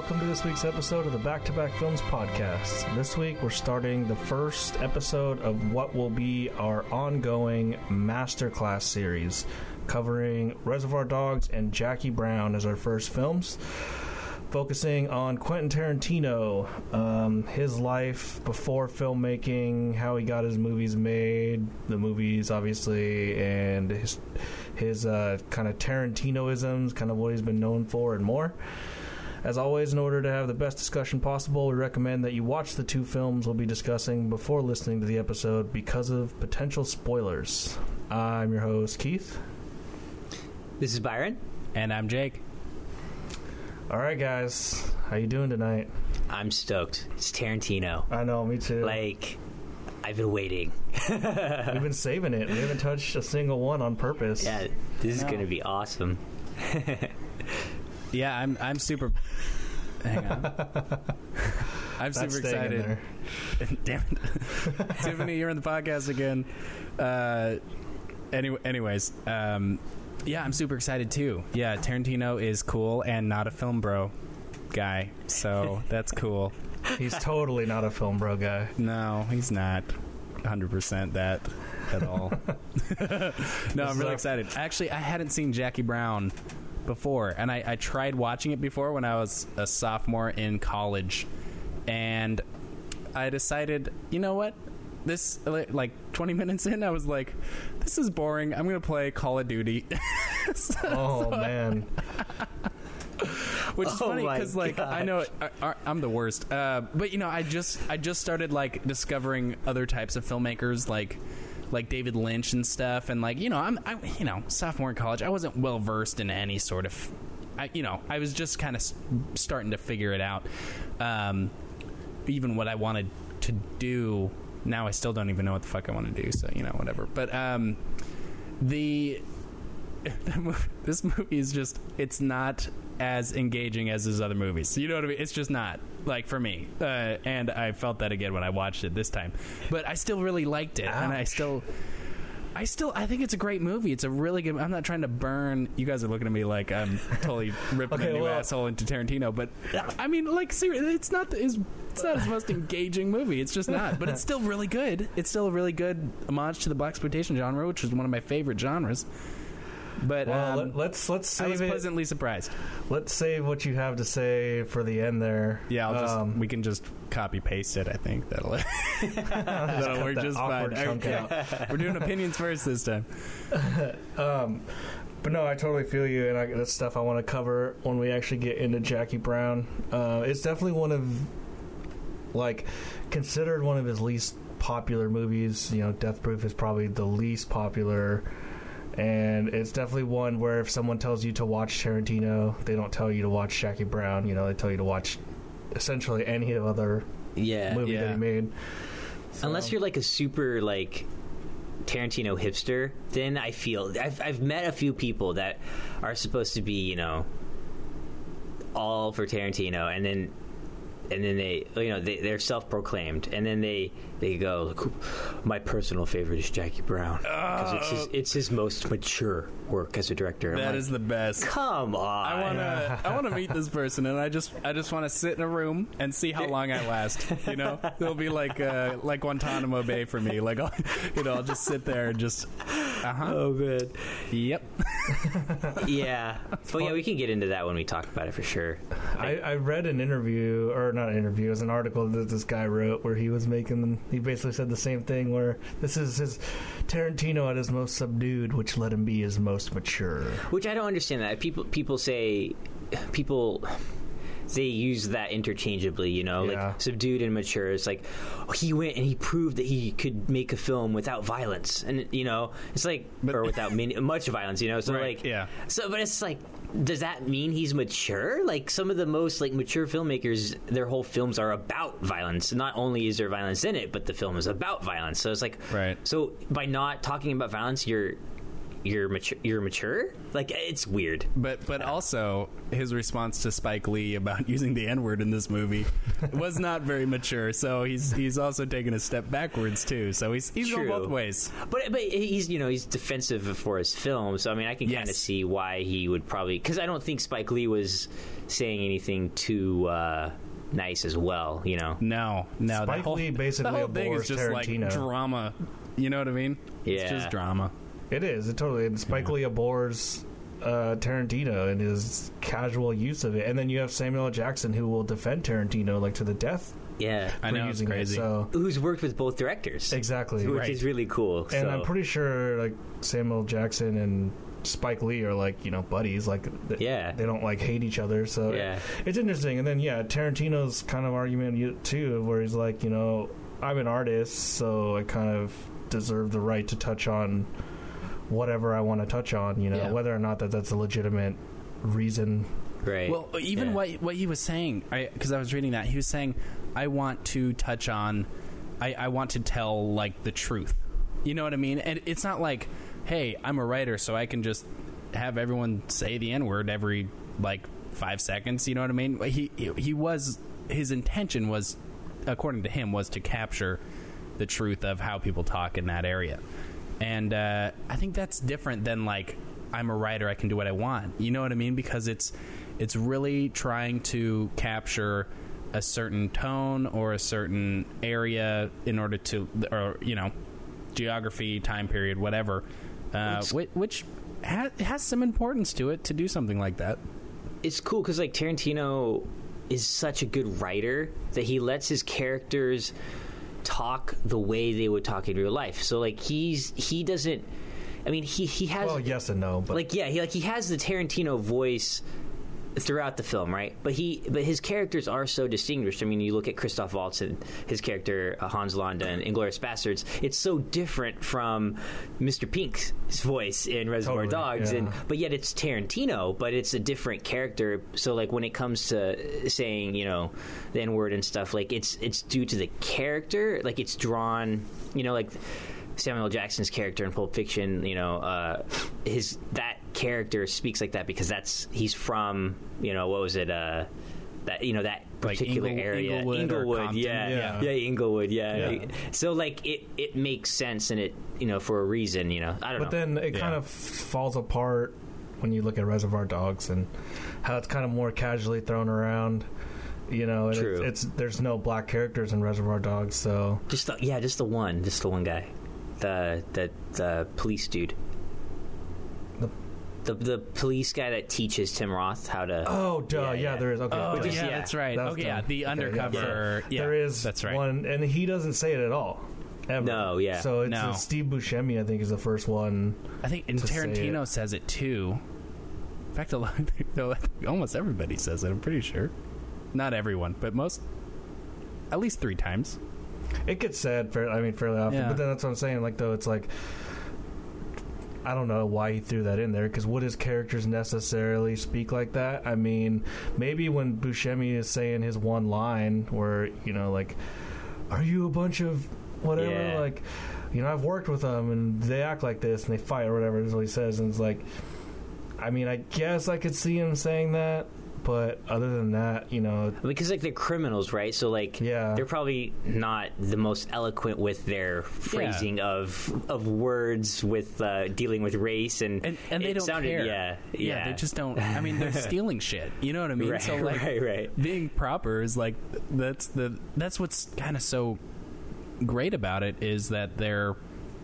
welcome to this week's episode of the Back to Back Films podcast. This week we're starting the first episode of what will be our ongoing masterclass series, covering Reservoir Dogs and Jackie Brown as our first films. Focusing on Quentin Tarantino, um, his life before filmmaking, how he got his movies made, the movies obviously, and his his uh, kind of Tarantinoisms, kind of what he's been known for, and more. As always, in order to have the best discussion possible, we recommend that you watch the two films we'll be discussing before listening to the episode because of potential spoilers. I'm your host, Keith. This is Byron. And I'm Jake. All right, guys, how you doing tonight? I'm stoked. It's Tarantino. I know, me too. Like, I've been waiting. We've been saving it. We haven't touched a single one on purpose. Yeah, this is going to be awesome. Yeah, I'm I'm super. Hang on. I'm super excited. Damn it, Tiffany, you're in the podcast again. Uh, any, anyways, um, yeah, I'm super excited too. Yeah, Tarantino is cool and not a film bro guy, so that's cool. He's totally not a film bro guy. No, he's not 100% that at all. no, I'm really excited. Actually, I hadn't seen Jackie Brown before, and I, I tried watching it before when I was a sophomore in college, and I decided, you know what? This like 20 minutes in, I was like, "This is boring. I'm gonna play Call of Duty." Oh man, which is Oh funny because like I know I, I- I'm the worst, uh, but you know I just I just started like discovering other types of filmmakers like like David Lynch and stuff, and like you know I'm I, you know sophomore in college I wasn't well versed in any sort of I you know I was just kind of starting to figure it out, um, even what I wanted to do. Now I still don't even know what the fuck I want to do, so you know whatever. But um, the this movie is just it's not as engaging as his other movies you know what i mean it's just not like for me uh, and i felt that again when i watched it this time but i still really liked it and i still I still, I think it's a great movie. It's a really good. I'm not trying to burn. You guys are looking at me like I'm totally ripping Okay, a new well- asshole into Tarantino, but I mean, like, seriously, it's not his. It's not his most engaging movie. It's just not. But it's still really good. It's still a really good homage to the blaxploitation genre, which is one of my favorite genres. But well, um, let, let's let's I was save it. pleasantly surprised. Let's save what you have to say for the end there. Yeah, I'll just, Um, we can just copy paste it. I think that'll that'll work just fine. Okay. We're doing opinions first this time. But no, I totally feel you, and I, that's stuff I want to cover when we actually get into Jackie Brown. Uh, it's definitely one of, like, considered one of his least popular movies. You know, Death Proof is probably the least popular, and it's definitely one where if someone tells you to watch Tarantino, they don't tell you to watch Jackie Brown. You know, they tell you to watch essentially any other Yeah. movie that yeah. he made. Unless you're like a super, like, Tarantino hipster, then I feel. I've, I've met a few people that are supposed to be, you know, all for Tarantino, and then. And then they, you know, they, they're self-proclaimed, and then they they go, "My personal favorite is Jackie Brown because it's his, it's his most mature work as a director." I'm That like, is the best. come on. I want to. I want to meet this person, and I just, I just want to sit in a room and see how long I last. You know, it'll be like, uh, like Guantanamo Bay for me. Like, I'll, you know, I'll just sit there and just, uh huh. Oh, good. Yep. Yeah. Well, yeah, we can get into that when we talk about it for sure. I, I read an interview, or not an interview, it was an article that this guy wrote where he was making, he basically said the same thing where this is his Tarantino at his most subdued, which let him be his most mature. Which I don't understand that. People people say people they use that interchangeably, you know, Yeah. like subdued and mature. It's like oh, he went and he proved that he could make a film without violence, and you know, it's like But- or without many, much violence, you know. So Right, like, yeah. So, but it's like, does that mean he's mature? Like some of the most like mature filmmakers, their whole films are about violence. Not only is there violence in it, but the film is about violence. So it's like, Right. So by not talking about violence, you're you're mature. You're mature. Like it's weird. But but also his response to Spike Lee about using the N word in this movie was not very mature. So he's he's also taken a step backwards too. So he's he's going both ways. But but he's you know he's defensive for his film, so I mean I can kind of see why he would probably because I don't think Spike Lee was saying anything too uh, nice as well. You know. No, no. the Spike whole, Lee basically the whole thing is abhors just like Tarantino. drama. You know what I mean? It's Yeah. just drama. It is. It totally. And Spike Lee abhors uh, Tarantino and his casual use of it. And then you have Samuel L. Jackson who will defend Tarantino like to the death Yeah. I for know, it's using crazy. it. So Who's worked with both directors? exactly. Which Right. is really cool. And so. I'm pretty sure like Samuel Jackson and Spike Lee are like you know buddies. Like th- Yeah. they don't like hate each other. So Yeah. it's interesting. And then yeah, Tarantino's kind of argument too, where he's like, you know, I'm an artist, so I kind of deserve the right to touch on whatever I want to touch on. You know, Yeah. whether or not that that's a legitimate reason. right. Well, even Yeah. what what he was saying, because I, was reading that he was saying, I want to touch on, I, I want to tell like the truth. You know what I mean? And it's not like, hey, I'm a writer, so I can just have everyone say the n word every like five seconds. You know what I mean? He he was his intention was, according to him, was to capture the truth of how people talk in that area. And uh, I think that's different than like I'm a writer, I can do what I want. You know what I mean? Because it's it's really trying to capture a certain tone or a certain area in order to, or you know, geography, time period, whatever, uh, which, which ha- has some importance to it to do something like that. it's cool because like Tarantino is such a good writer that he lets his characters talk the way they would talk in real life. So like he's he doesn't. I mean he he has Well, yes and no, but like yeah he like he has the Tarantino voice throughout the film, right? But he but his characters are so distinguished. I mean, you look at Christoph Waltz and his character uh, Hans Landa and Inglourious Basterds. It's so different from Mr. Pink's voice in Reservoir Totally, Dogs, yeah. and but yet it's Tarantino, but it's a different character. So like when it comes to saying you know the N word and stuff, like it's it's due to the character. Like it's drawn, you know, like. Samuel Jackson's character in Pulp Fiction, you know, uh, his that character speaks like that because that's he's from, you know, what was it, uh, that you know that Like particular Ingle- area, Inglewood or yeah, Yeah. yeah, Inglewood, yeah. Yeah. So like it it makes sense and it you know for a reason, you know. I don't but know. then it Yeah. kind of falls apart when you look at Reservoir Dogs and how it's kind of more casually thrown around. You know, True. It's, it's there's no black characters in Reservoir Dogs, so just the, yeah, just the one, just the one guy, the the the police dude. The- The, the police guy that teaches Tim Roth how to. oh, duh, Yeah, yeah, yeah. there is. Okay, Oh, is- yeah, yeah, that's right. that's okay, yeah, dumb. the Okay, yeah. undercover. Yeah, there is That's right. one, and he doesn't say it at all. Ever. No, yeah. So it's No. uh, Steve Buscemi, I think, is the first one. I think and to say Tarantino it. says it too. In fact, a lot, though, almost everybody says it. I'm pretty sure. Not everyone, but most. At least three times. It gets said, fair, I mean, fairly often. Yeah. But then that's what I'm saying. Like, though, it's like I don't know why he threw that in there because would his characters necessarily speak like that? I mean, maybe when Buscemi is saying his one line, where you know, like, "Are you a bunch of whatever?" Yeah. Like, you know, I've worked with them and they act like this and they fight or whatever is what he says, and it's like, I mean, I guess I could see him saying that, but other than that, you know, because like they're criminals, right? So like, Yeah. they're probably not the most eloquent with their phrasing of of words with uh, dealing with race and And, and they don't sounded, care. Yeah, yeah, they just don't. I mean, they're stealing shit. You know what I mean? Right, so like, right, right. being proper is like that's the that's what's kind of so great about it is that they're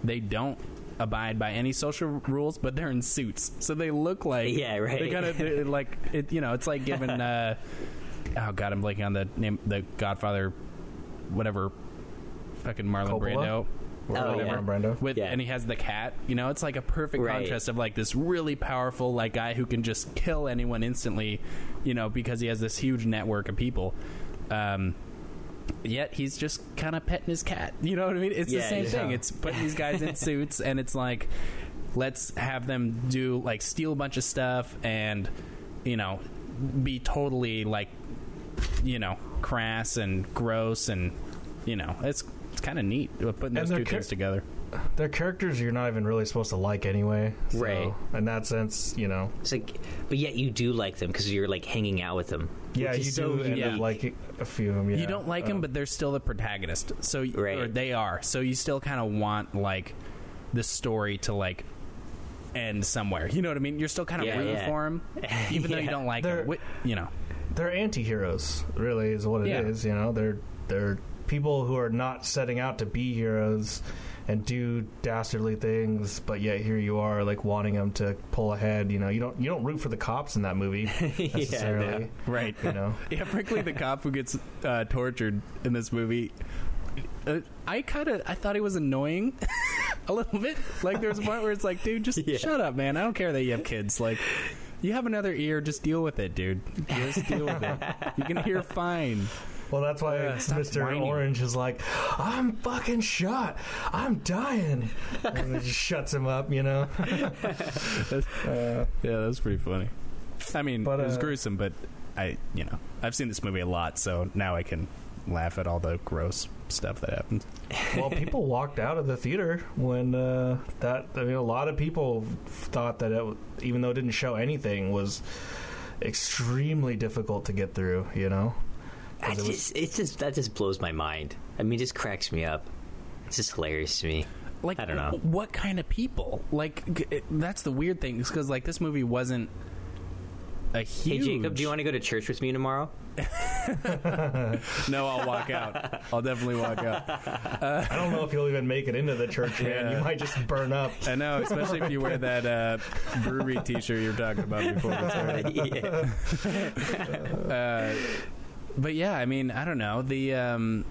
they don't abide by any social rules, but they're in suits, so they look like Yeah, right. They kind of like it. You know, it's like giving. Uh, oh God, I'm blanking on the name. The Godfather, whatever, fucking Marlon Coppola? Brando. Or Oh, whatever. yeah. Brando. With, Yeah. and he has the cat. You know, it's like a perfect Right. contrast of like this really powerful like guy who can just kill anyone instantly. You know, because he has this huge network of people. Um, yet he's just kind of petting his cat. You know what I mean? It's the same yeah. thing. It's putting these guys in suits, and it's like let's have them do like steal a bunch of stuff and you know be totally like you know crass and gross and you know, it's it's kind of neat uh, putting those two char- things together. They're characters you're not even really supposed to like anyway. So, Right. In that sense, you know. It's like, but yet you do like them because you're like hanging out with them. Yeah, which you is so do end unique. up liking a few of them. Yeah. You don't like them, Um, but they're still the protagonist. So Right. or they are. So you still kind of want like the story to like end somewhere. You know what I mean? You're still kind of Yeah, rooting yeah. for him, even though you don't like They're- him. You know, they're anti-heroes really is what it is. Yeah. you know they're they're people who are not setting out to be heroes and do dastardly things but yet here you are like wanting them to pull ahead you know you don't you don't root for the cops in that movie necessarily right? you know Yeah, frankly, the cop who gets uh, tortured in this movie, uh, I kind of I thought he was annoying a little bit. Like there's a point where it's like, dude, just Yeah. shut up, man. I don't care that you have kids. Like, you have another ear, just deal with it, dude. Just deal with it. You're gonna hear fine. Well that's why Yeah, mr whining. orange is like i'm fucking shot i'm dying and it just shuts him up you know uh, Yeah, that was pretty funny. I mean, But, it was uh, gruesome, but I, you know, I've seen this movie a lot, so now I can laugh at all the gross stuff that happens. well, people walked out of the theater when uh, that. I mean, a lot of people thought that it, even though it didn't show anything, was extremely difficult to get through. You know, That 'Cause it was- just, it's just that just blows my mind. I mean, it just cracks me up. It's just hilarious to me. Like, I don't know. what kind of people? Like, it, that's the weird thing, because like this movie wasn't a huge. Hey Jacob, do you want to go to church with me tomorrow? No, I'll walk out. I'll definitely walk out. I don't know if you'll even make it into the church, man. Yeah. You might just burn up. I know, especially if you wear that uh, brewery T-shirt you were talking about before. we started. yeah. Uh, but yeah, I mean, I don't know. The um,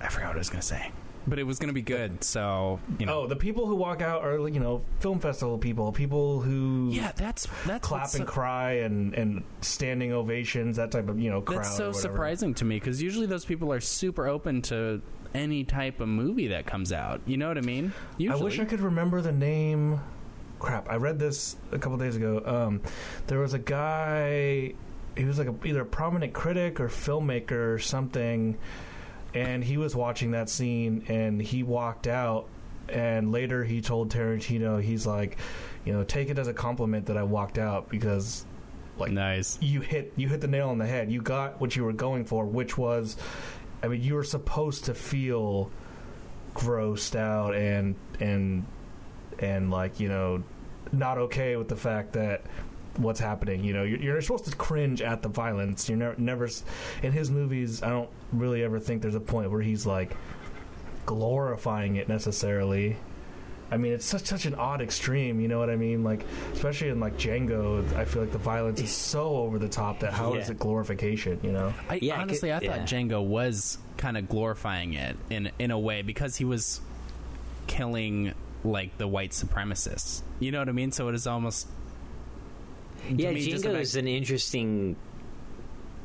I forgot what I was gonna say, but it was gonna be good. So you know, Oh, the people who walk out are you know film festival people, people who yeah, that's that's clap what's and so- cry and and standing ovations, that type of you know crowd. That's or so whatever. surprising to me because usually those people are super open to any type of movie that comes out. You know what I mean? Usually. I wish I could remember the name. Crap, I read this a couple days ago. Um, there was a guy. He was like a, either a prominent critic or filmmaker or something, and he was watching that scene and he walked out. And later he told Tarantino, he's like, you know, take it as a compliment that I walked out because like nice. you hit you hit the nail on the head. You got what you were going for, which was, I mean, you were supposed to feel grossed out and and and like you know not okay with the fact that what's happening. You know, you're, you're supposed to cringe at the violence. You're never never in his movies. I don't really ever think there's a point where he's like glorifying it necessarily. I mean, it's such such an odd extreme. You know what I mean? Like, especially in like Django, I feel like the violence is so over the top that how is Yeah. it glorification? You know? I, Yeah, I honestly, could- I thought yeah. Django was kind of glorifying it in in a way because he was killing like the white supremacists. You know what I mean? So it is almost to Yeah, me, Django about- is an interesting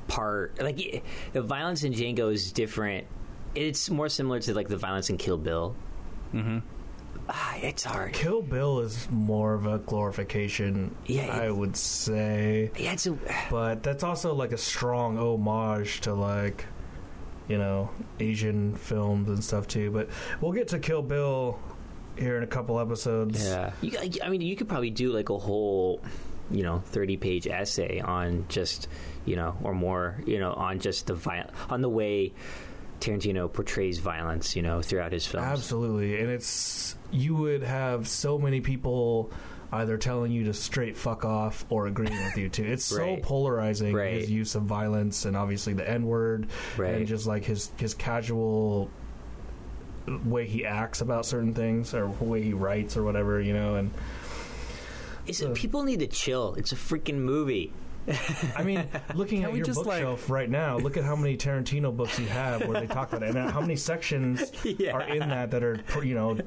part. Like the violence in Django is different. It's more similar to like the violence in Kill Bill. Mm-hmm. Ah, it's hard. Kill Bill is more of a glorification, Yeah, I would say. Yeah, it's a, But that's also like a strong homage to like, you know, Asian films and stuff too. But we'll get to Kill Bill here in a couple episodes. yeah. You, I mean, you could probably do like a whole, you know, thirty-page essay on just, you know, or more, you know, on just the viol- on the way Tarantino portrays violence, you know, throughout his films. Absolutely. And it's you would have so many people either telling you to straight fuck off or agreeing with you too. It's so Right. polarizing Right. his use of violence and obviously the N word Right. and just like his his casual way he acts about certain things or way he writes or whatever, you know, and It's, people need to chill. It's a freaking movie. I mean, looking at your just, like- bookshelf right now, look at how many Tarantino books you have where they talk about it, and how many sections Yeah. are in that that are, you know,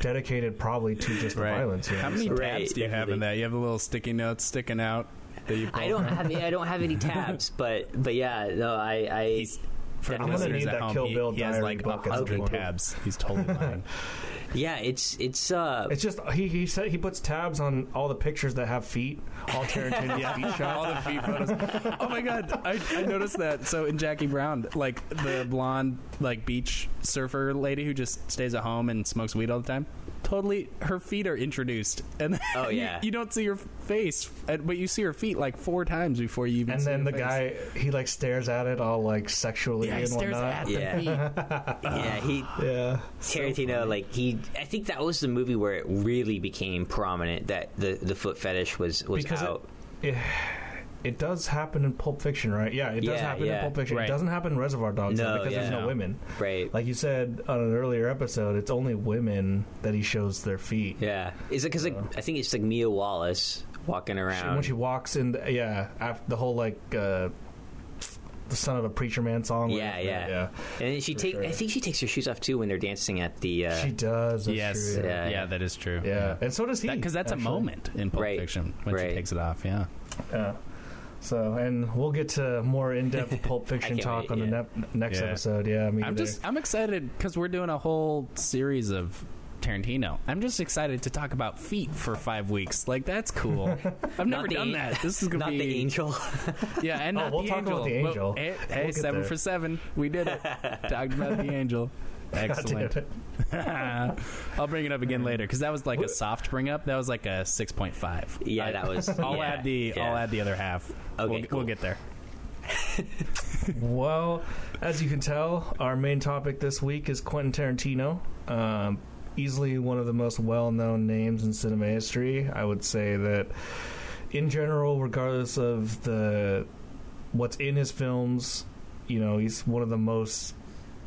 dedicated probably to just the Right. violence. You know? How many So- Right, tabs do you have in that? You have the little sticky notes sticking out that you. I don't have I don't have any tabs, but but yeah, no, I I He's For I'm gonna need that home, Kill Bill he has diary like book at some hundred point. tabs. He's totally lying. Yeah, it's it's uh It's just he he said he puts tabs on all the pictures that have feet, all Tarantino's feet shots. all the feet photos. Oh my god, I, I noticed that. So in Jackie Brown, like the blonde, like beach surfer lady who just stays at home and smokes weed all the time. Totally, her feet are introduced, and Oh, you- yeah. you, don't see her face, but you see her feet like four times before you even. And see then her the face. guy he like stares at it all like sexually yeah, he and stares whatnot. at the Yeah. feet. yeah, he yeah, Tarantino like he I think that was the movie where it really became prominent that the the foot fetish was was because out. it, it it does happen in Pulp Fiction, right? Yeah, it does Yeah, happen yeah. in Pulp Fiction. Right. It doesn't happen in Reservoir Dogs though, No, because there's yeah. no No. women. right. Like you said on an earlier episode, it's only women that he shows their feet. yeah. Is it cuz like I think it's like Mia Wallace walking She- around. when she walks in, the, yeah, after the whole like uh, the son of a preacher man song. where- yeah, yeah, yeah. And then she For take. sure. I think she takes her shoes off too when they're dancing at the. Uh, She does. That's yes, true, yeah, Yeah, yeah. that is true. yeah. and so does he. because that's actually. a moment in Pulp Right, Fiction when she right. takes it off. Yeah, Yeah. So, and we'll get to more in-depth Pulp Fiction talk wait, on the yeah. nep- next Yeah. episode. Yeah, me I'm either. just I'm excited because we're doing a whole series of Tarantino. I'm just excited to talk about feet for five weeks. Like that's cool. I've never done an- that. This is gonna not be the angel. Yeah, and Oh, not we'll the talk angel. about the But, angel. hey, We'll hey seven there. for seven. We did it. Talked about the angel. God damn Excellent. I'll bring it up again later because that was like a soft bring up. That was like a six point five. Yeah, that was- I'll yeah, add the yeah. I'll add the other half. Okay, we'll, cool. we'll get there. Well, as you can tell, our main topic this week is Quentin Tarantino. Um, easily one of the most well-known names in cinema history. I would say that, in general, regardless of the what's in his films, you know, he's one of the most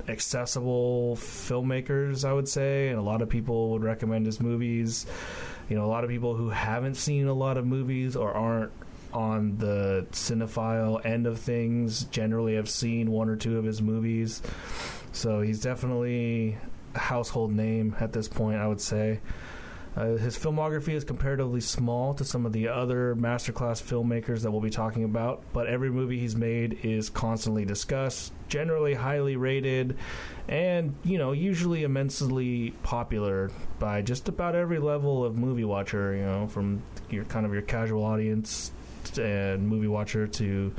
accessible filmmakers. I would say, and a lot of people would recommend his movies. You know, a lot of people who haven't seen a lot of movies or aren't on the cinephile end of things generally have seen one or two of his movies. So he's definitely a household name at this point, I would say. Uh, his filmography is comparatively small to some of the other masterclass filmmakers that we'll be talking about, but every movie he's made is constantly discussed, generally highly rated, and, you know, usually immensely popular by just about every level of movie watcher, you know, from your kind of your casual audience and movie watcher to,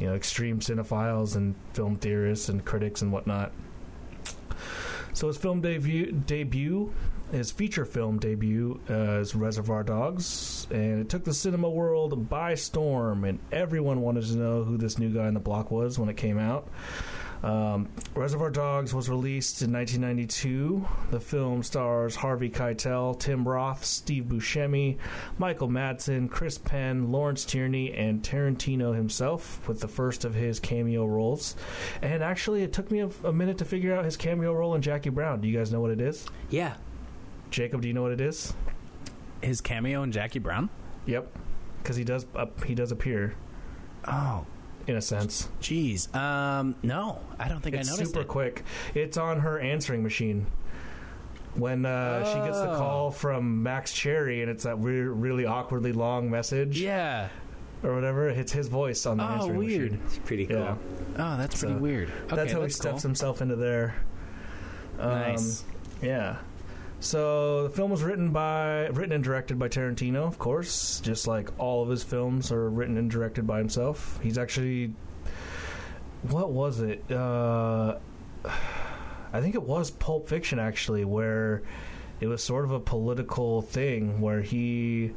you know, extreme cinephiles and film theorists and critics and whatnot. So his film debut, debut his feature film debut uh, is Reservoir Dogs, and it took the cinema world by storm, and everyone wanted to know who this new guy in the block was when it came out. Um, Reservoir Dogs was released in 1992. The film stars Harvey Keitel, Tim Roth, Steve Buscemi, Michael Madsen, Chris Penn, Lawrence Tierney, and Tarantino himself, with the first of his cameo roles. And actually, it took me a, a minute to figure out his cameo role in Jackie Brown. Do you guys know what it is? yeah. Jacob, do you know what it is? His cameo in Jackie Brown. Yep, because he does uh, he does appear Oh, in a sense. jeez. Um, no, I don't think It's I noticed super it. quick. It's on her answering machine. When uh, she gets the Oh. call from Max Cherry, and it's that re- really awkwardly long message Yeah. or whatever, it's his voice on the Oh, answering weird. machine. It's pretty cool. Yeah, Oh, that's pretty So, weird. Okay, that's how he that's steps cool. himself into there. Um, Nice. Yeah. So the film was written by, written and directed by Tarantino, of course. Just like all of his films are written and directed by himself. He's actually, what was it? Uh, I think it was Pulp Fiction actually, where it was sort of a political thing where he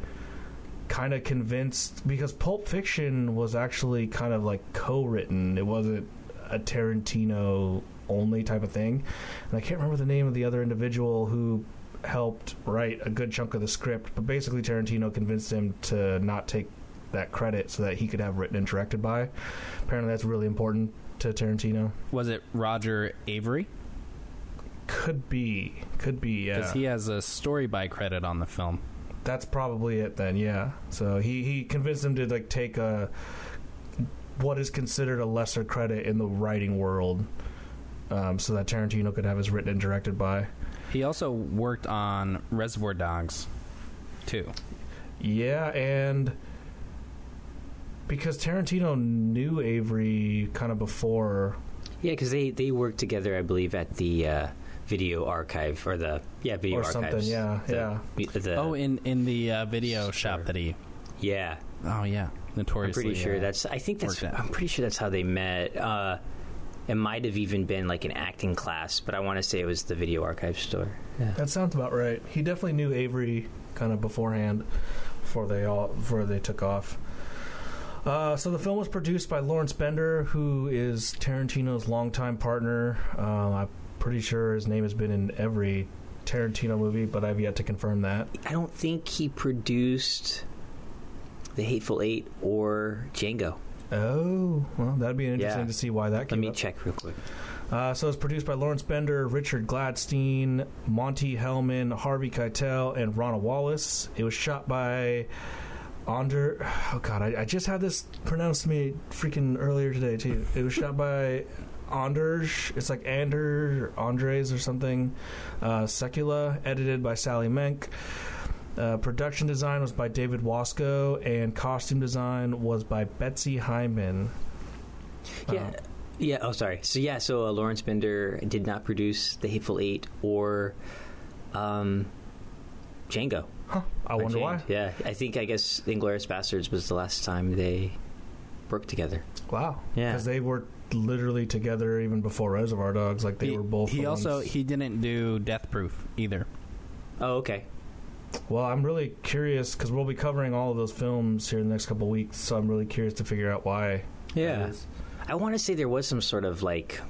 kind of convinced because Pulp Fiction was actually kind of like co-written. It wasn't a Tarantino only type of thing. And I can't remember the name of the other individual who helped write a good chunk of the script, but basically Tarantino convinced him to not take that credit so that he could have written and directed by. Apparently that's really important to Tarantino. Was it Roger Avary? Could be. Could be, yeah. Because he has a story by credit on the film. That's probably it then, yeah. So he, he convinced him to like take a what is considered a lesser credit in the writing world, um, so that Tarantino could have his written and directed by. He also worked on Reservoir Dogs, too. Yeah, and because Tarantino knew Avary kind of before Yeah, because they they worked together, I believe, at the uh, video archive or the yeah video Or something, archives. yeah, The- The, oh, in in the uh, video Sure. shop that he. yeah. Oh yeah, Notorious. I'm pretty sure uh, that's. I think that's. I'm pretty sure that's how they met. Uh, it might have even been like an acting class, but I want to say it was the video archive store. Yeah. That sounds about right. He definitely knew Avary kind of beforehand, before they all before they took off. Uh, so the film was produced by Lawrence Bender, who is Tarantino's longtime partner. Um, I'm pretty sure his name has been in every Tarantino movie, but I've yet to confirm that. I don't think he produced the Hateful Eight or Django. Oh, well, that'd be interesting Yeah. to see why that came up. Let came me up. check real quick. Uh, so it's produced by Lawrence Bender, Richard Gladstein, Monte Hellman, Harvey Keitel, and Ronna Wallace. It was shot by Ander. Oh God, I, I just had this pronounced to me freaking earlier today too. It was shot by Anders. It's like Ander or Andres or something. Uh, Secula, edited by Sally Menk. Uh, production design was by David Wasco, and costume design was by Betsy Heimann. Yeah. Uh, Yeah. Oh, sorry. So yeah. So uh, Lawrence Bender did not produce the Hateful Eight or um, Django. Huh. I by wonder why. Yeah. I think I guess Inglourious Basterds was the last time they worked together. Wow. Yeah. Because they were literally together even before Reservoir Dogs. Like they he, were both. He the also ones- he didn't do Death Proof either. Oh, okay. Well, I'm really curious because we'll be covering all of those films here in the next couple of weeks. So I'm really curious to figure out why. Yeah. I want to say there was some sort of like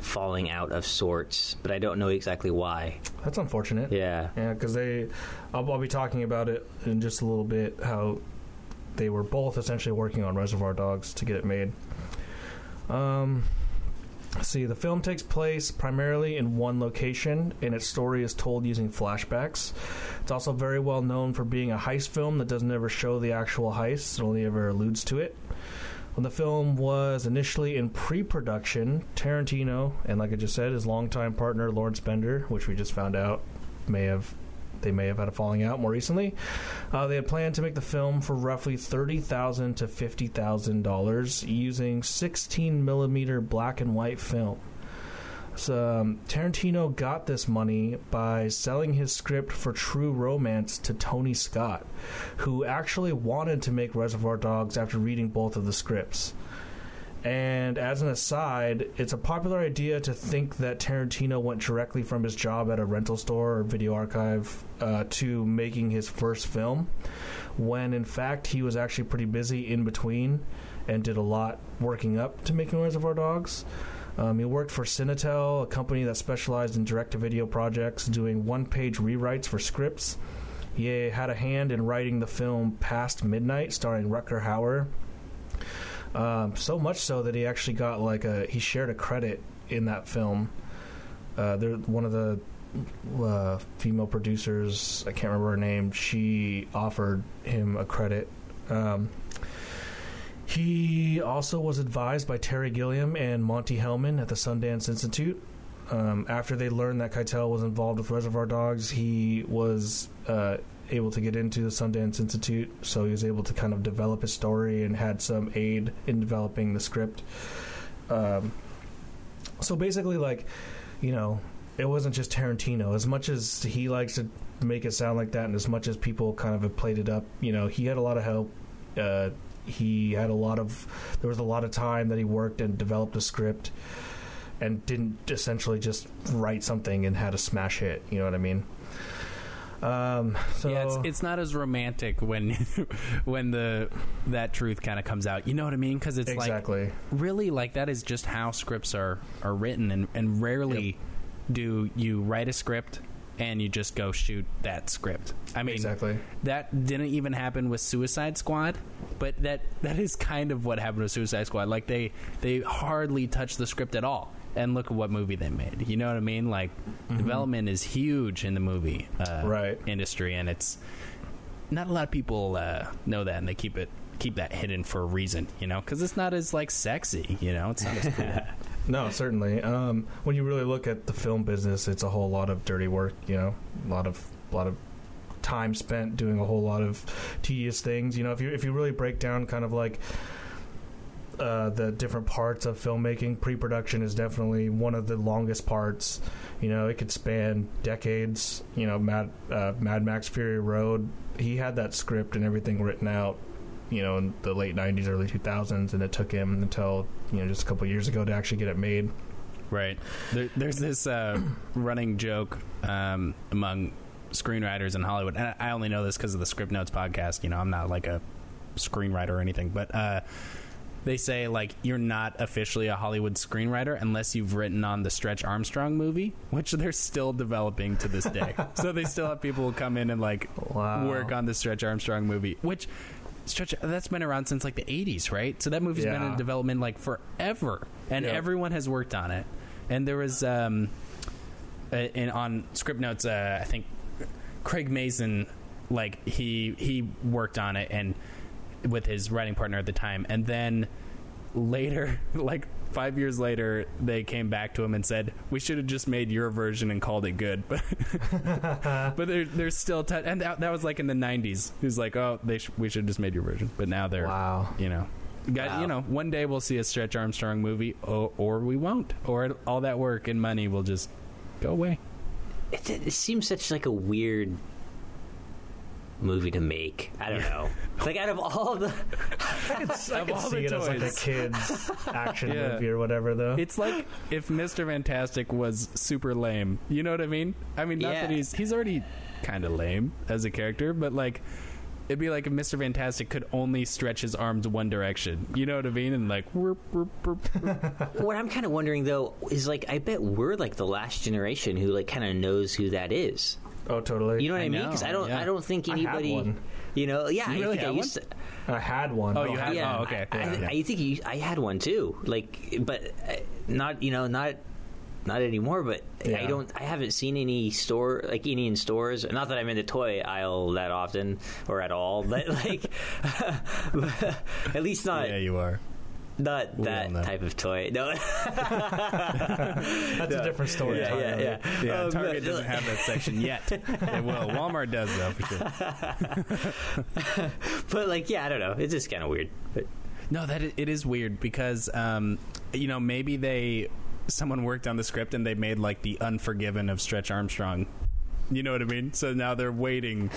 falling out of sorts, but I don't know exactly why. That's unfortunate. Yeah. Yeah, because they, I'll, I'll be talking about it in just a little bit. How they were both essentially working on Reservoir Dogs to get it made. Um, see, the film takes place primarily in one location, and its story is told using flashbacks. It's also very well known for being a heist film that doesn't ever show the actual heist; it only ever alludes to it. When the film was initially in pre-production, Tarantino and, like I just said, his longtime partner Lawrence Bender, which we just found out may have they may have had a falling out more recently. Uh, they had planned to make the film for roughly thirty thousand to fifty thousand dollars using sixteen millimeter black and white film. So um, Tarantino got this money by selling his script for True Romance to Tony Scott, who actually wanted to make Reservoir Dogs after reading both of the scripts. And as an aside, it's a popular idea to think that Tarantino went directly from his job at a rental store or video archive uh, to making his first film, when in fact he was actually pretty busy in between and did a lot working up to making Reservoir Dogs. Um, he worked for Cinetel, a company that specialized in direct to video projects, doing one page rewrites for scripts. He had a hand in writing the film Past Midnight, starring Rutger Hauer. Um, so much so that he actually got like a he shared a credit in that film. Uh, they're one of the uh, female producers. I can't remember her name. She offered him a credit. Um, he also was advised by Terry Gilliam and Monte Hellman at the Sundance Institute. Um, after they learned that Keitel was involved with Reservoir Dogs, he was uh, able to get into the Sundance Institute, so he was able to kind of develop his story and had some aid in developing the script. Um, so basically, like, you know, it wasn't just Tarantino. As much as he likes to make it sound like that, and as much as people kind of have played it up, you know, he had a lot of help. Uh, he had a lot of, there was a lot of time that he worked and developed a script and didn't essentially just write something and had a smash hit. You know what I mean? Um, so yeah, it's it's not as romantic when when the that truth kind of comes out. You know what I mean? Because it's like really like that is just how scripts are are written, and and rarely do you write a script and you just go shoot that script. I mean, exactly. that didn't even happen with Suicide Squad, but that that is kind of what happened with Suicide Squad. Like they they hardly touched the script at all, and look at what movie they made. You know what I mean? Like development is huge in the movie uh, Right. industry, and it's not a lot of people uh, know that, and they keep it keep that hidden for a reason. You know, because it's not as like sexy. You know, it's not as cool. No, certainly. Um, when you really look at the film business, it's a whole lot of dirty work. You know, a lot of a lot of time spent doing a whole lot of tedious things. You know, if you if you really break down kind of like uh, the different parts of filmmaking. Pre-production is definitely one of the longest parts. You know, it could span decades. You know, Mad uh, Mad Max Fury Road. He had that script and everything written out. You know, in the late '90s, early 2000s, and it took him until you know just a couple years ago to actually get it made. Right. There, there's this uh, running joke um, among screenwriters in Hollywood, and I only know this because of the Scriptnotes podcast. You know, I'm not like a screenwriter or anything, but uh, they say like you're not officially a Hollywood screenwriter unless you've written on the Stretch Armstrong movie, which they're still developing to this day. so they still have people who come in and like Wow. work on the Stretch Armstrong movie, which. Stretch that's been around since like the 80s, right? So that movie's been in development like forever, and Yep. everyone has worked on it. And there was um, in on Scriptnotes, uh, I think Craig Mazin, like he he worked on it and with his writing partner at the time, and then later, like five years later, they came back to him and said, "We should have just made your version and called it good." But but they're they're still t- and that, that was like in the '90s. He was like, "Oh, they sh- we should have just made your version," but now they're Wow. you know. Got, Wow. You know, one day we'll see a Stretch Armstrong movie, or, or we won't, or all that work and money will just go away. It, it seems such like a weird movie to make. I don't know. like out of all the, I could, I could all see the it as like a toys. kids action Yeah. movie or whatever, though. It's like if Mr. Fantastic was super lame. You know what I mean? I mean, not Yeah. that he's he's already kind of lame as a character, but like it'd be like if Mr. Fantastic could only stretch his arms one direction. You know what I mean? And like, whoop, whoop, whoop, whoop. what I'm kind of wondering though is like I bet we're like the last generation who like kind of knows who that is. Oh, totally. You know what I, I mean? Because I don't yeah. I don't think I had anybody. one. You know, yeah, You I really think I had used to. I had one. Oh, you had- Yeah, oh, okay. I, I, Yeah. I think you, I had one too. Like, but uh, not you know not not anymore. But I don't. I haven't seen any store like any in stores. Not that I'm in the toy aisle that often or at all. But like, at least not yeah, you are. Not We that type of toy. No. That's a different story. yeah, yeah, yeah. Yeah, Um, Target but- doesn't have that section yet. It will. Walmart does though for sure. But like, yeah, I don't know. It's just kind of weird. But No, that it is weird because um, you know maybe they someone worked on the script and they made like the Unforgiven of Stretch Armstrong. You know what I mean? So now they're waiting.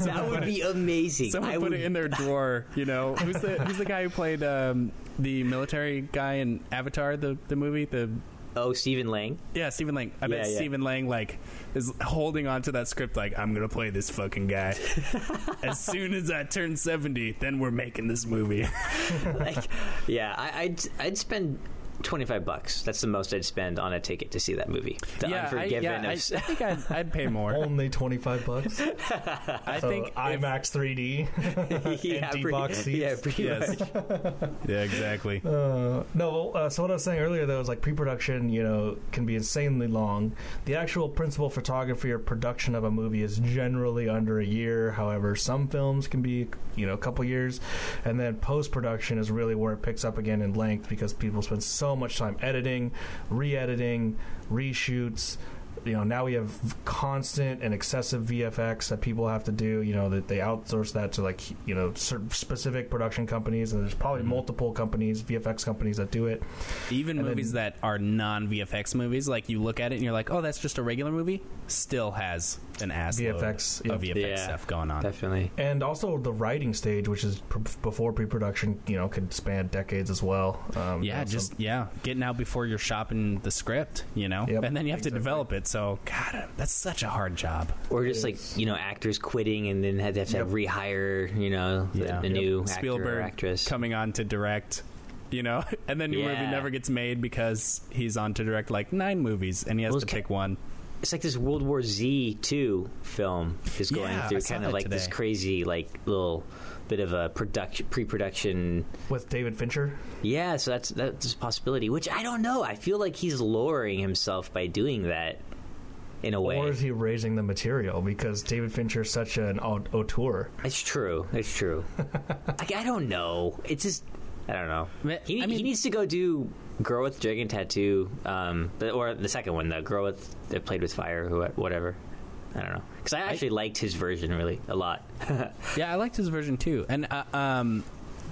that would be amazing. Someone I put would, it in their drawer. You know who's the who's the guy who played um, the military guy in Avatar the the movie the Oh, Stephen Lang. yeah Stephen Lang. I bet Yeah, yeah. Stephen Lang like is holding on to that script like I'm gonna play this fucking guy. as soon as I turn seventy, then we're making this movie. like, yeah, I, I'd I'd spend twenty five bucks. That's the most I'd spend on a ticket to see that movie. The yeah, I, Unforgiven. yeah, I, I of, think I'd, I'd pay more. Only twenty five bucks. I So think IMAX 3D. yeah, empty pretty- box seats. Yeah, pretty Yes. much. yeah, exactly. Uh, no, uh, so what I was saying earlier though is like pre-production, you know, can be insanely long. The actual principal photography or production of a movie is generally under a year. However, some films can be, you know, a couple years, and then post-production is really where it picks up again in length because people spend so much time editing, re-editing, reshoots. You know, now we have constant and excessive VFX that people have to do. You know, that they outsource that to like you know certain specific production companies, and there's probably Mm-hmm. multiple companies, VFX companies that do it. Even And movies that are non VFX movies, like you look at it and you're like, oh, that's just a regular movie, still has an ass load VFX, of yeah. VFX Yeah. stuff going on. Definitely. And also the writing stage, which is pr- before pre-production, you know, could span decades as well. Um, Yeah, just so- yeah, getting out before you're shopping the script, you know, Yep, and then you have to develop it. So, God, that's such a hard job. Or just like you know, actors quitting and then have to, have to Yep. rehire. You know, the, Yeah. the Yep. new actor or Spielberg actress. coming on to direct, you know, and then the movie never gets made because he's on to direct like nine movies and he has Well, to pick one. It's like this World War Z two film is going Yeah, through saw kind of that like this crazy like little bit of a production pre-production with David Fincher. yeah so that's that's a possibility which i don't know. I feel like he's lowering himself by doing that in a way. Or is he raising the material? Because David Fincher is such an au- auteur? it's true it's true. Like, i don't know. It's just i don't know. He, I mean- he needs to go do girl with dragon tattoo um the, or the second one the girl with that played with fire who whatever i don't know because i actually liked his version really a lot Yeah, I liked his version too, and uh, um,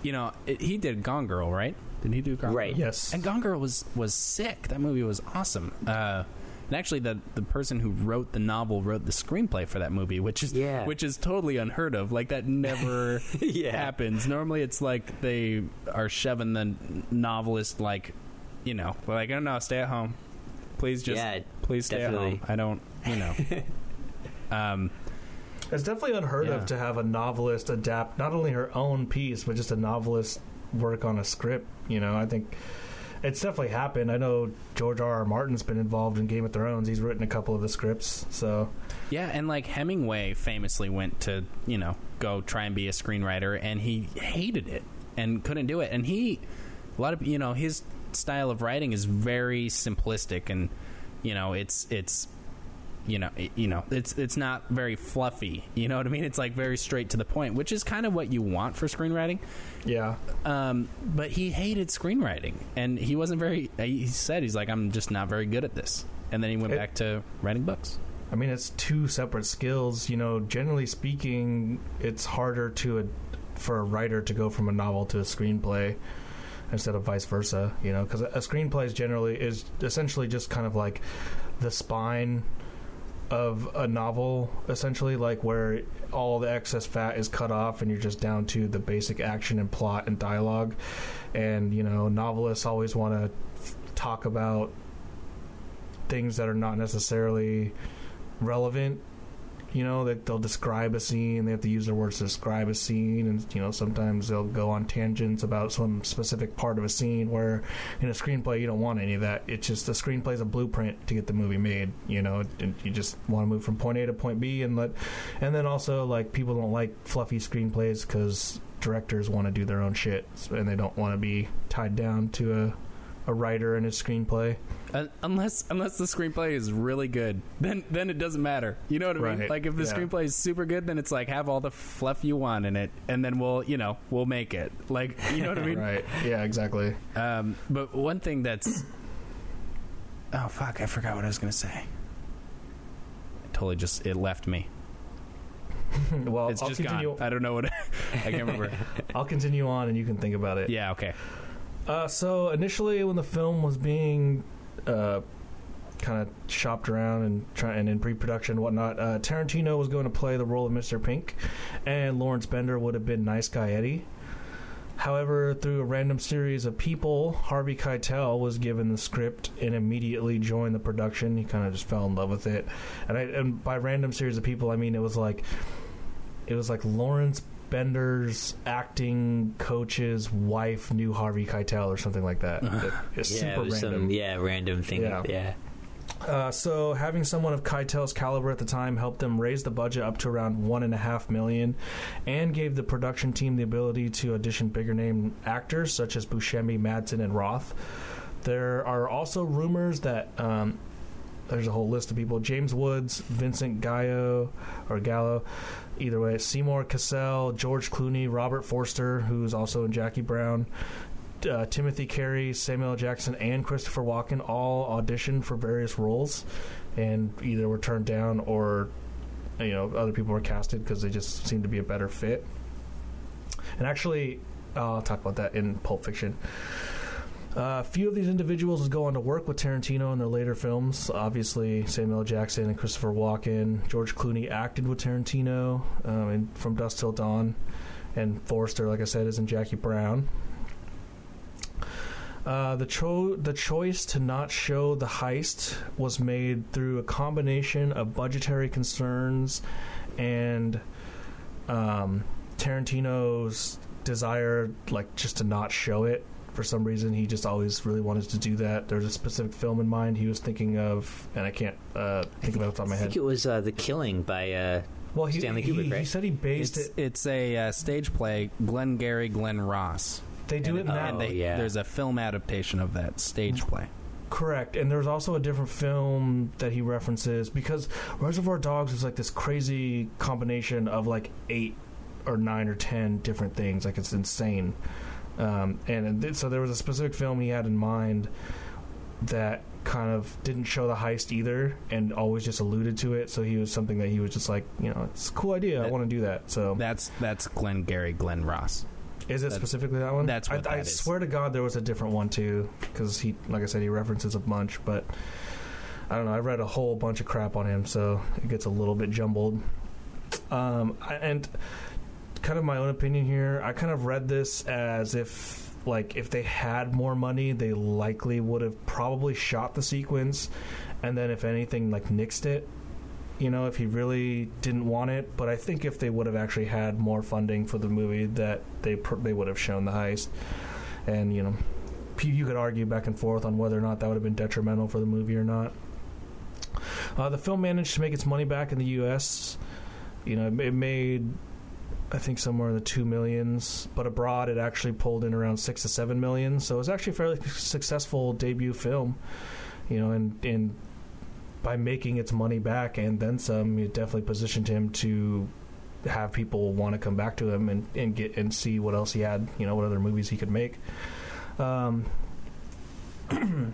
you know, it, he did Gone Girl, right? Did he do Gone Right. Girl? Yes. And Gone Girl was was sick. That movie was awesome. Uh, and actually, the the person who wrote the novel wrote the screenplay for that movie, which is Yeah. which is totally unheard of. Like that never Yeah. happens. Normally, it's like they are shoving the novelist like, you know, like I don't know, stay at home. Please just Yeah, please stay definitely. at home. I don't, you know. um, It's definitely unheard Yeah. of to have a novelist adapt not only her own piece, but just a novelist work on a script. You know, I think it's definitely happened. I know George R. R. Martin's been involved in Game of Thrones. He's written a couple of the scripts. So Yeah, and like Hemingway famously went to, you know, go try and be a screenwriter and he hated it and couldn't do it. And he a lot of you know, his style of writing is very simplistic and you know, it's it's you know, it, you know, it's it's not very fluffy. You know what I mean? It's like very straight to the point, which is kind of what you want for screenwriting. yeah, Um, but he hated screenwriting, and he wasn't very. He said he's like, I'm just not very good at this. And then he went It- back to writing books. I mean it's two separate skills. You know, generally speaking, it's harder to a, for a writer to go from a novel to a screenplay instead of vice versa. You know, because a screenplay is generally is essentially just kind of like the spine of a novel essentially like where all the excess fat is cut off and you're just down to the basic action and plot and dialogue and you know novelists always want to talk about things that are not necessarily relevant you know that they'll describe a scene they have to use their words to describe a scene and you know sometimes they'll go on tangents about some specific part of a scene where in a screenplay you don't want any of that. It's just the screenplay is a blueprint to get the movie made you know and you just want to move from point a to point b and let and then also like people don't like fluffy screenplays because directors want to do their own shit and they don't want to be tied down to a a writer and his screenplay Uh, unless unless the screenplay is really good, then then it doesn't matter. You know what I mean? Like if the yeah. screenplay is super good, then it's like have all the fluff you want in it, and then we'll you know we'll make it. Like you know what I mean? right yeah exactly Um, but one thing that's oh fuck, I forgot what I was gonna say. It totally just it left me. well It's I'll just continue gone. I don't know what I can't remember. I'll continue on and you can think about it yeah, okay. Uh, so initially, when the film was being uh, kind of shopped around and trying and in pre-production and whatnot, uh, Tarantino was going to play the role of Mr. Pink, and Lawrence Bender would have been Nice Guy Eddie. However, through a random series of people, Harvey Keitel was given the script and immediately joined the production. He kind of just fell in love with it, and, I, and by random series of people, I mean it was like it was like Lawrence Bender's acting coach's wife knew Harvey Keitel or something like that. It's Yeah, super it random. some yeah random thing. Yeah. Yeah. Uh, so having someone of Keitel's caliber at the time helped them raise the budget up to around one and a half million, and gave the production team the ability to audition bigger name actors such as Buscemi, Madsen, and Roth. There are also rumors that um, there's a whole list of people: James Woods, Vincent Gallo, or Gallo. Either way, Seymour Cassel, George Clooney, Robert Forster, who's also in Jackie Brown, uh, Timothy Carey, Samuel Jackson, and Christopher Walken all auditioned for various roles, and either were turned down or you know other people were casted because they just seemed to be a better fit. And actually, uh, I'll talk about that in Pulp Fiction. Uh, a few of these individuals go on to work with Tarantino in their later films. Obviously, Samuel L. Jackson and Christopher Walken. George Clooney acted with Tarantino um, in From Dusk Till Dawn. And Forrester, like I said, is in Jackie Brown. Uh, the cho- the choice to not show the heist was made through a combination of budgetary concerns and um, Tarantino's desire, like just to not show it. For some reason, he just always really wanted to do that. There's a specific film in mind he was thinking of, and I can't uh, think of it off the top of my head. I think it was uh, the Killing by uh, Well, he, Stanley Kubrick, he right? said he based It's it. it's a uh, stage play. Glengarry Glen Ross. They do and, it now. and they, yeah. there's a film adaptation of that stage play. Correct, and there's also a different film that he references because Reservoir Dogs is like this crazy combination of like eight or nine or ten different things. Like it's insane. Um, and so there was a specific film he had in mind that kind of didn't show the heist either, and always just alluded to it. So he was something that he was just like, you know, it's a cool idea. I want to do that. So That's that's Glengarry Glen Ross. Is it That's- specifically that one? that's what I, I that is. swear to God, there was a different one too, because he, like I said, he references a bunch. But I don't know. I read a whole bunch of crap on him, so it gets a little bit jumbled. Um, and kind of my own opinion here. I kind of read this as if, like, if they had more money, they likely would have probably shot the sequence, and then if anything, like nixed it. You know, if he really didn't want it, but I think if they would have actually had more funding for the movie, that they pr- they would have shown the heist, and you know, you could argue back and forth on whether or not that would have been detrimental for the movie or not. Uh, the film managed to make its money back in the U.S. You know, it made I think somewhere in the two millions, but abroad it actually pulled in around six to seven million. So it was actually a fairly successful debut film. You know, and and by making its money back and then some, it definitely positioned him to have people want to come back to him and, and get and see what else he had. You know, what other movies he could make. Um,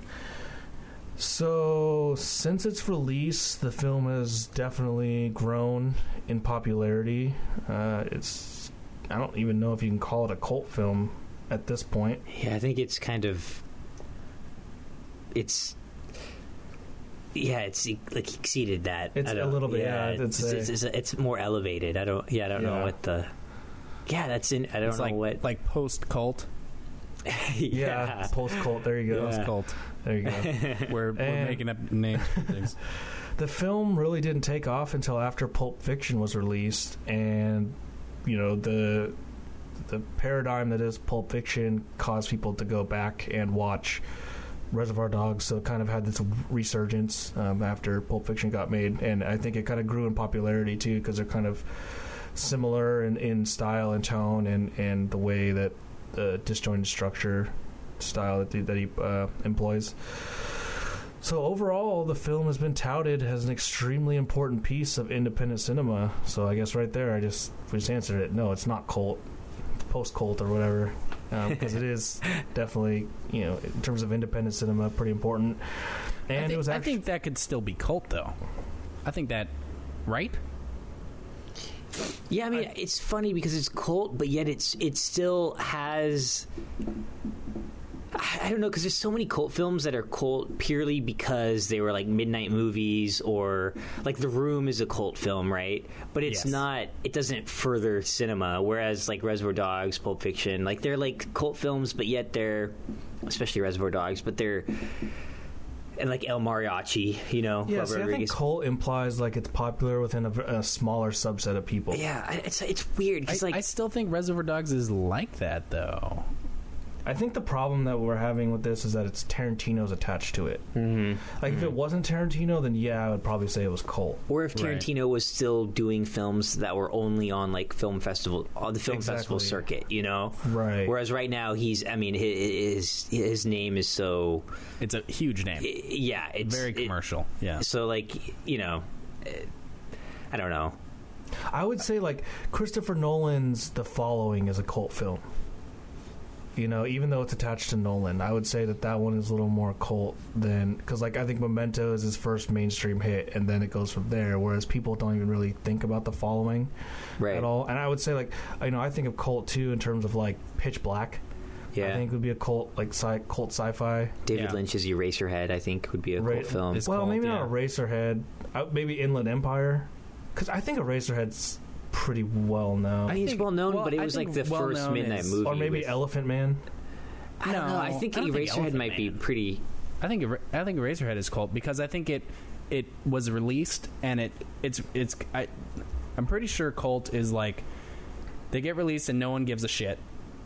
so since its release, the film has definitely grown in popularity. Uh, it's I don't even know if you can call it a cult film at this point. Yeah, I think it's kind of it's yeah, it's e- like exceeded that. It's I a don't- little bit, yeah, it's, it's it's, it's, it's more elevated. I don't. Yeah, I don't know what the. Yeah, that's in. I don't It's know like what. like post cult. Yeah, post cult. There you go. Post Yeah. cult. There you go. We're, we're making up names for things. the film really didn't take off until after Pulp Fiction was released, and you know the the paradigm that is Pulp Fiction caused people to go back and watch Reservoir Dogs. So it kind of had this resurgence um, after Pulp Fiction got made, and I think it kind of grew in popularity too because they're kind of similar in, in style and tone and, and the way that the disjointed structure style that, he- that he uh, employs. So overall, the film has been touted as an extremely important piece of independent cinema. So I guess right there, I just we just answered it. No, it's not cult, post cult or whatever, because it is definitely you know in terms of independent cinema pretty important. And I think, it was I think that could still be cult though. I think that right? Yeah, I mean, it's funny because it's cult, but yet it's it still has. I I don't know because there's so many cult films that are cult purely because they were like midnight movies or like The Room is a cult film, right? But it's Yes. not. It doesn't further cinema. Whereas like Reservoir Dogs, Pulp Fiction, like they're like cult films, but yet they're especially Reservoir Dogs, but they're and like El Mariachi, you know, yeah. See, I think cult implies like it's popular within a, a smaller subset of people. yeah, it's it's weird because like I still think Reservoir Dogs is like that though. I think the problem that we're having with this is that it's Tarantino's attached to it. mhm. Like if it wasn't Tarantino, then yeah, I would probably say it was cult. Or if Right. Tarantino was still doing films that were only on like film festival, on the film festival circuit, you know. Right. Whereas right now he's, I mean, his his, his name is so, It's a huge name. yeah, it's Very it- commercial. yeah. so like you know, I don't know. I would say like Christopher Nolan's The Following is a cult film. You know, even though it's attached to Nolan, I would say that that one is a little more cult than because like I think Memento is his first mainstream hit, and then it goes from there. Whereas people don't even really think about The Following Right. at all. And I would say like you know I think of cult too in terms of like Pitch Black. Yeah. I think would be a cult like sci- cult sci-fi. David Yeah. Lynch's Eraserhead, I think, would be a Right. cult film. Well, cult, maybe yeah. not Eraserhead. Uh, maybe Inland Empire, because I think Eraserhead's pretty well known. I mean, it's think- well known, well, but it I was like think the well first known midnight is- movie. or maybe with- Elephant Man. I don't know. I No, think I don't think Eraserhead Elephant might be Man. pretty. I think Era- I think Eraserhead is cult because I think it it was released and it it's it's I I'm pretty sure cult is like they get released and no one gives a shit,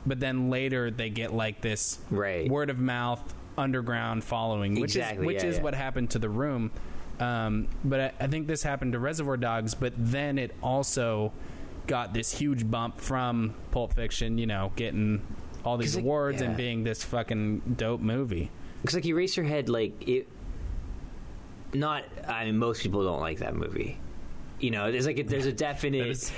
but then later they get like this Right. word of mouth underground following, which Exactly, is which yeah, is yeah. what happened to the room. Um, but I, I think this happened to Reservoir Dogs, but then it also got this huge bump from Pulp Fiction. You know, getting all these 'Cause, like, awards and yeah. being this fucking dope movie. Because like Eraserhead, like it. Not, I mean, most people don't like that movie. You know, there's like a, there's a definite, is-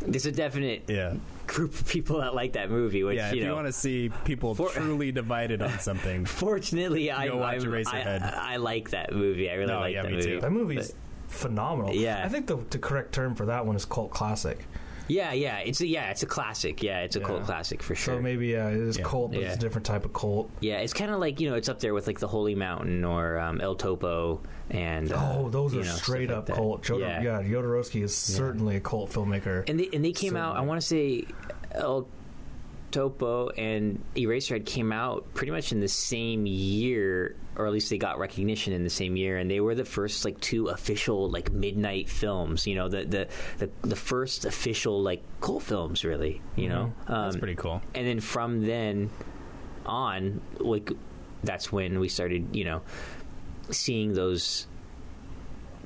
there's a definite Yeah. Group of people that like that movie. Which Yeah, you if you know, want to see people For- truly divided on something, fortunately, I, watch I'm- Eraserhead. I, I like that movie. I really No, like yeah, that me movie. too. That movie's phenomenal. Yeah. I think the, the correct term for that one is cult classic. Yeah, yeah, it's a, yeah, it's a classic. Yeah, it's a Yeah. cult classic for sure. So maybe yeah, it is Yeah. cult, but Yeah. it's a different type of cult. yeah, it's kind of like you know, it's up there with like the Holy Mountain or um, El Topo and uh, Oh, those you are know, stuff straight like up that. cult. Jodor- yeah. Jodorowsky is certainly a cult filmmaker. and they and they came out. I want to say El Topo and Eraserhead came out pretty much in the same year, or at least they got recognition in the same year. And they were the first like two official like midnight films. You know, the the the, the first official like cult films, really. You know, um, That's pretty cool. and then from then on like that's when we started you know seeing those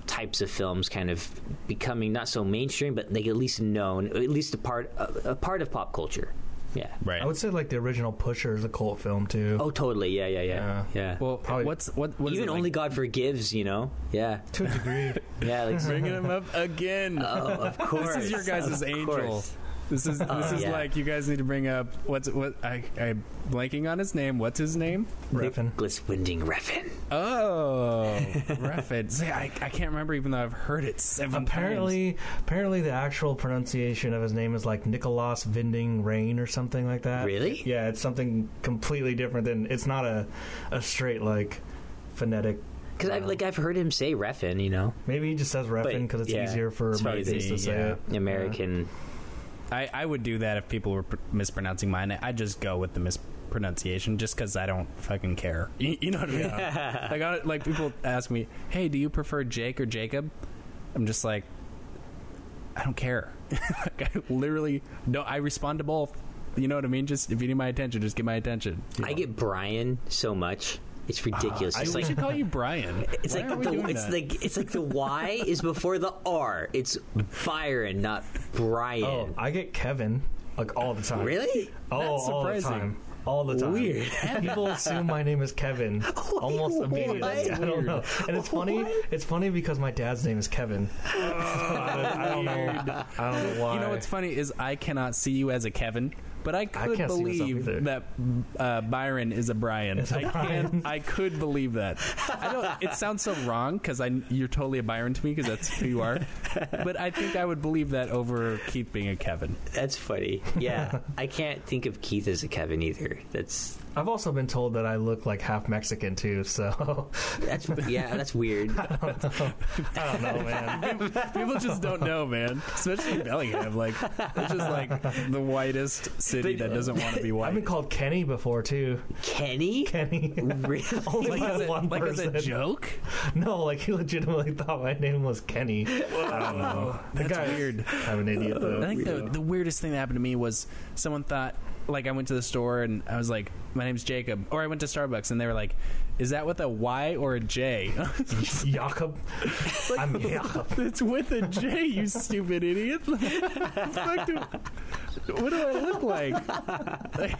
types of films kind of becoming not so mainstream but like at least known at least a part a part of pop culture yeah Right. I would say like the original Pusher is a cult film too. oh totally yeah yeah yeah Yeah. yeah, well, Probably- what's what? what is even it, like- only god forgives you know yeah to a degree. yeah like bringing him up again. oh of course This is your guys' angel. course. This is oh, this Oh, is yeah. like you guys need to bring up what's what I I'm blanking on his name. What's his name? Refn. Nicolas Winding Refn Oh, Refn. See, I, I can't remember even though I've heard it seven Apparently, apparently the actual pronunciation of his name is like Nicholas Vinding Rain or something like that. Really? Yeah, it's something completely different than. It's not a a straight like phonetic. because I've like I've heard him say Refn you know Maybe he just says Refn But, because it's yeah, easier for it's probably Americans the- to say yeah. it. American I, I would do that if people were pr- mispronouncing mine. I just go with the mispronunciation just because I don't fucking care. You, you know what I mean? like, I, like people ask me, "Hey, do you prefer Jake or Jacob?" I'm just like, I don't care. like, I literally no. I respond to both. You know what I mean? Just if you need my attention, just get my attention. you I get Brian so much. It's uh, ridiculous. I it's we like should call you Brian. it's Why like are we the doing it's that? like it's like the Y is before the R. It's Byron, not Brian. Oh, I get Kevin like all the time. really? Oh, That's all the time. All the time. Weird. People assume my name is Kevin almost immediately. What? I don't know. And it's funny. What? It's funny because my dad's name is Kevin. I, I don't know. I don't know why. You know what's funny is I cannot see you as a Kevin, but I could can't believe either. that uh, Byron is a Brian. Is a I Brian. can I could believe that. I don't. It sounds so wrong because I you're totally a Byron to me because that's who you are. But I think I would believe that over Keith being a Kevin. That's funny. Yeah, I can't think of Keith as a Kevin either. That's I've also been told that I look like half Mexican too. So that's yeah, that's weird. I don't know, man. People just don't know, man. Especially Bellingham, like it's just like the whitest city that doesn't want to be white. I've been called Kenny before too. Kenny? Kenny. Really? Only like by as, a, one like as a person. joke. No, like he legitimately thought my name was Kenny. I don't know. The That's guy's weird. Kind of an idiot though. I think the, the weirdest thing that happened to me was someone thought, like, I went to the store and I was like, my name's Jacob. Or I went to Starbucks and they were like, is that with a Y or a J? Jakob. I'm Jakob. it's with a J, you stupid idiot. What do I look like? Like,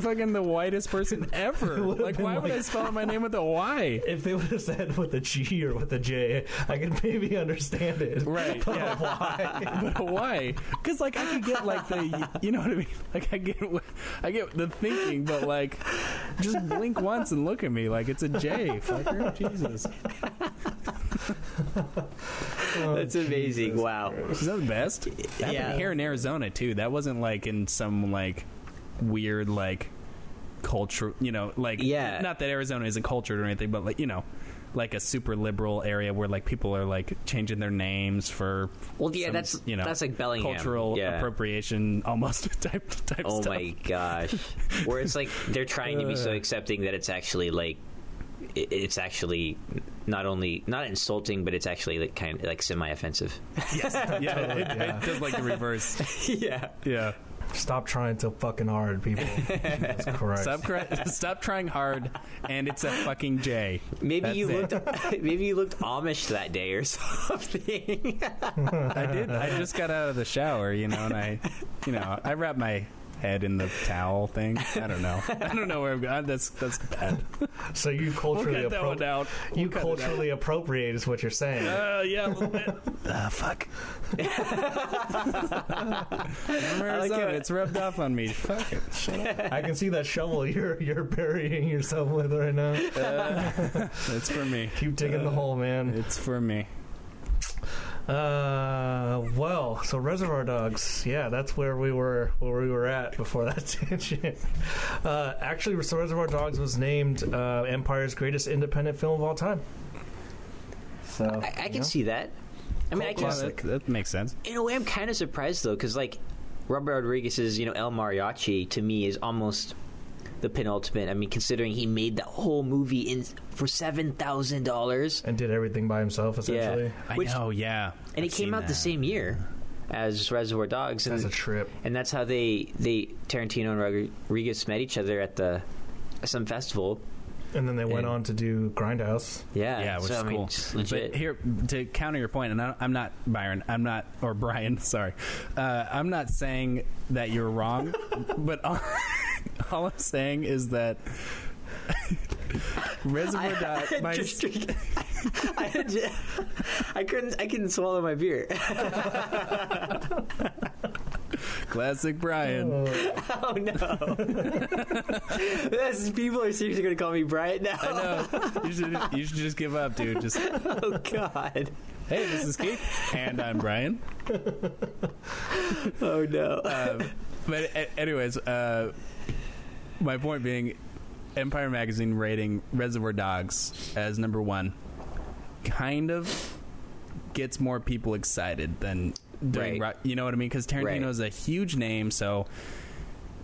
fucking the whitest person ever. Like, why would I spell out my name with a Y? If they would have said with a G or with a J, I could maybe understand it. Right, But yeah. why? but why? Because like I could get like the, you know what I mean? Like I get, I get the thinking, but like, just blink once and look at me like it's a J, fucker. Jesus, That's oh, amazing. Wow. is that the best? That happened Yeah. here in Arizona too. That wasn't like in some like weird like culture, you know, like Yeah. Not that Arizona isn't cultured or anything, but like you know. Like a super liberal area where like people are like changing their names for Well, yeah, some, that's you know that's like Bellingham. cultural yeah. appropriation almost type type Oh stuff. my gosh. Where it's like they're trying to be so accepting that it's actually like it's actually not only not insulting, but it's actually like kind of like semi-offensive. Yes. Yeah, it, Yeah. it does like the reverse. yeah. Yeah. Stop trying so fucking hard, people. Jesus Christ. Stop, cry- stop trying hard, and it's a fucking J. Maybe That's you it. looked maybe you looked Amish that day or something. I did. I just got out of the shower, you know, and I, you know, I wrapped my head in the towel thing. I don't know. I don't know where I'm going. That's that's bad. So you We'll culturally cut that one appro- out. you We'll cut out. culturally appropriate is what you're saying. Uh, yeah, a little bit. Uh, fuck. Remember Arizona? how- it's rubbed off on me. Fuck it. I can see that shovel you're you're burying yourself with right now. Uh, it's for me. Keep digging the hole, man. It's for me. Uh, well, so Reservoir Dogs, yeah, that's where we were where we were at before that tangent. Uh, actually, so Reservoir Dogs was named uh, Empire's greatest independent film of all time. So I, I can see that. I mean, I can. Well, that, that makes sense. In a way, I'm kind of surprised though, because like Robert Rodriguez's, you know, El Mariachi to me is almost the penultimate. I mean, considering he made that whole movie in for seven thousand dollars, and did everything by himself essentially. I Which- know, yeah. and I've it came seen out the same year as Reservoir Dogs, and That's a trip. and that's how they they Tarantino and Rodriguez met each other at the some festival. And then they went And- on to do Grindhouse. Yeah, Yeah, which so, is I mean, cool. it's legit. But here, to counter your point, and I, I'm not Byron, I'm not, or Brian, sorry, uh, I'm not saying that you're wrong, but all, all I'm saying is that Reservoir Dogs. by- Just I, had I couldn't. I couldn't swallow my beer. classic Brian. Oh no! That's, people are seriously going to call me Brian now. I know. You should, you should just give up, dude. Just Oh God! hey, this is Keith, and I'm Brian. Oh no! um, but a- anyways, uh, my point being, Empire Magazine rating Reservoir Dogs as number one kind of gets more people excited than doing. Right. You know what I mean? Because Tarantino is a huge name, so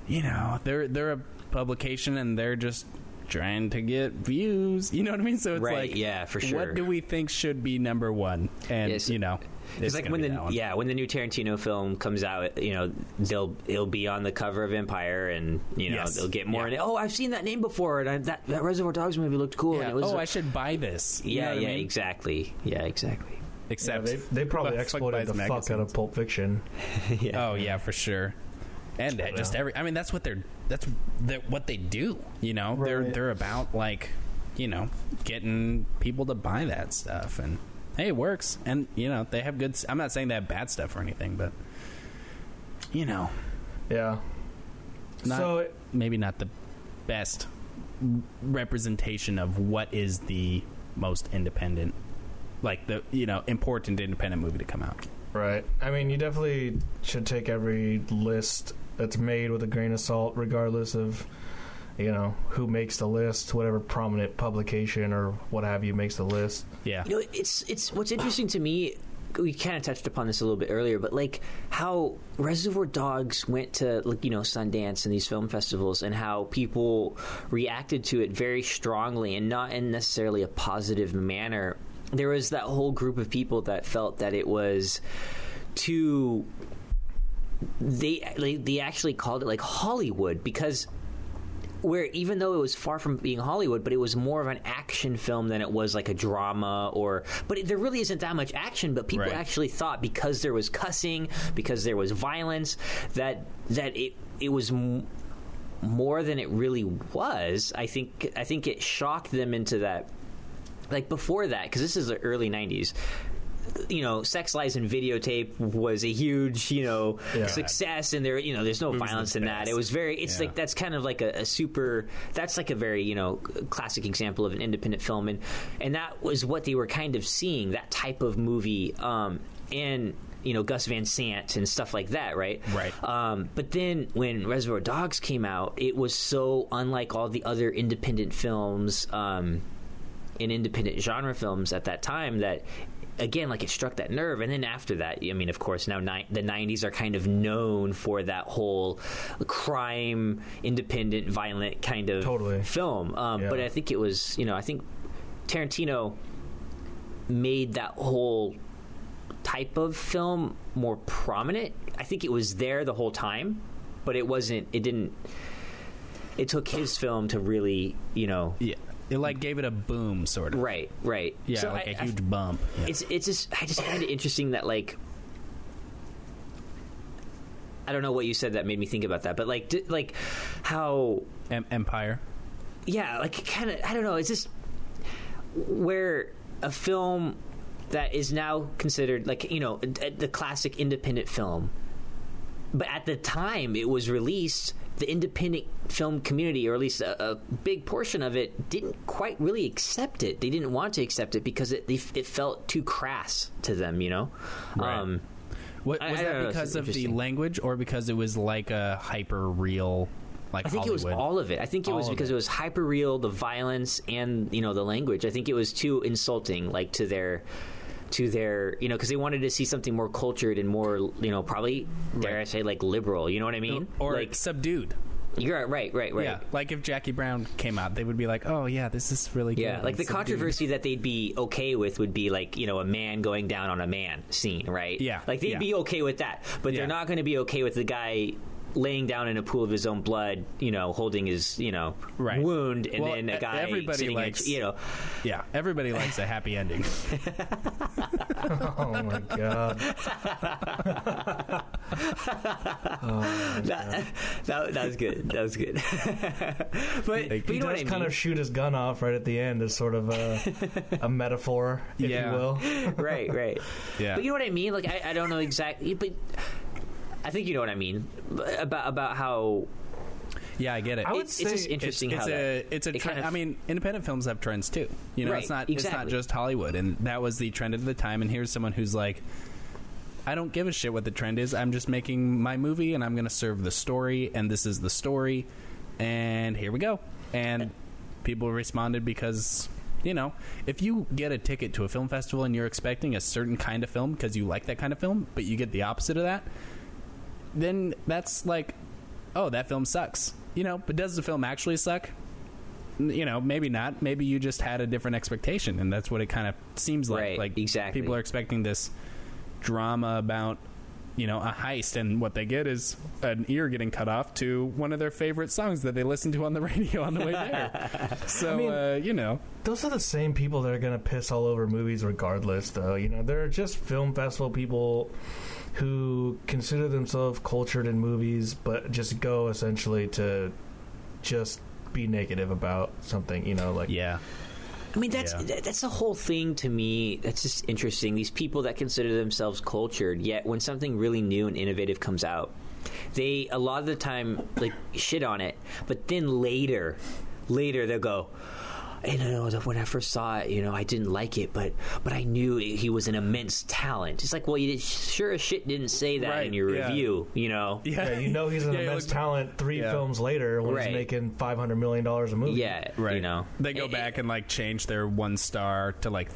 you know they're they're a publication and they're just trying to get views. You know what I mean? So it's Right, like, yeah, for sure. What do we think should be number one? And Yes. you know, It's like when the yeah when the new Tarantino film comes out, you know they'll it'll be on the cover of Empire, and you know Yes. they'll get more. Yeah. And, oh, I've seen that name before, and I, that that Reservoir Dogs movie looked cool. Yeah. And it was oh, I should buy this. You know yeah, I yeah, mean? exactly, yeah, exactly. Except yeah, they, they probably Fuck exploited the buys fuck out of. Pulp Fiction. yeah. Oh yeah, for sure. And uh, just every I mean that's what they're that's that what they do, you know. they're they're about like, you know, getting people to buy that stuff and hey, it works. And you know, they have good. I'm not saying they have bad stuff or anything, but you know, Yeah. not, so maybe not the best representation of what is the most independent like the you know important independent movie to come out. Right. I mean, you definitely should take every list that's made with a grain of salt, regardless of, you know, who makes the list, whatever prominent publication or what have you makes the list. Yeah. You know, it's it's what's interesting to me. We kind of touched upon this a little bit earlier, but like how Reservoir Dogs went to like you know Sundance and these film festivals, and how people reacted to it very strongly and not in necessarily a positive manner. There was that whole group of people that felt that it was too. They they actually called it like Hollywood because where even though it was far from being Hollywood, but it was more of an action film than it was like a drama or. But it, there really isn't that much action. But people Right. actually thought because there was cussing, because there was violence, that that it it was. M- more than it really was. I think I think it shocked them into that. Like before that, because this is the early '90s. You know, sex lies and videotape was a huge, you know, Yeah. success, and there, you know, there's no violence in that. It was very. It's Yeah. like that's kind of like a, a super. That's like a very you know classic example of an independent film, and and that was what they were kind of seeing that type of movie, um, and you know Gus Van Sant and stuff like that, right? Right. Um, but then when Reservoir Dogs came out, it was so unlike all the other independent films um, and independent genre films at that time that. Again, like it struck that nerve, and then after that, I mean, of course, now ni- the '90s are kind of known for that whole crime, independent, violent kind of Totally. film. Um, But I think it was, you know, I think Tarantino made that whole type of film more prominent. I think it was there the whole time, but it wasn't. It didn't. It took his film to really, you know, Yeah. It like gave it a boom sort of. right, right. Yeah, So like I- a I- huge bump. Yeah. it's it's just I just find it interesting that like I don't know what you said that made me think about that, but like di- like how Em- Empire. yeah, like kind of I don't know. It's just where a film that is now considered like you know a- the classic independent film but at the time it was released, the independent film community, or at least a, a big portion of it, didn't quite really accept it. They didn't want to accept it because it it felt too crass to them. You know. Right. Um, What, was I that know, because of the language or because it was like a hyper real like I think Hollywood? it was all of it. I think it All was because it. it was hyper real, the violence and you know the language. I think it was too insulting, like to their to their you know because they wanted to see something more cultured and more you know probably dare I say like liberal. You know what I mean? or like subdued. you're right, right, right. Yeah, like if Jackie Brown came out, they would be like, "Oh yeah, this is really good." Yeah, like the subdued." controversy that they'd be okay with would be like you know a man going down on a man scene, right? Yeah, like they'd yeah. be okay with that, but Yeah. they're not going to be okay with the guy laying down in a pool of his own blood, you know, holding his you know Right. wound, and Well, then a guy everybody sitting likes- in, a, you know. Yeah, everybody likes a happy ending. Oh my god. that, that, that was good. That was good. but, but he you know what does I kind mean? of shoot his gun off right at the end as sort of a, a metaphor, if Yeah. you will. right, right. Yeah. But you know what I mean? Like I, I don't know exactly, but I think you know what I mean about about how Yeah, I get it. I would it's, it's just interesting it's how a that, it's a it trend. kind of- I mean, independent films have trends too. You know, Right, it's not exactly. it's not just Hollywood, and that was the trend of the time. And here's someone who's like, I don't give a shit what the trend is. I'm just making my movie, and I'm going to serve the story, and this is the story, and here we go. And people responded because. You know, if you get a ticket to a film festival and you're expecting a certain kind of film because you like that kind of film, but you get the opposite of that, then that's like, oh, that film sucks. You know, but does the film actually suck? You know, maybe not. Maybe you just had a different expectation, and that's what it kind of seems like. Right, like exactly. people are expecting this drama about you know a heist, and what they get is an ear getting cut off to one of their favorite songs that they listen to on the radio on the way there. so I mean- uh, you know, Those are the same people that are going to piss all over movies regardless, though. You know, they're just film festival people who consider themselves cultured in movies, but just go essentially to just be negative about something, you know, like yeah, I mean, that's Yeah. that's the whole thing to me. That's just interesting. These people that consider themselves cultured, yet when something really new and innovative comes out, they a lot of the time like shit on it, but then later, later they'll go. You know, when I first saw it, you know, I didn't like it, but but I knew he was an immense talent. It's like, well, you did, sure as shit didn't say that Right, in your yeah. review, you know. Yeah, you know he's an Yeah, immense talent three Yeah. films later when Right. he's making five hundred million dollars a movie. Yeah, right. you know, they go It- back and like change their one star to like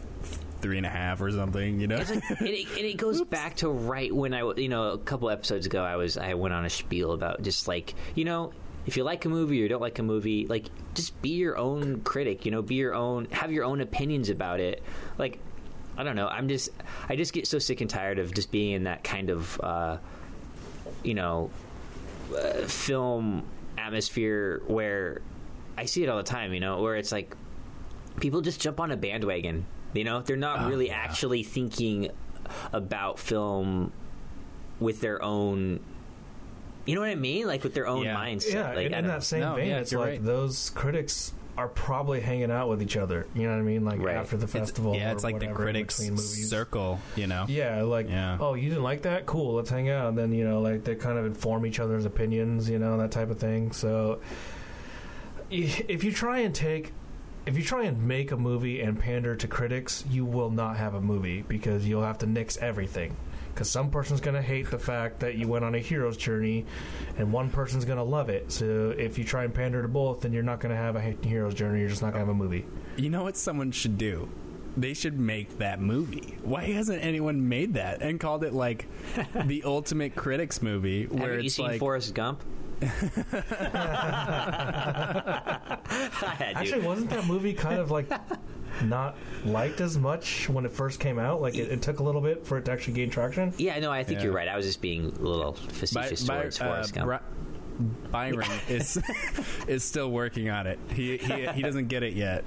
three and a half or something. You know, like, and, it, and it goes back to right when I, you know, a couple episodes ago, I was I went on a spiel about just like you know, if you like a movie or don't like a movie, like just be your own critic. You know, be your own, have your own opinions about it. Like, I don't know. I'm just, I just get so sick and tired of just being in that kind of, uh, you know, uh, film atmosphere where I see it all the time. You know, where it's like people just jump on a bandwagon. You know, they're not Oh, really yeah. actually thinking about film with their own. You know what I mean? Like with their own Yeah. mindset. Yeah, like, and in don't- that same No, vein, yeah, it's like right. those critics are probably hanging out with each other. You know what I mean? Like Right. after the It's- festival. yeah, or it's like the whatever in critics between circle. You know, Yeah, like Yeah. oh, you didn't like that? Cool, let's hang out. And then you know, like they kind of inform each other's opinions, you know, that type of thing. So if you try and take, if you try and make a movie and pander to critics, you will not have a movie because you'll have to nix everything. Because some person's going to hate the fact that you went on a hero's journey, and one person's going to love it. So if you try and pander to both, then you're not going to have a hero's journey. You're just not going to have a movie. You know what someone should do? They should make that movie. Why hasn't anyone made that and called it like the ultimate critics movie? Where Haven't you it's seen like, Forrest Gump? I Actually, wasn't that movie kind of like not liked as much when it first came out? Like it, it took a little bit for it to actually gain traction. Yeah, no, I think Yeah. you're right. I was just being a little facetious by- towards uh, Forrest Gump. Bri- Byron is is still working on it. He he, he doesn't get it yet.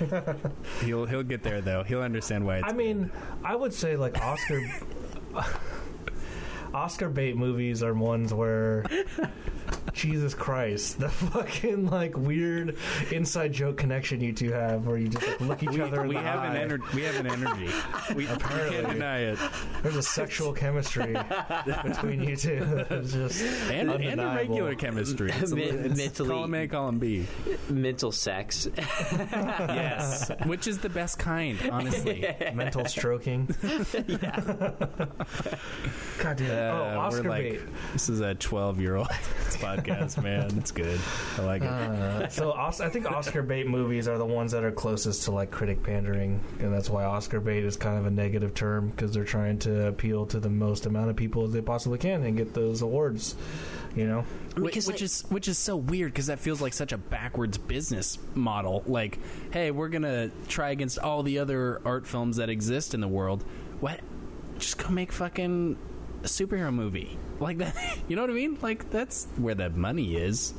he'll he'll get there though. He'll understand why. It's I mean, I would say like Oscar. Oscar bait movies are ones where Jesus Christ, the fucking like weird inside joke connection you two have, where you just like, look each other in we the have eye. an ener- we have an energy. We, we Apparently. can't deny it. There's a sexual chemistry between you two. It's just And, and a regular chemistry. It's a, Men- it's mentally- column A, column B. Mental sex. Yes, which is the best kind, honestly. mental stroking. God damn. Uh, oh, Oscar we're like, bait. This is a 12 year old podcast, man. It's good. I like it. Uh, so Os- I think Oscar bait movies are the ones that are closest to like critic pandering, and that's why Oscar bait is kind of a negative term because they're trying to appeal to the most amount of people as they possibly can and get those awards. You know, Which, which like- is which is so weird because that feels like such a backwards business model. Like, hey, we're gonna try against all the other art films that exist in the world. What? Just go make fucking a superhero movie like that. You know what I mean? Like that's where the money is.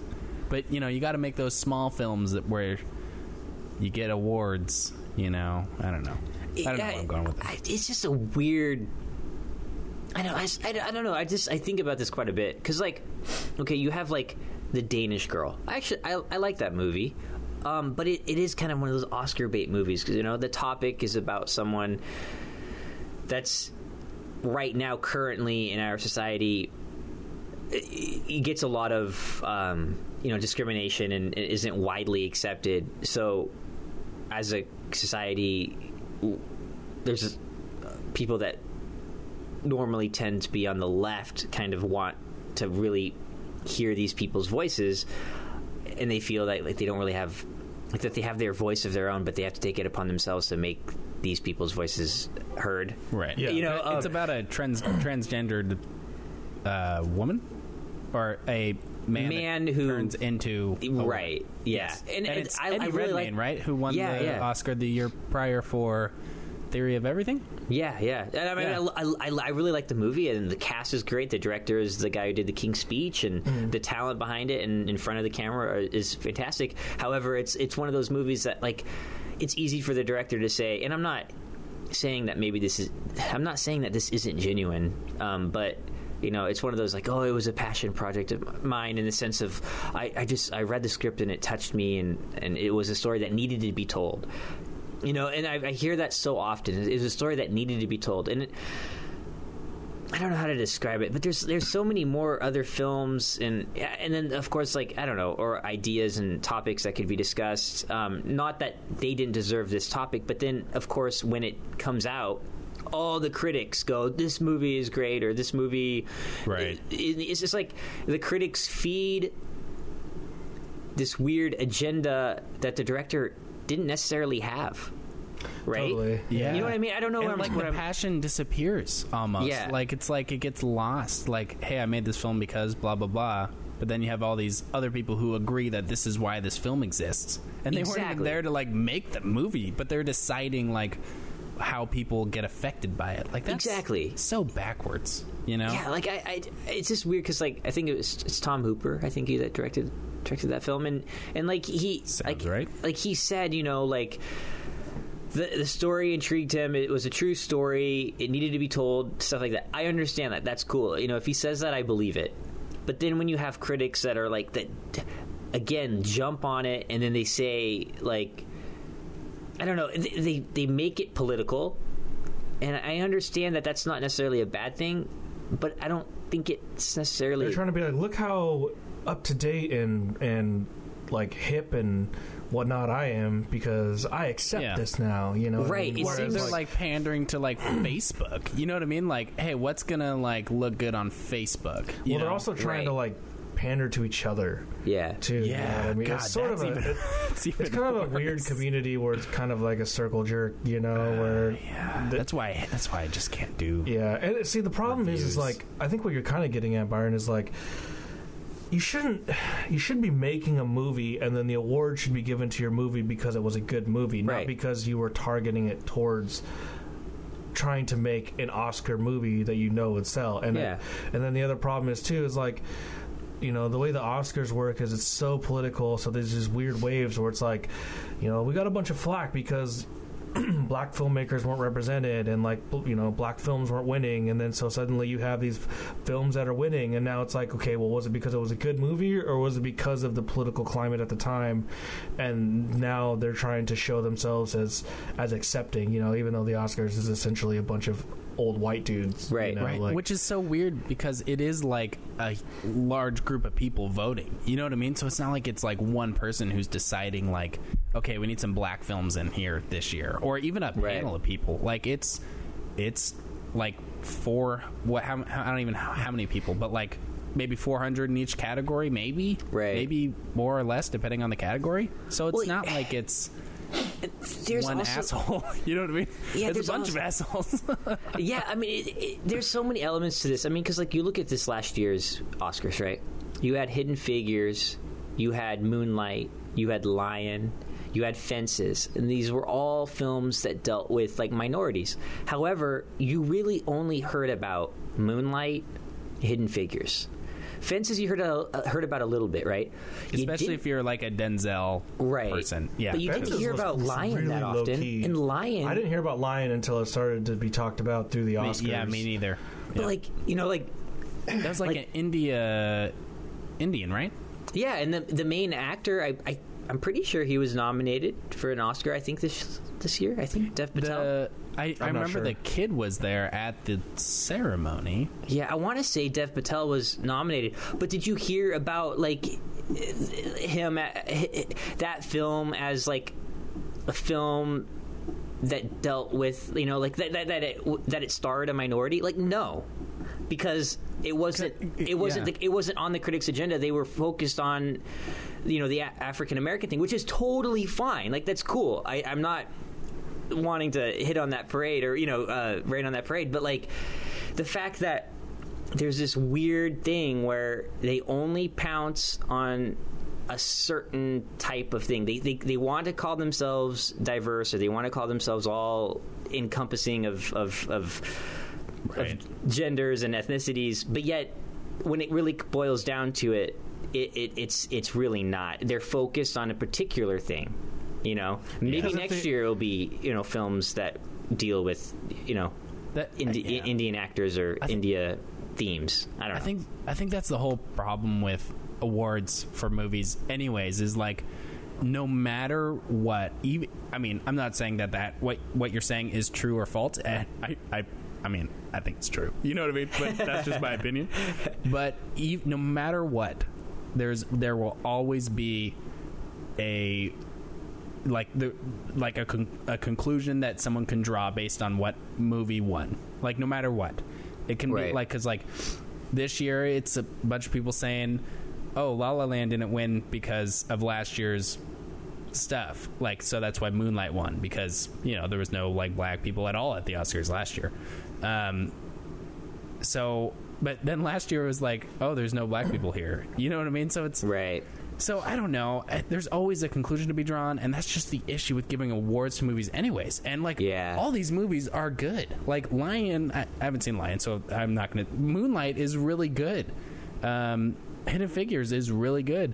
But you know, you got to make those small films that where you get awards. You know, I don't know. I don't know where I'm going with it. It's just a weird. I don't. I, I, I don't know. I just I think about this quite a bit because like, okay, you have like the Danish Girl. I actually, I I like that movie. Um, but it, it is kind of one of those Oscar bait movies because you know the topic is about someone that's right now currently in our society it gets a lot of um, you know discrimination and isn't widely accepted. So, as a society, there's uh, people that normally tend to be on the left kind of want to really hear these people's voices, and they feel that like they don't really have like that they have their voice of their own, but they have to take it upon themselves to make these people's voices heard. Right. Yeah. You know, it's um, about a trans transgendered uh, woman or a man, Man who- turns into a woman. Right. Yeah. Yes. And, And, and it's I, Eddie I really Redmayne, like. right? Who won Yeah, the yeah. Oscar the year prior for Theory of Everything? Yeah, yeah. And I mean, Yeah. I, I, I really like the movie, and the cast is great. The director is the guy who did the King's Speech, and Mm-hmm. the talent behind it and in front of the camera is fantastic. However, it's it's one of those movies that like it's easy for the director to say, and I'm not saying that maybe this is. I'm not saying that this isn't genuine, um, but. You know, it's one of those like, oh, it was a passion project of mine in the sense of I, I just I read the script and it touched me and, and it was a story that needed to be told you know and I, I hear that so often it was a story that needed to be told and it, I don't know how to describe it, but there's there's so many more other films and and then of course like I don't know or ideas and topics that could be discussed. Um, not that they didn't deserve this topic, but then of course when it comes out, all the critics go, "This movie is great," or "This movie." Right. It- it's just like the critics feed this weird agenda that the director didn't necessarily have. Right? Totally. Yeah. You know what I mean? I don't know And where I'm like the I'm- passion disappears almost. Yeah. Like it's like it gets lost. Like, hey, I made this film because blah blah blah. But then you have all these other people who agree that this is why this film exists, and they weren't even there to like make the movie, but they're deciding like how people get affected by it. Like that's Exactly. so backwards. You know? Yeah, like I, I it's just weird because like I think it was it's Tom Hooper. I think he that directed directed that film, and and like he Sounds like, right. Like he said, you know, like the the story intrigued him. It was a true story. It needed to be told. Stuff like that. I understand that. That's cool. You know, if he says that, I believe it. But then when you have critics that are like that, again, jump on it, and then they say like, I don't know, they they, make it political, and I understand that that's not necessarily a bad thing, but I don't think it's necessarily. They're trying to be like, look how up to date and and like hip and whatnot I am because I accept Yeah. this now. You know, what I Right, mean? it Whereas, seems they're like pandering to like Facebook. You know what I mean? Like, hey, what's gonna like look good on Facebook? You well, they're also trying to like pander to each other yeah. too. you know Yeah, what I mean, God, it's sort of that's a, even- it- it's even it's kind of a weird worse. community where it's kind of like a circle jerk. You know, uh, where Yeah, the- that's why. That's why I just can't do. Yeah, and see, the problem is, is Reviews. like I think what you're kind of getting at, Byron, is like you shouldn't you should be making a movie and then the award should be given to your movie because it was a good movie, not because you were targeting it towards trying to make an Oscar movie that you know would sell. And Yeah. and then the other problem is too is like you know the way the Oscars work is it's so political. So there's these weird waves where it's like, you know, we got a bunch of flack because black filmmakers weren't represented and like you know black films weren't winning and then so suddenly you have these films that are winning and now it's like okay well was it because it was a good movie or was it because of the political climate at the time? And now they're trying to show themselves as as accepting you know even though the Oscars is essentially a bunch of old white dudes Right. you know, right like- which is so weird because it is like a large group of people voting you know what i mean so it's not like it's like one person who's deciding like okay we need some black films in here this year or even a Right. panel of people like it's it's like four what how, how- i don't even know how many people but like maybe 400 in each category maybe Right. maybe more or less depending on the category so it's Well, not like it's There's one also, asshole you know what i mean Yeah, there's, there's a bunch also- of assholes yeah, I mean, it, it, there's so many elements to this. I mean, because like you look at this last year's Oscars, right? You had Hidden Figures, you had Moonlight, you had Lion, you had Fences, and these were all films that dealt with like minorities. However, you really only heard about Moonlight, Hidden Figures. Fences you heard a, uh, heard about a little bit, right? You especially if you're like a denzel right person yeah But you Fences didn't hear about Lion really that often. low-key. And Lion, I didn't hear about Lion until it started to be talked about through the Me- Oscars yeah me neither but Yeah. like you know, like That was like, Like- an India Indian, right? Yeah, and the the main actor, I, I I'm pretty sure he was nominated for an Oscar. I think this this year. I think Dev Patel. The, I, I remember sure. the kid was there at the ceremony. yeah, I want to say Dev Patel was nominated. But did you hear about like him at, that film as like a film that dealt with you know like that that that it, that it starred a minority? Like no. Because it wasn't, it wasn't, yeah. the, it wasn't on the critics' agenda. They were focused on, you know, the A- African American thing, which is totally fine. Like that's cool. I, I'm not wanting to hit on that parade or you know uh, rain on that parade, but like the fact that there's this weird thing where they only pounce on a certain type of thing. They, they they want to call themselves diverse or they want to call themselves all encompassing of of, of, Right. of genders and ethnicities, but yet when it really boils down to it, it, it it's it's really not. They're focused on a particular thing. You know, maybe next year it'll be you know films that deal with you know That Indi- uh, yeah. Indian actors or think- India themes. I don't know. I think I think that's the whole problem with awards for movies. Anyways, is like no matter what. Even I mean, I'm not saying that that what what you're saying is true or false. I I I mean, I think it's true. You know what I mean? But that's just my opinion. But no matter what, there's there will always be a like the like a con- a conclusion that someone can draw based on what movie won. Like no matter what, it can be like because like this year it's a bunch of people saying, "Oh, La La Land didn't win because of last year's stuff." Like so that's why Moonlight won because you know there was no like black people at all at the Oscars last year. Um, so. But then last year it was like, oh, there's no black people here. You know what I mean? So it's right. So I don't know. There's always a conclusion to be drawn, and that's just the issue with giving awards to movies, anyways. And like, Yeah. all these movies are good. Like Lion, I, I haven't seen Lion, so I'm not gonna. Moonlight is really good. Um, Hidden Figures is really good.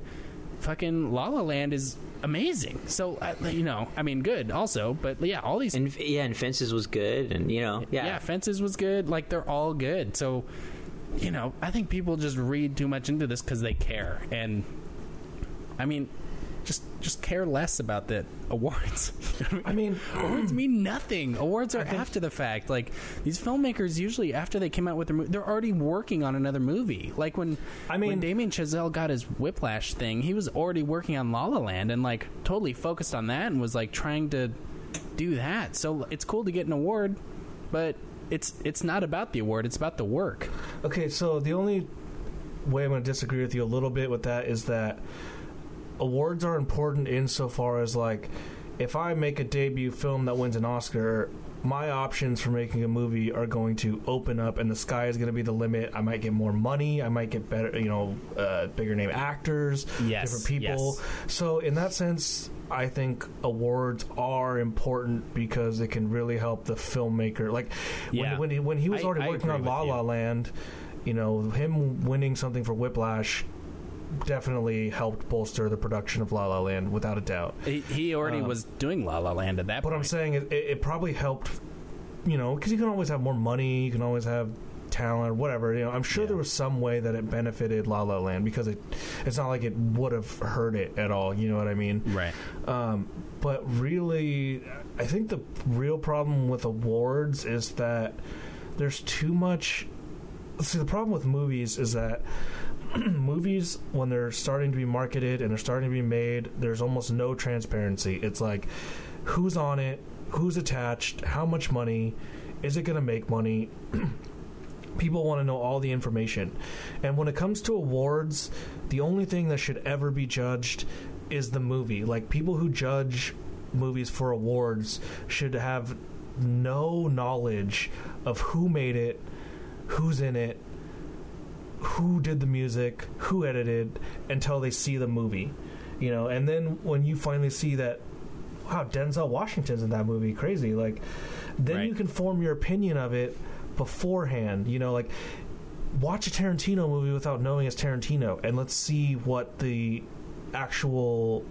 Fucking La La Land is amazing. So uh, you know, I mean, good also. But yeah, all these. And yeah, and Fences was good, and you know, yeah, yeah, Fences was good. Like they're all good. So, you know, I think people just read too much into this because they care, and I mean, just just care less about the awards. I mean, awards mean nothing. Awards are after the fact. Like these filmmakers usually after they came out with their movie, they're already working on another movie. Like when I mean- when Damien Chazelle got his Whiplash thing, he was already working on La La Land and like totally focused on that and was like trying to do that. So it's cool to get an award, but it's it's not about the award. It's about the work. Okay, so the only way I'm going to disagree with you a little bit with that is that awards are important insofar as like if I make a debut film that wins an Oscar, my options for making a movie are going to open up, and the sky is going to be the limit. I might get more money. I might get better, you know, uh, bigger name actors, Yes, different people. yes. So in that sense, I think awards are important because it can really help the filmmaker. Like Yeah. when when he, when he was already I working agree on La. La Land, you know, him winning something for Whiplash definitely helped bolster the production of La La Land without a doubt. He, he already Um, was doing La La Land at that But point. I'm saying it, it, it probably helped, you know, because you can always have more money, you can always have talent, whatever. You know, I'm sure Yeah. there was some way that it benefited La La Land because it, it's not like it would have hurt it at all. You know what I mean? right. Um, but really, I think the real problem with awards is that there's too much. See, the problem with movies is that movies, when they're starting to be marketed and they're starting to be made, there's almost no transparency. It's like who's on it, who's attached, how much money, is it going to make money? People want to know all the information. And when it comes to awards, the only thing that should ever be judged is the movie. Like people who judge movies for awards should have no knowledge of who made it, who's in it, who did the music, who edited until they see the movie. You know, and then when you finally see that wow, Denzel Washington's in that movie, crazy. Like then Right. you can form your opinion of it beforehand. You know, like watch a Tarantino movie without knowing it's Tarantino, and let's see what the actual.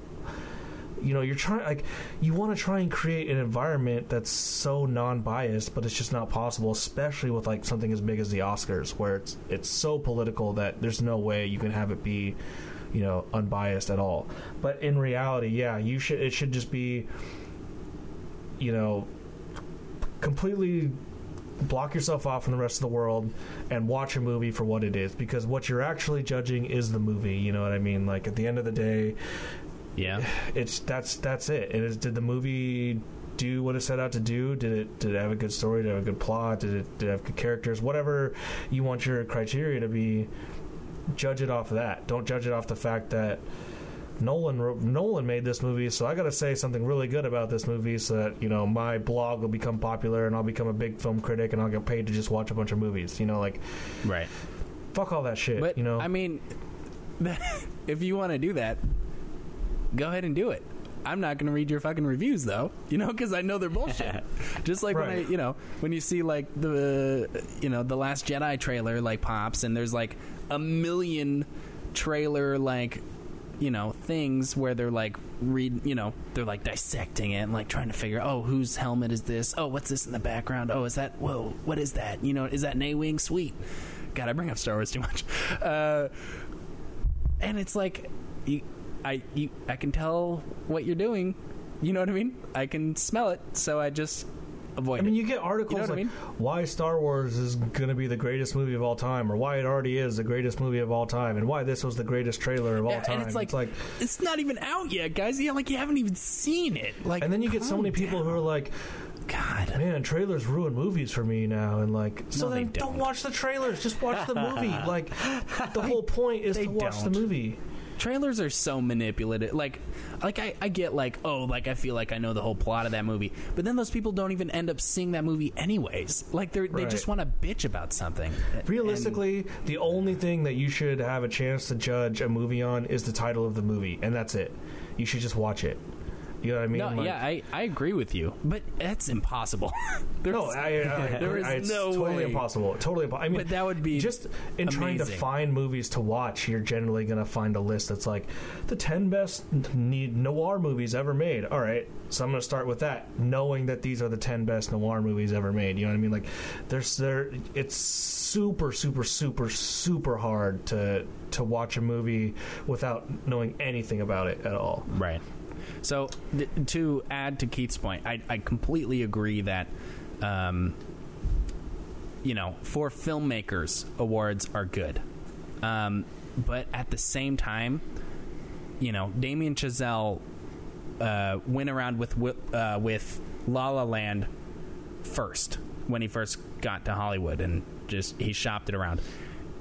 You know, you're trying like you want to try and create an environment that's so non-biased, but it's just not possible, especially with like something as big as the Oscars, where it's it's so political that there's no way you can have it be, you know, unbiased at all. But in reality, yeah, you should it should just be, you know, completely block yourself off from the rest of the world and watch a movie for what it is because what you're actually judging is the movie you know what i mean like at the end of the day Yeah. it's that's that's it is did the movie do what it set out to do did it did it have a good story did it have a good plot did it did it have good characters whatever you want your criteria to be judge it off of that don't judge it off the fact that Nolan wrote, Nolan made this movie, so I got to say something really good about this movie, so that you know my blog will become popular and I'll become a big film critic and I'll get paid to just watch a bunch of movies. You know, like Right. fuck all that shit. But you know, I mean, if you want to do that, go ahead and do it. I'm not going to read your fucking reviews though, you know, because I know they're bullshit. Just like when I, you know, when you see like the, you know, the Last Jedi trailer like pops, and there's like a million trailer like, you know, things where they're like read, you know, they're like dissecting it and like trying to figure, oh, whose helmet is this? Oh, what's this in the background? Oh, is that? Whoa, what is that? You know, is that Naywing? Sweet. God, I bring up Star Wars too much. Uh, and it's like you, I you, I can tell what you're doing. You know what I mean? I can smell it, so I just avoid it. I mean, it. you get articles what I like why Star Wars is going to be the greatest movie of all time, or why it already is the greatest movie of all time, and why this was the greatest trailer of all Yeah, time. and it's like, it's not even out yet, guys. Yeah, like you haven't even seen it. Like, and then you get so calm many people who are like, God, man, trailers ruin movies for me now, and like, so No, they then don't. don't. watch the trailers, just watch the movie. like, the whole point is They to watch don't. the movie. Trailers are so manipulative. Like, like I, I get like, oh, like I feel like I know the whole plot of that movie, but then those people don't even end up seeing that movie anyways. Like they are they just want to bitch about something. Realistically, the only thing that you should have a chance to judge a movie on is the title of the movie, and that's it. You should just watch it. You know what I mean? No, Like- yeah, I, I agree with you, but that's impossible. No, I, I, I, There is I- it's no totally way. impossible. Totally impossible. I mean, But that would be just in trying to find movies to watch. You're generally going to find a list that's like the ten best noir movies ever made. All right, so I'm going to start with that, knowing that these are the ten best noir movies ever made. You know what I mean? Like, there's there. It's super, super, super, super hard to to watch a movie without knowing anything about it at all. Right. So th- to add to Keith's point, I, I completely agree that, um, you know, for filmmakers, awards are good, um, but at the same time, you know, Damien Chazelle uh, went around with wi- uh, with La La Land first when he first got to Hollywood, and just he shopped it around.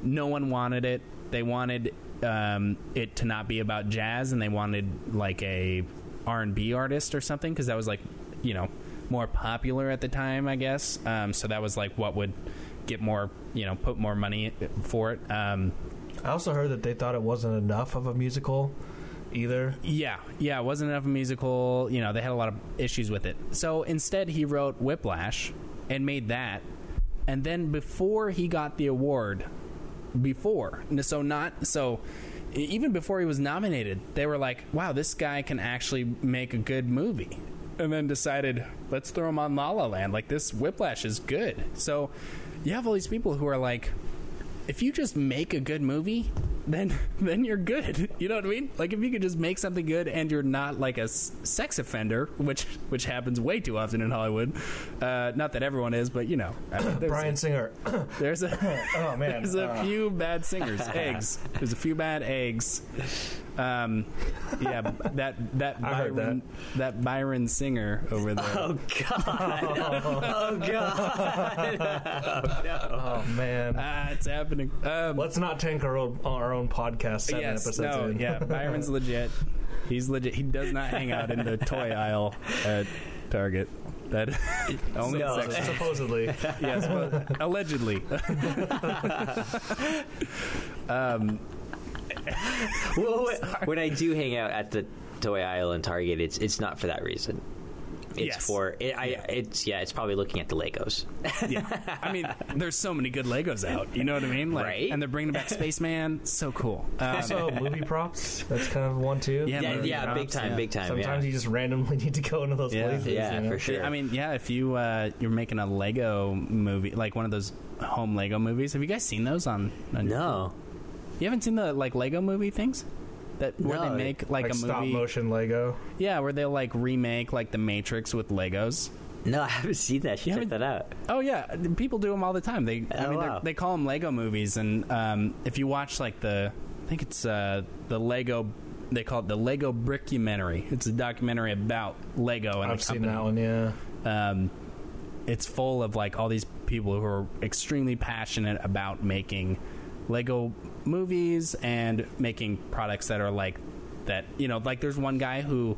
No one wanted it. They wanted um, it to not be about jazz, and they wanted like a R and B artist or something because that was like you know more popular at the time, I guess. Um, so that was like what would get more you know put more money for it. Um, I also heard that they thought it wasn't enough of a musical either. Yeah, yeah, it wasn't enough of a musical. You know, they had a lot of issues with it. So instead, he wrote Whiplash and made that. And then before he got the award, before, so not so even before he was nominated, they were like, "Wow, this guy can actually make a good movie." And then decided, let's throw him on La La Land. Like this Whiplash is good. So you have all these people who are like, if you just make a good movie, then then you're good. You know what I mean? Like if you could just make something good and you're not like a s- sex offender, which which happens way too often in Hollywood. Uh, not that everyone is, but you know, I mean, there's, Bryan Singer. there's a oh man. there's a Uh, few bad singers. Eggs. There's a few bad eggs. Um, yeah, that that Byron that. Byron Singer over there. Oh God! oh God! oh man. Ah, it's happening. Um, Let's not tank our own our own podcast seven yes, episodes no, in. yeah, Byron's legit. He's legit. He does not hang out in the toy aisle at Target. That only No. sex. Supposedly. Yes, but allegedly. um, well, when I do hang out at the toy aisle in Target, it's it's not for that reason. It's Yes. for it, I. It's yeah. It's probably looking at the Legos. yeah, I mean, there's so many good Legos out. You know what I mean? Like, Right? And they're bringing back Spaceman. So cool. Um, Also, movie props. That's kind of one too. Yeah, yeah, movie yeah, big time, yeah. big time. Sometimes yeah. you just randomly need to go into those Yeah. places. Yeah, you know? for sure. I mean, yeah, if you uh, you're making a Lego movie, like one of those home Lego movies, have you guys seen those on? on no. You haven't seen the like Lego movie things that where No, they make like, Like, a stop movie. motion Lego. Yeah, where they'll like remake like the Matrix with Legos. No, I haven't seen that. I should You check haven't- that out. Oh yeah, people do them all the time. They, I Oh, mean, they're- wow. they call them Lego movies, and um, if you watch like the, I think it's uh, the Lego, they call it the Lego Brickumentary. It's a documentary about Lego and I've the seen company. that one. Yeah. um, it's full of like all these people who are extremely passionate about making Lego movies and making products that are like that. You know, like there's one guy who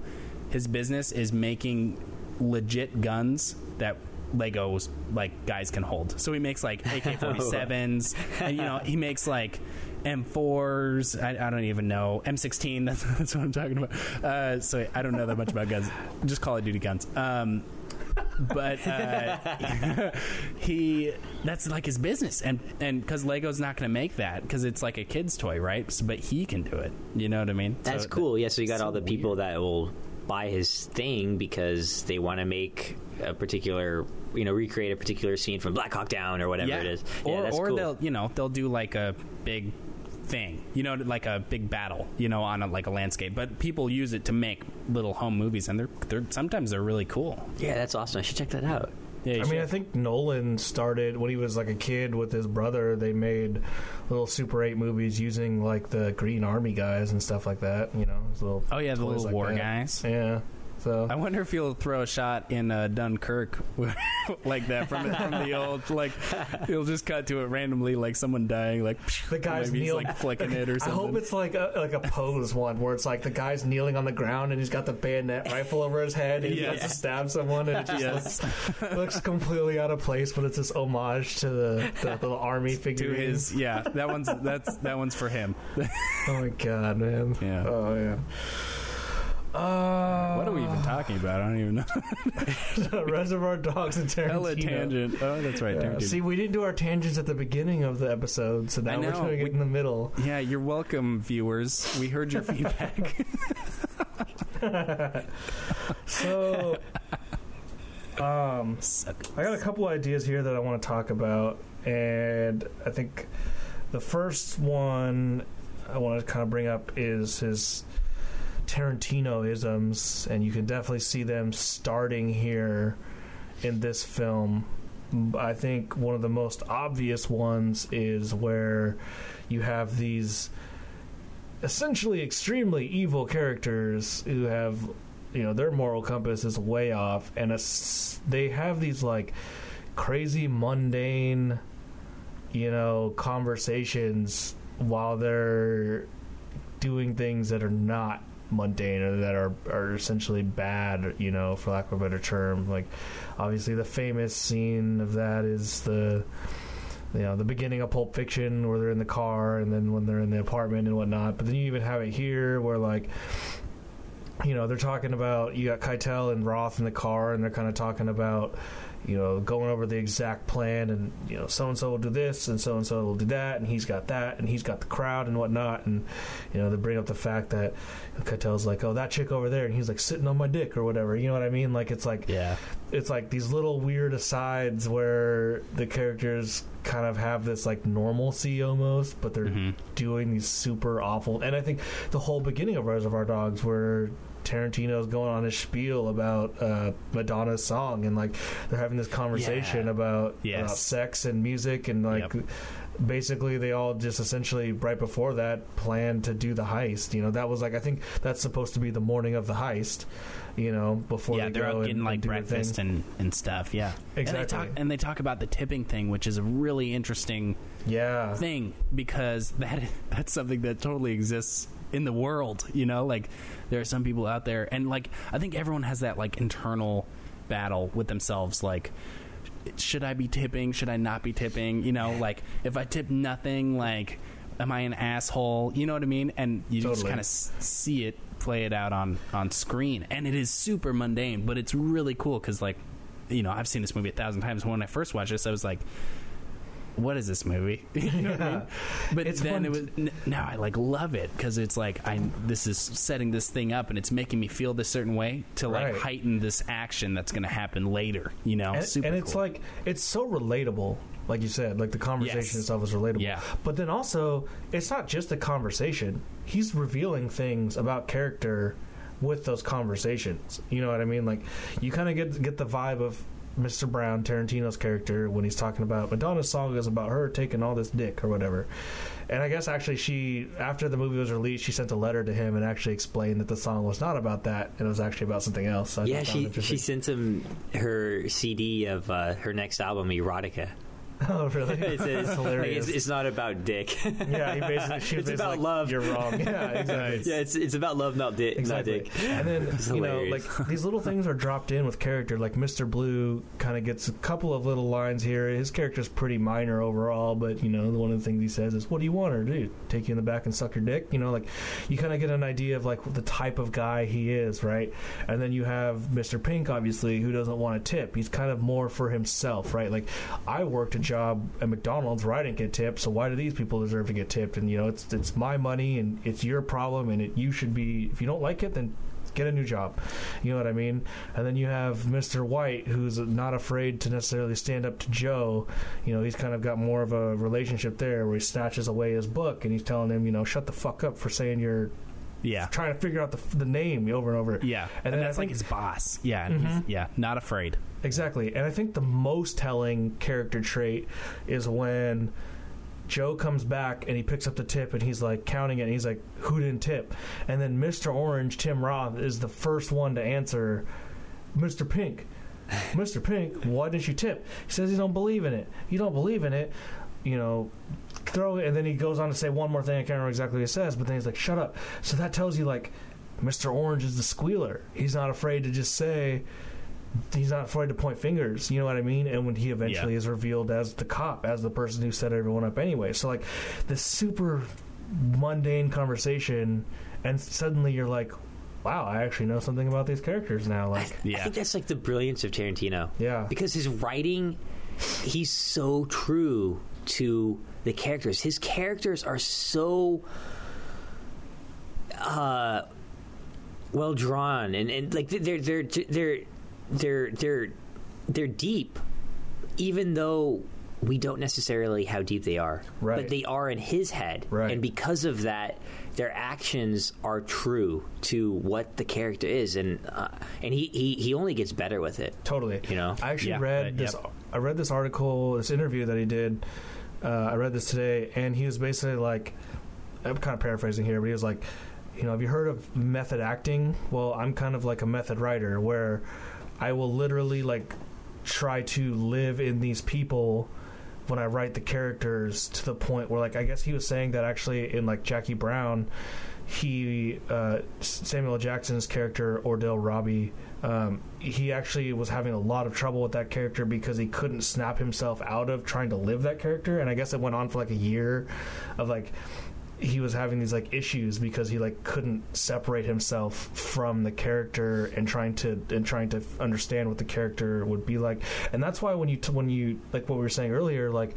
his business is making legit guns that Legos like guys can hold. So he makes like AK-47s, and you know he makes like M4s. I, I don't even know M16. That's, that's what I'm talking about. Uh, so I don't know that much about guns. Just Call of Duty guns. Um, but uh, he that's like his business and and because lego's not going to make that because it's like a kid's toy right so, but he can do it you know what i mean That's So cool. Yeah, so you got all the people that will buy his thing because they want to make a particular, you know, recreate a particular scene from Black Hawk Down or whatever yeah. it is. or yeah, that's or cool. they'll you know they'll do like a big thing you know like a big battle you know on a, like a landscape but people use it to make little home movies and they're they're sometimes they're really cool Yeah, that's awesome. I should check that out. yeah you I mean, I think Nolan started when he was like a kid with his brother. They made little Super 8 movies using like the Green Army guys and stuff like that. You know, little oh yeah the little like war that. guys Yeah. So I wonder if he'll throw a shot in uh, Dunkirk like that from from the old like he'll just cut to it randomly like someone dying like the guy's kneeling. like flicking it or something. I hope it's like a like a pose one where it's like the guy's kneeling on the ground and he's got the bayonet rifle over his head and he Yes. has to stab someone and it just Yes. looks, looks completely out of place, but it's this homage to the, the little army to figure. his yeah that one's that's that one's for him. Oh my god, man! Yeah. Oh yeah. Uh, what are we even talking about? I don't even know. Reservoir Dogs and Tarantino. Hella tangent. Oh, that's right. Yeah. See, we didn't do our tangents at the beginning of the episode, so now we're doing it We- in the middle. yeah, you're welcome, viewers. We heard your feedback. So, um, I got a couple ideas here that I want to talk about, and I think the first one I want to kind of bring up is his Tarantino isms, and you can definitely see them starting here in this film. I think one of the most obvious ones is where you have these essentially extremely evil characters who have you know their moral compass is way off and they have these like crazy mundane you know conversations while they're doing things that are not mundane or that are are essentially bad you know for lack of a better term like obviously the famous scene of that is the you know the beginning of Pulp Fiction where they're in the car and then when they're in the apartment and whatnot. But then you even have it here where like you know they're talking about you got Keitel and Roth in the car and they're kind of talking about you know, going over the exact plan, and you know, so and so will do this, and so and so will do that, and he's got that, and he's got the crowd and whatnot, and you know, they bring up the fact that Keitel's like, oh, that chick over there, and he's like sitting on my dick or whatever. You know what I mean? Like it's like, Yeah. it's like these little weird asides where the characters kind of have this like normalcy almost, but they're Mhm. doing these super awful. And I think the whole beginning of Reservoir Dogs, where Tarantino's going on his spiel about uh, Madonna's song, and like they're having this conversation Yeah. about, Yes. about sex and music, and like. Yep. Basically, they all just essentially right before that planned to do the heist. You know, that was like I think that's supposed to be the morning of the heist. You know, before yeah, they they're go out and- getting like and breakfast and, and stuff. Yeah, And they, talk, and they talk about the tipping thing, which is a really interesting Yeah, thing because that that's something that totally exists in the world. You know, like there are some people out there, and like I think everyone has that like internal battle with themselves, like. Should I be tipping? Should I not be tipping? You know, like if I tip nothing, like, am I an asshole? You know what I mean? And you just kind of see it play it out on on screen, and it is super mundane, but it's really cool because, like, you know, I've seen this movie a thousand times. When I first watched this, I was like, "What is this movie?" you know what I mean? But It's then it was n- now I like love it because it's like I this is setting this thing up and it's making me feel this certain way to like Right. heighten this action that's going to happen later. You know, and, and it's cool. like it's so relatable like you said like the conversation Yes. itself is relatable Yeah. but then also it's not just a conversation he's revealing things about character with those conversations you know what i mean like you kind of get get the vibe of Mr. Brown, Tarantino's character, when he's talking about Madonna's song is about her taking all this dick or whatever. And I guess actually she, after the movie was released, she sent a letter to him and actually explained that the song was not about that. and It was actually about something else. So Yeah, thought that was she she sent him her CD of uh, her next album, Erotica. oh, really? It's, it's, like, hilarious. it's, it's not about dick. Yeah, he basically she It's about like, love. You're wrong. Yeah, exactly. yeah, it's it's about love, not dick. Exactly. Not dick. And then It's you know, like these little things are dropped in with character. Like Mr. Blue kind of gets a couple of little lines here. His character's pretty minor overall, but you know, one of the things he says is, "What do you want her to do? Take you in the back and suck your dick?" You know, like you kind of get an idea of like the type of guy he is, right? And then you have Mr. Pink, obviously, who doesn't want a tip. He's kind of more for himself, right? Like I worked a job at McDonald's where I didn't get tipped, so why do these people deserve to get tipped? And you know, it's it's my money and it's your problem, and it, you should be. If you don't like it, then get a new job. You know what I mean? And then you have Mr. White, who's not afraid to necessarily stand up to Joe. You know, he's kind of got more of a relationship there where he snatches away his book and he's telling him, you know, shut the fuck up for saying you're yeah, trying to figure out the, the name over and over. yeah, And and, that's like think- his boss. Yeah, and he's, Mhm. yeah, not afraid. Exactly. And I think the most telling character trait is when Joe comes back and he picks up the tip and he's like counting it and he's like, Who didn't tip? And then Mr. Orange, Tim Roth, is the first one to answer Mr. Pink. Mr. Pink, why didn't you tip? He says he don't believe in it. You don't believe in it, you know, throw it and then he goes on to say one more thing, I can't remember exactly what he says, but then he's like, Shut up. So that tells you like Mr. Orange is the squealer. He's not afraid to just say he's not afraid to point fingers. You know what I mean? And when he eventually Yeah. is revealed as the cop, as the person who set everyone up anyway. So like this super mundane conversation, and suddenly you're like, wow, I actually know something about these characters now. I, Like, I Yeah. think that's like the brilliance of Tarantino. yeah, because his writing he's so true to the characters his characters are so uh well drawn and, and like they're they're they're they're they're they're deep even though we don't necessarily how deep they are Right. but they are in his head Right. and because of that their actions are true to what the character is and uh, and he, he he only gets better with it totally. you know I actually Yeah, read right, this. yep. I read this article, this interview that he did. Uh, I read this today, and he was basically like, I'm kind of paraphrasing here, but he was like, you know, have you heard of method acting? Well, I'm kind of like a method writer where I will literally like try to live in these people when I write the characters to the point where, like, I guess he was saying that actually in like Jackie Brown, he uh, Samuel Jackson's character Ordell Robbie, um, he actually was having a lot of trouble with that character because he couldn't snap himself out of trying to live that character, and I guess it went on for like a year of like he was having these like issues because he like couldn't separate himself from the character and trying to and trying to understand what the character would be like and that's why when you t- when you like what we were saying earlier like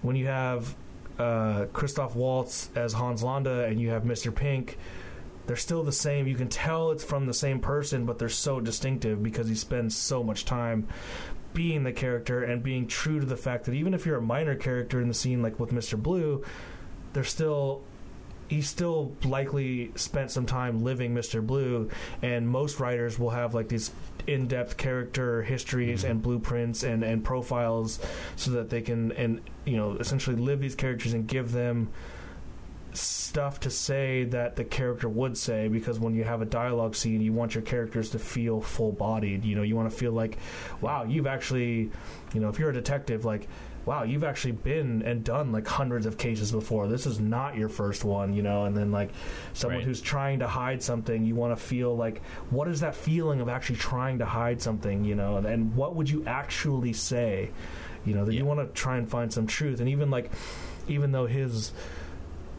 when you have uh, Christoph Waltz as Hans Landa and you have Mr. Pink they're still the same you can tell it's from the same person but they're so distinctive because he spends so much time being the character and being true to the fact that even if you're a minor character in the scene like with Mr. Blue they're still he still likely spent some time living Mr. Blue, and most writers will have like these in-depth character histories mm-hmm. and blueprints and, and profiles so that they can and you know essentially live these characters and give them stuff to say that the character would say because when you have a dialogue scene you want your characters to feel full bodied you know you want to feel like wow you've actually you know if you're a detective like wow, you've actually been and done like hundreds of cases before. This is not your first one, you know. And then like someone Right. who's trying to hide something, you want to feel like what is that feeling of actually trying to hide something, you know? And, and what would you actually say, you know? That you want to try and find some truth. And even like, even though his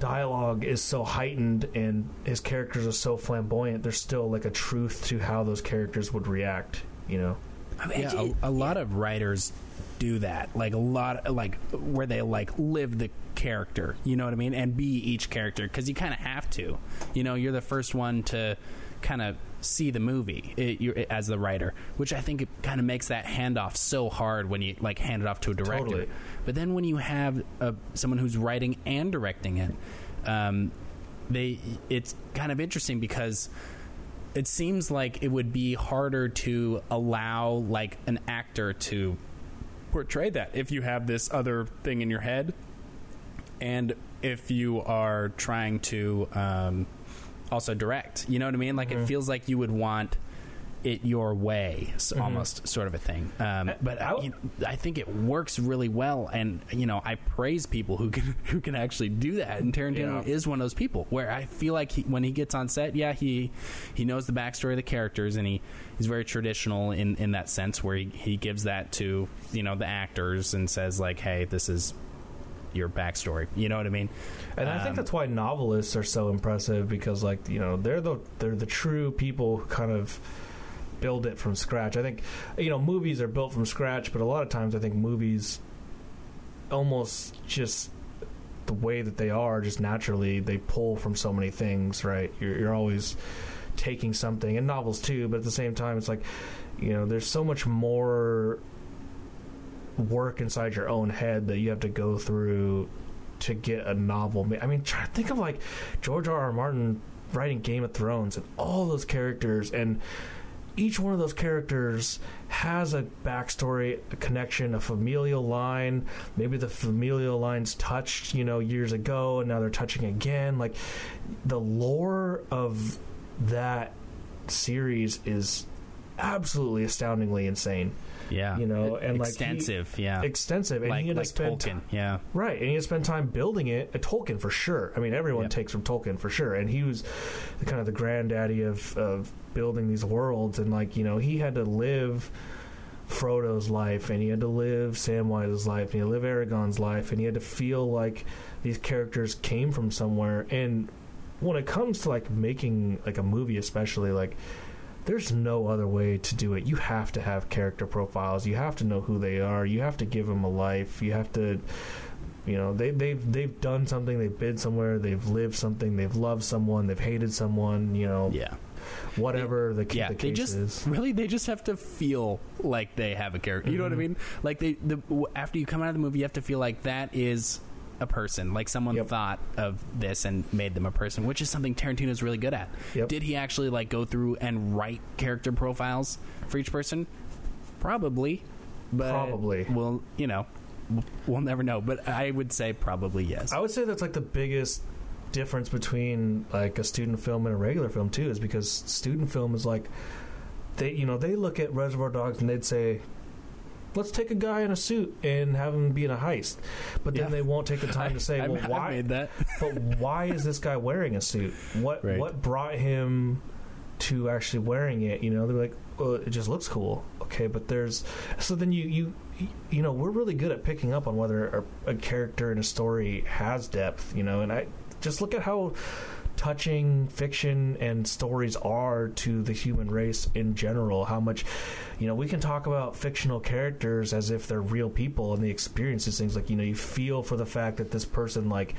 dialogue is so heightened and his characters are so flamboyant, there's still like a truth to how those characters would react, you know. I mean, Yeah, a, a lot of writers do that. Like a lot, like where they like live the character. You know what I mean? And be each character because you kind of have to. You know, you're the first one to kind of see the movie it, you're, as the writer, which I think it kind of makes that handoff so hard when you like hand it off to a director. Totally. But then when you have uh someone who's writing and directing it, um, they it's kind of interesting because it seems like it would be harder to allow like an actor to portray that if you have this other thing in your head and if you are trying to um, also direct. You know what i mean? Like it feels like you would want it your way s almost sort of a thing. Um, but I I, w- you know, I think it works really well. And you know i praise people who can who can actually do that. And tarantino Yeah. is one of those people where i feel like he, when he gets on set yeah he he knows the backstory of the characters and he he's very traditional in in that sense where he, he gives that to you know the actors and says like hey this is your backstory. You know what i mean? And I think Um, that's why novelists are so impressive because, like, you know, they're the they're the true people who kind of build it from scratch. I think, you know, movies are built from scratch, but a lot of times I think movies almost just the way that they are, just naturally, they pull from so many things, right? You're, you're always taking something, and novels too, but at the same time, it's like, you know, there's so much more work inside your own head that you have to go through to get a novel. I mean, try to think of like George R. R. Martin writing Game of Thrones and all those characters, and each one of those characters has a backstory, a connection, a familial line. Maybe the familial lines touched, you know, years ago, and now they're touching again. Like the lore of that series is absolutely astoundingly insane. Yeah You know, and, like, he- extensive yeah Extensive, and like, he had like to spend Tolkien, yeah Right, and he had spent time building it. A Tolkien for sure. I mean, everyone Yep. takes from Tolkien for sure, and he was the, kind of the granddaddy of of building these worlds. And like you know, he had to live Frodo's life, and he had to live Samwise's life, and he had to live Aragorn's life, and he had to feel like these characters came from somewhere. And when it comes to like making like a movie, especially like. There's no other way to do it. You have to have character profiles. You have to know who they are. You have to give them a life. You have to you know they they've they've done something they've been somewhere they've lived something they've loved someone they've hated someone you know yeah whatever the, yeah, the they just is really they just have to feel like they have a character. You know what I Mhm. mean? Like they the after you come out of the movie, you have to feel like that is a person. Like someone Yep. thought of this and made them a person, which is something Tarantino's really good at. Yep. Did he actually like go through and write character profiles for each person? Probably, but Probably. Well, you know, we'll never know. But I would say probably yes. i would say that's like the biggest difference between like a student film and a regular film too is because student film is like they you know they look at reservoir dogs and they'd say let's take a guy in a suit and have him be in a heist but then Yeah. they won't take the time to say I, well I why made that. but why is this guy wearing a suit? What Right. what brought him to actually wearing it. You know, they're like, well, it just looks cool. Okay, but there's so then you you you know we're really good at picking up on whether a, a character in a story has depth. You know, and I just look at how touching fiction and stories are to the human race in general. How much, you know, we can talk about fictional characters as if they're real people and they experience these things. Like, you know, you feel for the fact that this person, like,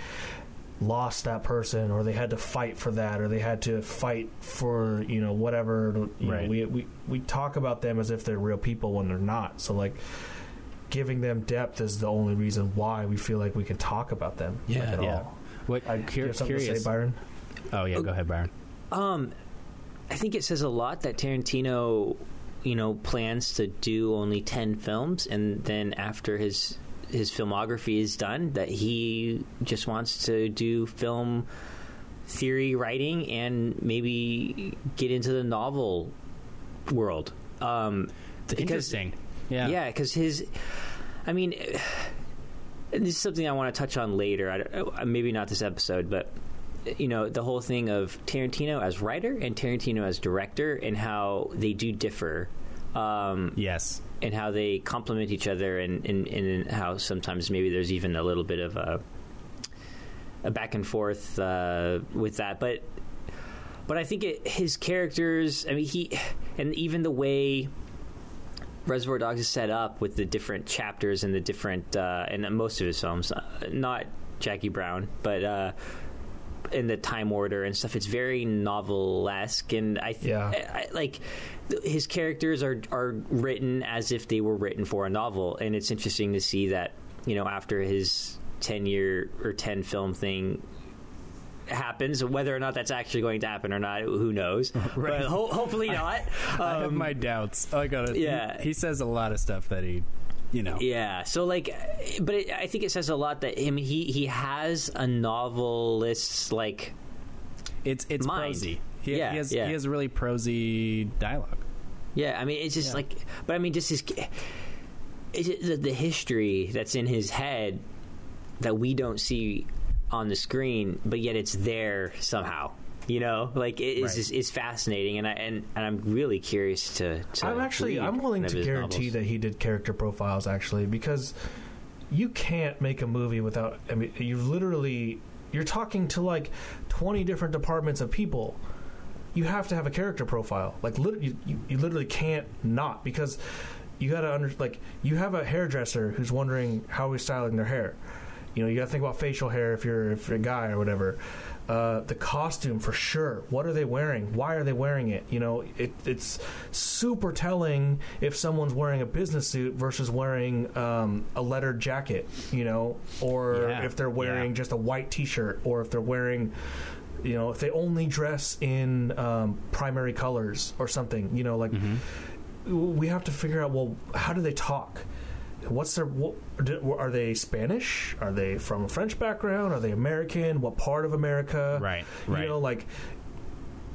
lost that person or they had to fight for that or they had to fight for you know whatever you Right. know, we, we we talk about them as if they're real people when they're not so like giving them depth is the only reason why we feel like we can talk about them like, at yeah. all What? I, cur- curious. to say Byron oh yeah, go ahead, Byron. Um, I think it says a lot that Tarantino, you know, plans to do only ten films, and then after his his filmography is done, that he just wants to do film theory writing and maybe get into the novel world. Um, because- Interesting. Yeah. yeah, because his, I mean, and this is something I want to touch on later. I, maybe not this episode, but you know, the whole thing of Tarantino as writer and Tarantino as director, and how they do differ. Um, Yes. and how they complement each other, and, and, and how sometimes maybe there's even a little bit of a a back and forth uh, with that. But but I think it, his characters, I mean, he and even the way Reservoir Dogs is set up with the different chapters and the different uh, and most of his films, uh, not Jackie Brown, but. Uh, in the time order and stuff, it's very novelesque, and I, th- Yeah. I, I like his characters are are written as if they were written for a novel, and it's interesting to see that you know after his ten year or ten film thing happens, whether or not that's actually going to happen or not, who knows? Right. But ho- hopefully not. I have Um, my doubts. I got it. yeah. He, he says a lot of stuff that he, you know. Yeah. So like, eh, but it, I think it says a lot that I mean he he has a novelist's like It's it's Mind. prosy. He, Yeah, he has yeah. he has really prosy dialogue. Yeah, I mean, it's just Yeah. like, but I mean, just his, eh, just the, the history that's in his head that we don't see on the screen, but yet it's there somehow. You know, like it is Right. just it's fascinating, and I and, and I'm really curious to. to I'm actually I'm willing to guarantee novels. that he did character profiles actually because you can't make a movie without I mean you literally you're talking to like 20 different departments of people. You have to have a character profile. Like lit- you, you, you literally can't not because you got to under like you have a hairdresser who's wondering how he's styling their hair. You know, you got to think about facial hair if you're if you're a guy or whatever. Uh, the costume for sure. What are they wearing? Why are they wearing it? You know, it, it's super telling if someone's wearing a business suit versus wearing um, a lettered jacket. You know, or Yeah, if they're wearing yeah. just a white T-shirt, or if they're wearing, you know, if they only dress in um, primary colors or something. You know, like we have to figure out. Well, how do they talk? What's their? What, are they Spanish? Are they from a French background? Are they American? What part of America? Right, You right. know, like.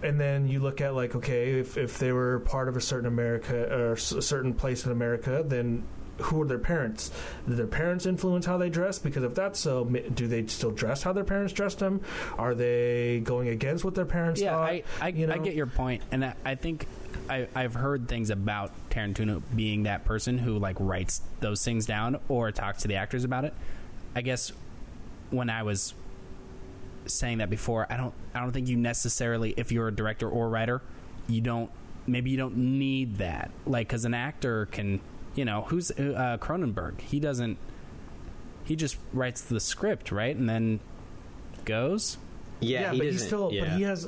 And then you look at like, okay, if if they were part of a certain America or a certain place in America, then who are their parents? Do their parents influence how they dress? Because if that's so, do they still dress how their parents dressed them? Are they going against what their parents Yeah, thought? I, I, you know? I get your point, and I, I think I, I've heard things about Tarantino being that person who like writes those things down or talks to the actors about it. I guess when I was saying that before, I don't I don't think you necessarily, if you're a director or writer, you don't maybe you don't need that like because an actor can you know who's uh, Cronenberg he doesn't he just writes the script right and then goes Yeah, he but he's doesn't- still. But he has.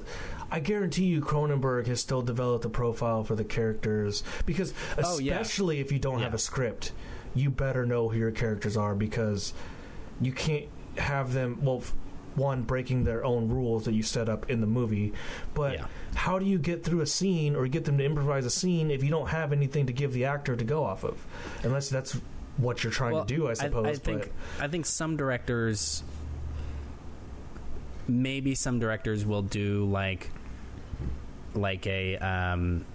I guarantee you, Cronenberg has still developed a profile for the characters because, Oh, yeah. especially if you don't have a script, you better know who your characters are because you can't have them. Well, f- one breaking their own rules that you set up in the movie, but Yeah. how do you get through a scene or get them to improvise a scene if you don't have anything to give the actor to go off of? Unless that's what you're trying Well, to do, I suppose. I, think but I think some directors, maybe some directors will do like like a um,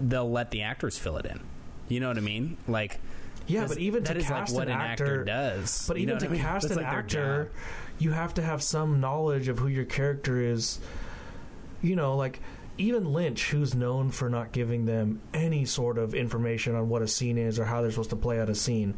they'll let the actors fill it in. You know what I mean? Like yeah, but even that to is cast like what an an actor, does. But You even know to I mean? cast That's an like actor, you have to have some knowledge of who your character is. You know, like even Lynch, who's known for not giving them any sort of information on what a scene is or how they're supposed to play out a scene,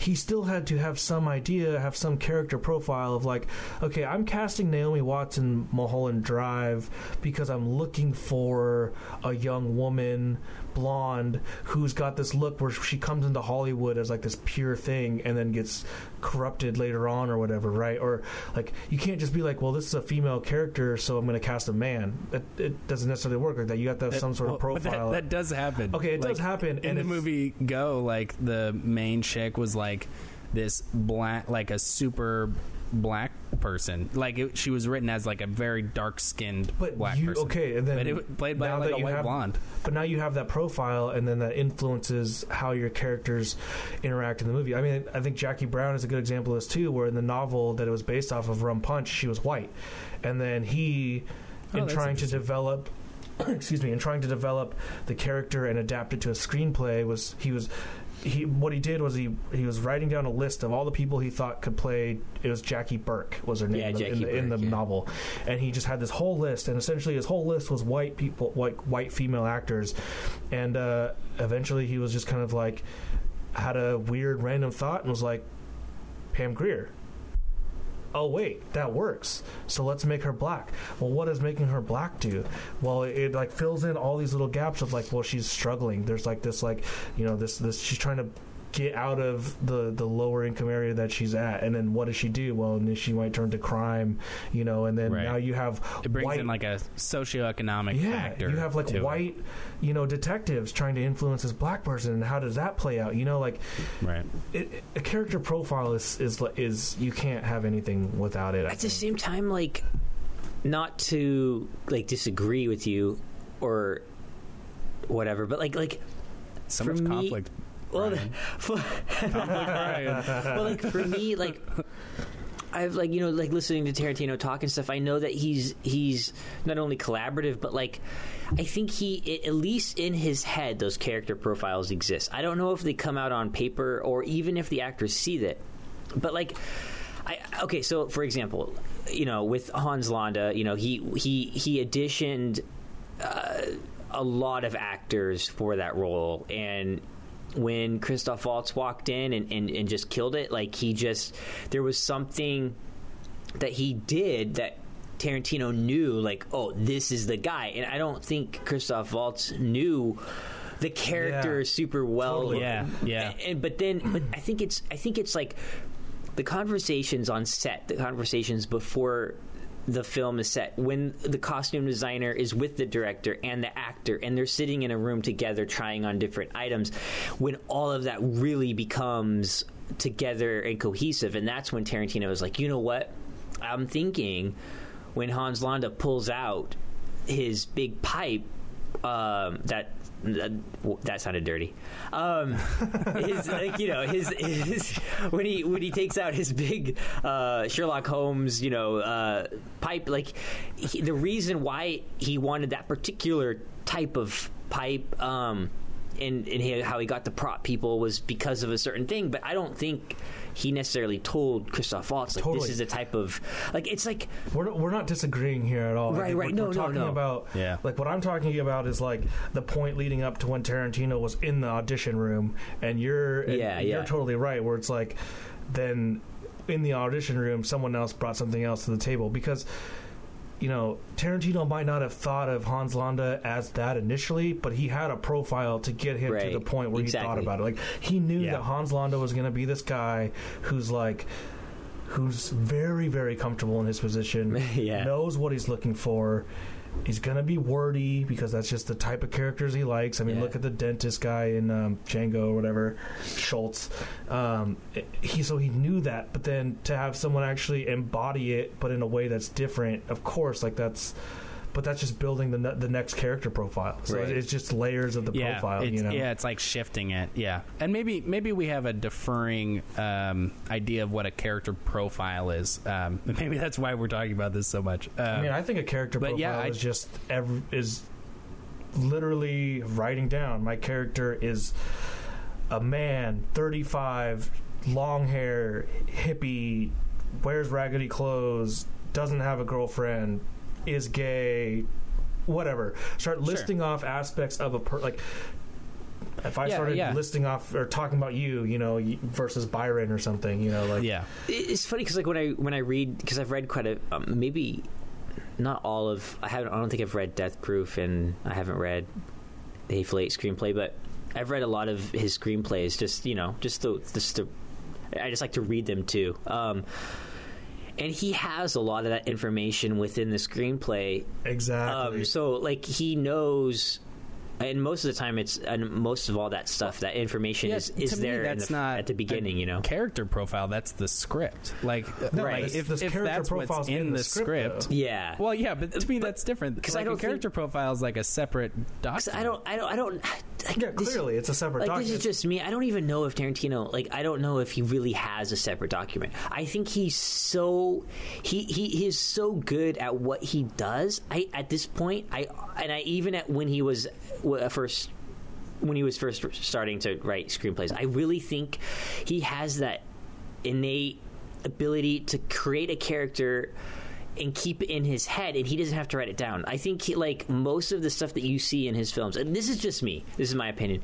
he still had to have some idea, have some character profile of like, okay, I'm casting Naomi Watts in Mulholland Drive because I'm looking for a young woman, blonde, who's got this look where she comes into Hollywood as like this pure thing and then gets corrupted later on or whatever, right? Or like you can't just be like, well, this is a female character, so I'm going to cast a man. It, it doesn't necessarily work like that. You got to have some sort Well, of profile. That, that does happen. Okay, it does happen, in and the movie Go. Like the main chick was like this black, like a super black person. Like it, she was written as like a very dark skinned black you person. okay, and then but it played by now like a you white have- blonde. But now you have that profile, and then that influences how your characters interact in the movie. I mean, I think Jackie Brown is a good example of this too, where in the novel that it was based off of Rum Punch, she was white, and then he, Oh, in trying to develop. excuse me in trying to develop the character and adapt it to a screenplay was he was he what he did was he he was writing down a list of all the people he thought could play. It was Jackie Burke was her name Yeah, in the- Jackie the, in the yeah. novel. And he just had this whole list and essentially his whole list was white people white white female actors. And uh, eventually he was just kind of like had a weird random thought and was like Pam Grier oh wait that works. So let's make her black. Well what does making her black do? Well it, it like fills in all these little gaps of like well she's struggling. There's like this like you know this this she's trying to get out of the the lower income area that she's at and then what does she do well and then she might turn to crime you know and then Right. now you have It brings white, in like a socioeconomic yeah factor. you have like to it. white you know detectives trying to influence this black person and how does that play out you know like right? it, it- a character profile is is is you can't have anything without it I At the same time, like, not to like disagree with you or whatever, but like, like, So For much me- conflict. Well, Brian. for, well, like for me, like I've like you know like listening to Tarantino talk and stuff. I know that he's he's not only collaborative, but like I think he at least in his head those character profiles exist. I don't know if they come out on paper or even if the actors see that, but like. I, okay, so for example, you know, with Hans Landa, you know, he he he auditioned uh, a lot of actors for that role, and when Christoph Waltz walked in and, and, and just killed it, like he just there was something that he did that Tarantino knew, like, oh, this is the guy, and I don't think Christoph Waltz knew the character Yeah. super well. Totally. Yeah, yeah. And, and- but then, but I think it's I think it's like the conversations on set, the conversations before the film is set, when the costume designer is with the director and the actor, and they're sitting in a room together trying on different items, when all of that really becomes together and cohesive, and that's when Tarantino is like, you know what, I'm thinking when Hans Landa pulls out his big pipe um, that that, that sounded dirty. Um, his like you know his, his when he when he takes out his big uh, Sherlock Holmes you know uh, pipe like he, the reason why he wanted that particular type of pipe um, and, and he, how he got the prop people was because of a certain thing. But I don't think he necessarily told Christoph Waltz like Totally. this is the type of like it's like We're, we're not disagreeing here at all. I Right. We're, No, we're no, talking no. about Yeah. like what I'm talking about is like the point leading up to when Tarantino was in the audition room, and you're and Yeah, you're yeah. totally right. Where it's like then in the audition room, someone else brought something else to the table because. You know, Tarantino might not have thought of Hans Landa as that initially, but he had a profile to get him to the point where he thought about it. Like he knew Yeah. that Hans Landa was going to be this guy who's like, who's very, very comfortable in his position, Yeah. knows what he's looking for. He's gonna be wordy because that's just the type of characters he likes. I mean, Yeah. look at the dentist guy in um, Django or whatever, Schultz. Um, he so he knew that, but then to have someone actually embody it, but in a way that's different, of course, like that's. But that's just building the ne- the next character profile. So Right. it's just layers of the yeah, profile. You know, yeah, it's like shifting it. Yeah, and maybe maybe we have a deferring um, idea of what a character profile is. Um, maybe that's why we're talking about this so much. Um, I mean, I think a character profile yeah, I- is just ev- is literally writing down my character is a man, thirty five, long hair, hippie, wears raggedy clothes, doesn't have a girlfriend, is gay, whatever. Start listing off aspects of a per like. If I Yeah, started yeah. listing off or talking about you, you know, versus Byron or something, you know, like yeah. It's funny because like when I when I read because I've read quite a um, maybe not all of I haven't I don't think I've read Death Proof and I haven't read the Hateful Eight screenplay, but I've read a lot of his screenplays. Just you know, just to just to I just like to read them too. Um, and he has a lot of that information within the screenplay exactly. um, so like he knows and most of the time it's and most of all that stuff that information Yeah, is, is to me, there in that's the, not at the beginning you know character profile. That's the script. Like, uh, No, like this- if, this if character that's what's profile's in, in the the script, script, yeah well, yeah, but to me that's different 'cause I Like don't a character profile is like a separate document. I don't, I don't, I don't. Like, yeah, this- clearly it's a separate Like document. this is just me. I don't even know if Tarantino. Like I don't know if he really has a separate document. I think he's so he he, he is so good at what he does. I at this point I and I even at when he was w- first when he was first starting to write screenplays. I really think he has that innate ability to create a character and keep it in his head and he doesn't have to write it down. I think he, like most of the stuff that you see in his films and this is just me. This is my opinion.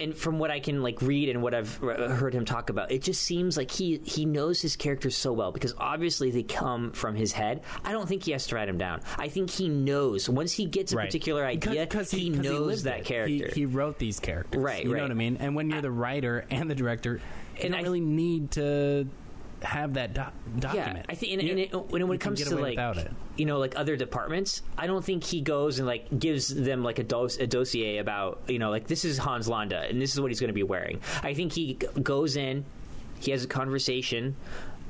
And from what I can like read and what I've re- heard him talk about, it just seems like he he knows his characters so well because obviously they come from his head. I don't think he has to write them down. I think he knows once he gets a Right. particular idea, Because- he knows lived that it. character. He, he wrote these characters, Right, You know what I mean? And when you're the writer and the director, you And don't I- really need to have that doc- document. Yeah, I think, and, You- and it, when, when it comes to like you know like other departments, I don't think he goes and like gives them like a, dos- a dossier about you know like this is Hans Landa and this is what he's going to be wearing. I think he g- goes in, he has a conversation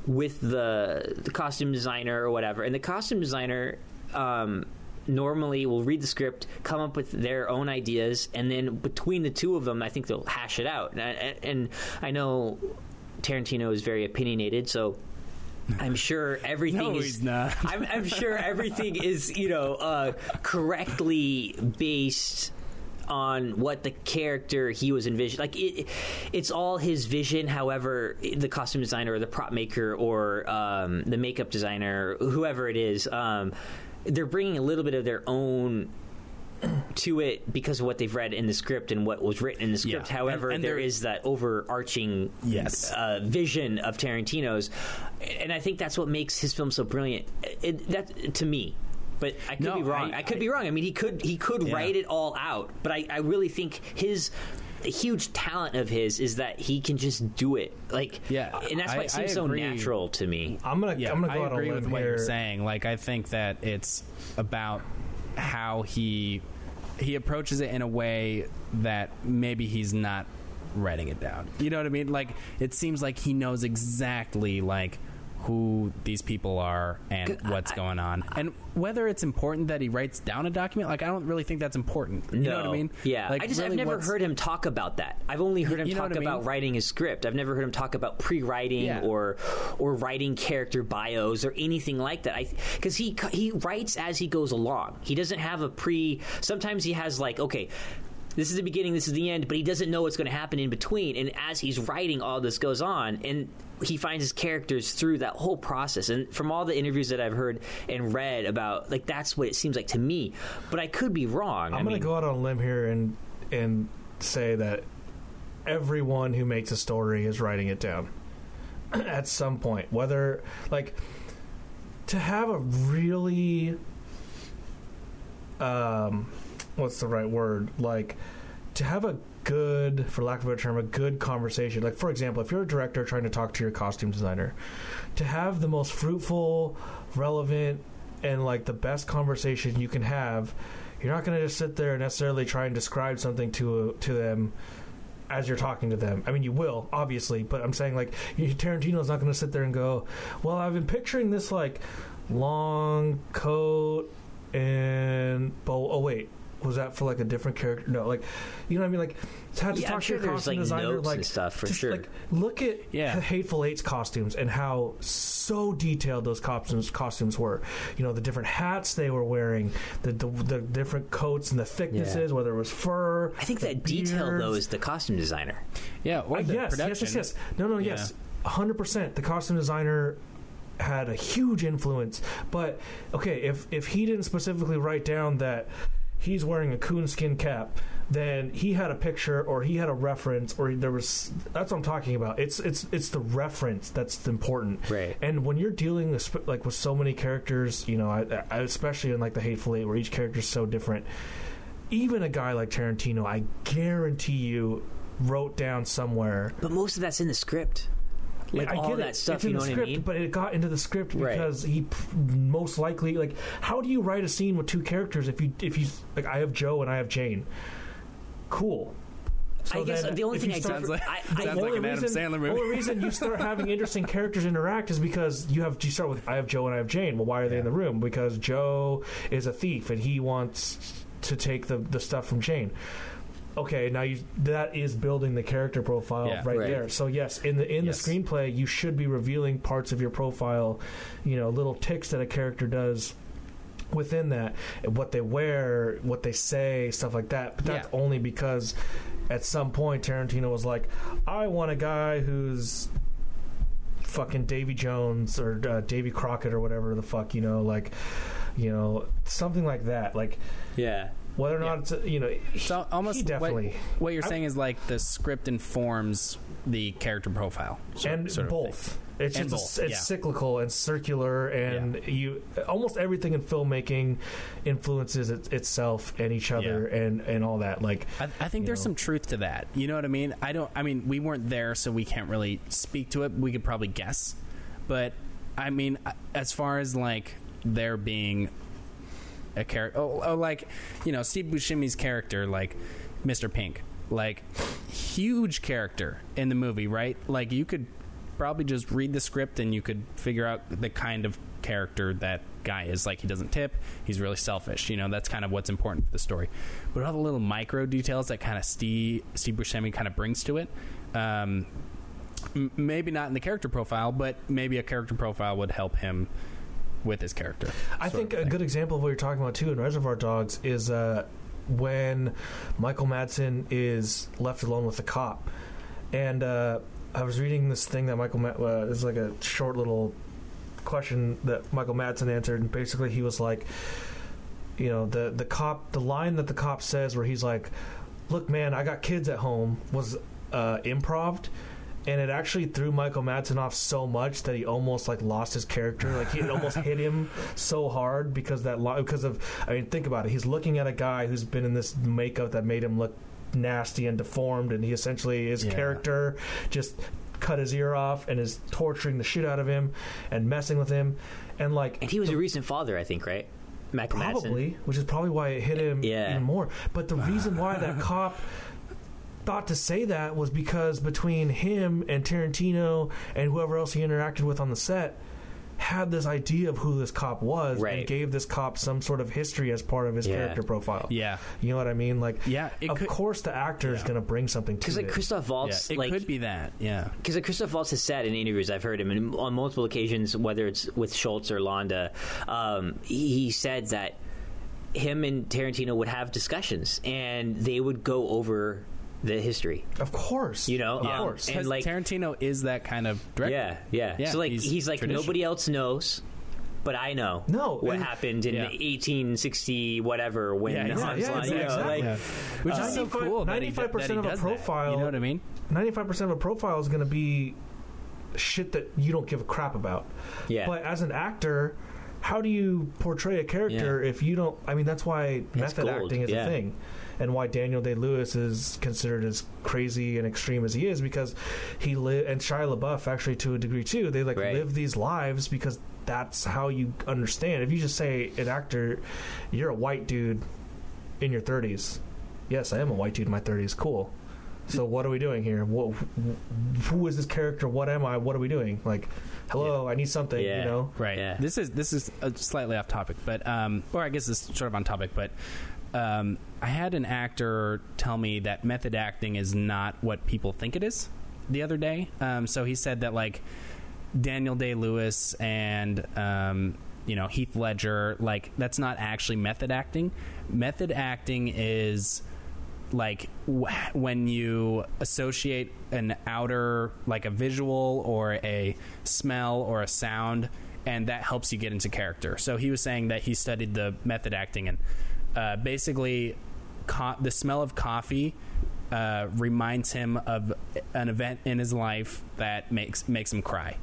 with the the costume designer or whatever, and the costume designer. Um, normally will read the script come up with their own ideas and then between the two of them i think they'll hash it out and, and, and i know tarantino is very opinionated so I'm sure everything No, is. he's not. I'm, I'm sure everything is, you know, uh, correctly based on what the character he was envisioning. Like it, it's all his vision. However, the costume designer or the prop maker or um, the makeup designer, whoever it is, um, they're bringing a little bit of their own to it because of what they've read in the script and what was written in the script. Yeah. However, And- and there there- is that overarching Yes. uh, vision of Tarantino's, and I think that's what makes his film so brilliant. It, that to me. But I could No, be wrong. I, I- could be wrong. I mean, he could he could Yeah. write it all out. But I, I really think his a huge talent of his is that he can just do it. Like Yeah, and that's why I- it seems so natural to me. I'm gonna yeah, I'm gonna go I out agree on with limb what you're saying. Like, I think that it's about how he he approaches it in a way that maybe he's not writing it down. You know what I mean? Like, it seems like he knows exactly like who these people are and what's going on, and whether it's important that he writes down a document. Like, I don't really think that's important. You know what I mean? Yeah, Like, I just I've never what's- heard him talk about that. I've only heard him You know talk what I mean? about writing his script. I've never heard him talk about pre-writing Yeah. or or writing character bios or anything like that. I because he he writes as he goes along. He doesn't have a pre. Sometimes he has like okay. This is the beginning, this is the end, but he doesn't know what's going to happen in between. And as he's writing, all this goes on, and he finds his characters through that whole process. And from all the interviews that I've heard and read about, like that's what it seems like to me. But I could be wrong. I'm gonna go out on a limb here and and say that everyone who makes a story is writing it down at some point. Whether like to have a really um what's the right word? Like to have a good for lack of a term, a good conversation. Like for example, if you're a director trying to talk to your costume designer, to have the most fruitful, relevant and like the best conversation you can have, you're not going to just sit there and necessarily try and describe something to to them as you're talking to them. I mean, you will obviously, but I'm saying like Tarantino's not going to sit there and go, "Well, I've been picturing this like long coat and oh, oh wait." Was that for like a different character? No, like, you know what I mean. Like, to have to Yeah, I'm talk sure to your there's, costume like, designer, notes like and stuff, for just, sure. Like, look at Yeah. Hateful Eight's costumes and how so detailed those costumes costumes were. You know, the different hats they were wearing, the the, the different coats and the thicknesses, whether it was fur. I think the that detail though is the costume designer. Yeah, or Uh, the yes, yes, production. yes, yes. No, no, yes, hundred percent. The costume designer had a huge influence. But okay, if if he didn't specifically write down that he's wearing a coonskin cap, then he had a picture or he had a reference or there was that's what I'm talking about. It's it's it's the reference that's important. Right. And when you're dealing with, like with so many characters, you know, I, I, especially in like the Hateful Eight, where each character is so different. Even a guy like Tarantino, I guarantee you, wrote down somewhere But most of that's in the script. Like I all get that it. stuff, it's in you know the what script, I mean? but it got into the script Right. because he p- most likely like how do you write a scene with two characters if you if you like I have Joe and I have Jane, cool. So I guess the only thing I start- Sounds like, I- I- sounds like an Adam reason, Sandler movie. The only reason you start having interesting characters interact is because you have you start with I have Joe and I have Jane. Well, why are they in the room? Because Joe is a thief and he wants to take the the stuff from Jane. Okay, now you that is building the character profile Yeah. right, Right. there. So yes, in the in Yes. the screenplay, you should be revealing parts of your profile, you know, little ticks that a character does within that, what they wear, what they say, stuff like that. But that's Yeah. only because at some point Tarantino was like, I want a guy who's fucking Davy Jones or uh, Davy Crockett or whatever the fuck, you know, like, you know, something like that. Like yeah. Whether or not it's, a- you know, he, So almost he definitely What, you're I- saying is like the script informs the character profile, sort- and sort of thing. both. It's And just both, it's yeah. cyclical and circular, and you almost everything in filmmaking influences it, itself and each other and and all that. Like I, I think you there's know. some truth to that. You know what I mean? I don't. I mean, we weren't there, so we can't really speak to it. We could probably guess, but I mean, as far as like there being a character, oh, oh, like you know, Steve Buscemi's character, like Mr. Pink, like huge character in the movie, right? Like you could probably just read the script and you could figure out the kind of character that guy is. Like he doesn't tip, he's really selfish. You know, that's kind of what's important for the story. But all the little micro details that kind of Steve Steve Buscemi kind of brings to it. Um, m- maybe not in the character profile, but maybe a character profile would help him with his character. I think a good example of what you're talking about too in Reservoir Dogs is uh, when Michael Madsen is left alone with the cop, and uh, I was reading this thing that Michael Ma- uh, is like a short little question that Michael Madsen answered, and basically he was like, you know, the the cop, the line that the cop says where he's like, "Look, man, I got kids at home," was uh. And it actually threw Michael Madsen off so much that he almost like lost his character. Like it almost hit him so hard because that li- because of I mean think about it. He's looking at a guy who's been in this makeup that made him look nasty and deformed, and he essentially his Yeah. character just cut his ear off and is torturing the shit out of him and messing with him, and like And he was a recent father, I think, right? Mac Madsen. Probably, which is probably why it hit him Yeah. even more. But the reason why that cop thought to say that was because between him and Tarantino and whoever else he interacted with on the set had this idea of who this cop was Right. and gave this cop some sort of history as part of his Yeah. character profile. Yeah. You know what I mean? Like Yeah, of could- course the actor is going to bring something to Because like it. Christoph Yeah, Waltz, it like could be that. Yeah. because like Christoph Waltz has said in interviews, I've heard him and on multiple occasions, whether it's with Schultz or Landa, um, he, he said that him and Tarantino would have discussions and they would go over the history. of course. You know, of um, course. and Because like Tarantino is that kind of director. yeah, yeah, Yeah, So like he's he's, like tradition. nobody else knows. But I know No, what and- happened in Yeah. 1860 whatever when Yeah, Hans exactly. Lon- Yeah, you know, exactly. like, Which is so 95 cool. that he d- 95% that he of a does that. profile- You know what I mean? 95% of a profile is going to be shit that you don't give a crap about. yeah, But as an actor, how do you portray a character if you don't? I mean, that's why That's method gold, acting is yeah. a thing, and why Daniel Day Lewis is considered as crazy and extreme as he is because he live and Shia LaBeouf actually to a degree too. They like Right. live these lives because that's how you understand. If you just say an actor, you're a white dude in your 30s. Yes, I am a white dude in my 30s. Cool. So what are we doing here? What, who is this character? What am I? What are we doing? Like, hello, I need something. Yeah. You know. Right. Yeah. This is this is uh, slightly off topic, but um, or I guess it's sort of on topic, but um, I had an actor tell me that method acting is not what people think it is. The other day, um, so he said that like Daniel Day Lewis and um, you know Heath Ledger, like that's not actually method acting. Method acting is like w- when you associate an outer like a visual or a smell or a sound and that helps you get into character. So he was saying that he studied the method acting, and uh, basically, co- the smell of coffee uh, reminds him of an event in his life that makes makes him cry.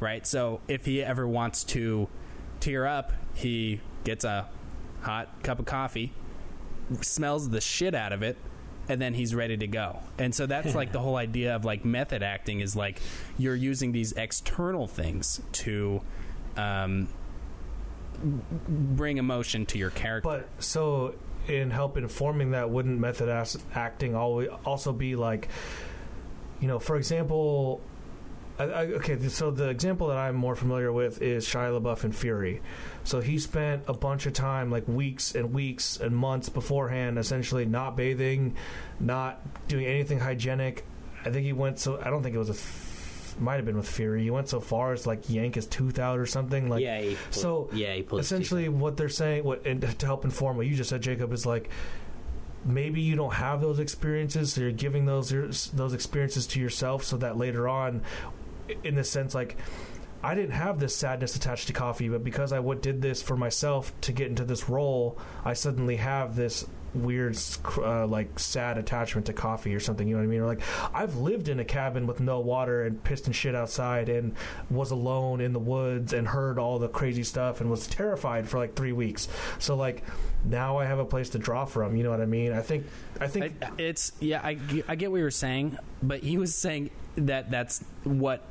Right. So if he ever wants to tear up, he gets a hot cup of coffee, smells the shit out of it, and then he's ready to go. And so that's like the whole idea of like method acting is like you're using these external things to um, bring emotion to your character. But so in help informing that, wouldn't method acting always also be like, you know, for example. I, I, okay, so the example that I'm more familiar with is Shia LaBeouf in Fury. So he spent a bunch of time, like weeks and weeks and months beforehand, essentially not bathing, not doing anything hygienic. I think he went so. I don't think it was a. Might have been with Fury. He went so far as like yank his tooth out or something. Like yeah, he pulled, so yeah, he pulled essentially what they're saying what and to help inform what you just said jacob is like maybe you don't have those experiences so you're giving those those experiences to yourself so that later on in the sense like I didn't have this sadness attached to coffee, but because I did this for myself to get into this role, I suddenly have this weird, uh, like, sad attachment to coffee or something. You know what I mean? Or like, I've lived in a cabin with no water and pissed and shit outside and was alone in the woods and heard all the crazy stuff and was terrified for like three weeks. So like, now I have a place to draw from. You know what I mean? I think, I think I, it's yeah. I, I get what you were saying, but he was saying that that's what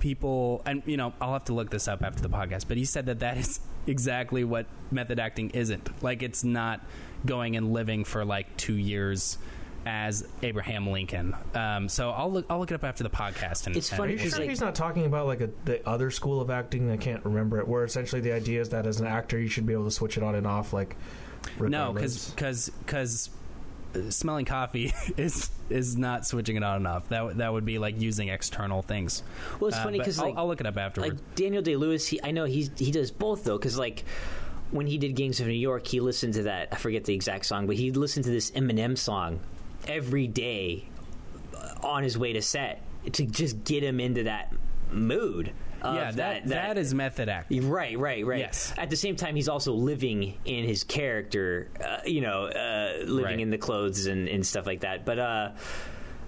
people and you know I'll have to look this up after the podcast but he said that that is exactly what method acting isn't like it's not going and living for like 2 years as Abraham Lincoln. Um, so I'll look. I'll look it up after the podcast. And it's funny. Are you sure like, he's not talking about like a, the other school of acting? I can't remember it. Where essentially the idea is that as an actor, you should be able to switch it on and off. Like no, because because because smelling coffee is is not switching it on and off. That that would be like using external things. Well, it's Uh, funny but because I'll, like, I'll look it up afterwards. like Daniel Day Lewis, he, I know he's he does both though, because like when he did Gangs of New York, he listened to that. I forget the exact song, but he listened to this Eminem song every day uh, on his way to set to just get him into that mood. of yeah, that, that is method acting. Right, right, right. Yes. At the same time, he's also living in his character, uh, you know, uh, living Right. in the clothes and, and stuff like that. But uh,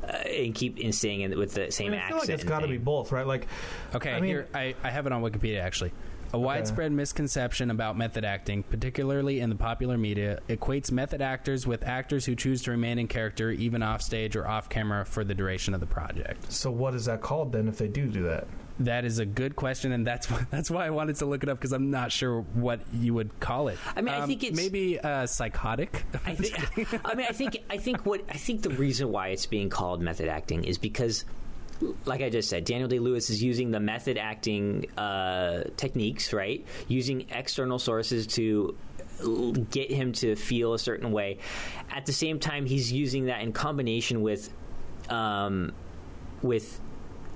uh, and keep in staying in with the I, same mean, I feel accent. like it's and got to be both, right? Like, Okay, I mean- here I, I have it on Wikipedia actually. A widespread misconception about method acting, particularly in the popular media, equates method actors with actors who choose to remain in character even off stage or off camera for the duration of the project. so what is that called then? If they do do that, That is a good question, and that's why, that's why I wanted to look it up because I'm not sure what you would call it. I mean, I Um, think it's- maybe uh, psychotic. I think. I mean, I think. I think what I think the reason why it's being called method acting is because, like I just said, Daniel Day Lewis is using the method acting uh, techniques, right? Using external sources to get him to feel a certain way. At the same time, he's using that in combination with, um, with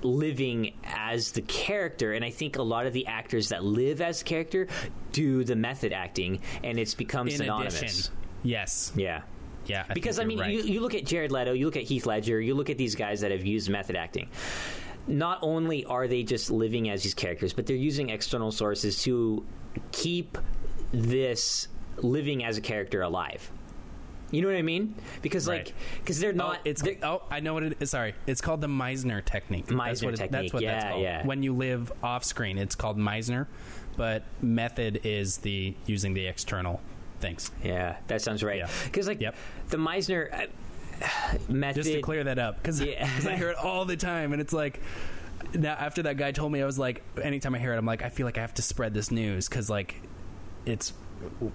living as the character. And i think a lot of the actors that live as the character do the method acting and it's become in synonymous. Addition, yes, yeah yeah. I because I mean, right. you, you look at Jared Leto, you look at Heath Ledger, you look at these guys that have used method acting. Not only are they just living as these characters, but they're using external sources to keep this living as a character alive. You know what I mean? Because Right. like, because they're Oh, not. it's they're- oh, I know what it is. Sorry, it's called the Meisner technique. that's Meisner what it, technique, That's what that's yeah, called. yeah. When you live off screen, it's called Meisner, but method is the using the external things. yeah, that sounds right. Yeah. Because like Yep. the Meisner uh, method. Just to clear that up, because Yeah. I hear it all the time, and it's like. Now, after that guy told me, I was like, anytime I hear it, I'm like, I feel like I have to spread this news because, like, it's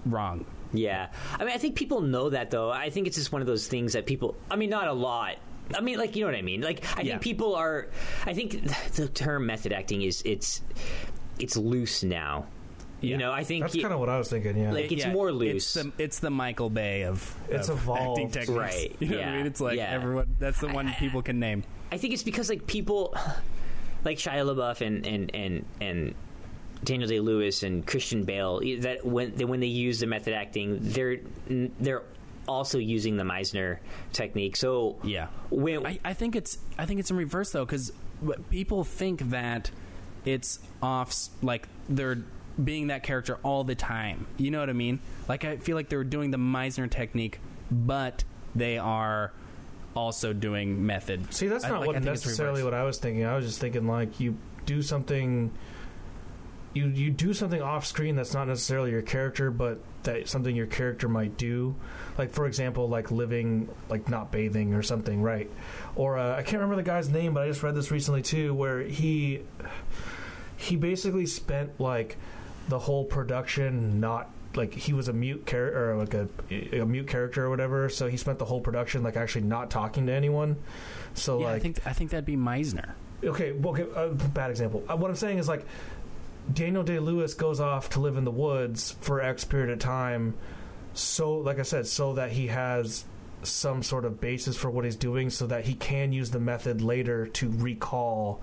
wrong. Yeah. I mean, I think people know that, though. I think it's just one of those things that people, I mean, not a lot. I mean, like, you know what I mean? Like, I Yeah. think people are, I think the term method acting is, it's, it's loose now. You know, I think that's kind of what I was thinking. Yeah, Like, it's more loose. It's the, it's the Michael Bay of It's of evolved. acting techniques. Right, You know what yeah, I mean? It's like yeah. everyone. That's the one people can name. I think it's because like people like Shia LaBeouf and and and and Daniel Day Lewis and Christian Bale that when that when they use the method acting, they're they're also using the Meisner technique. So Yeah. when I, I think it's I think it's in reverse though because people think that it's off like they're being that character all the time. You know what I mean? Like I feel like they're doing the Meisner technique, but they are also doing method. See, that's I- not like, what it's necessarily what I was thinking. I was just thinking like you do something, you you do something off screen that's not necessarily your character, but that something your character might do. Like for example, like living, like not bathing or something, right? Or uh, I can't remember the guy's name, but I just read this recently too, where he he basically spent like the whole production not like he was a mute character or like a, a mute character or whatever so he spent the whole production like actually not talking to anyone. So Yeah, like I think I think that'd be Meisner. okay well, okay uh, bad example. Uh, what i'm saying is like daniel day lewis goes off to live in the woods for x period of time so like i said so that he has some sort of basis for what he's doing so that he can use the method later to recall.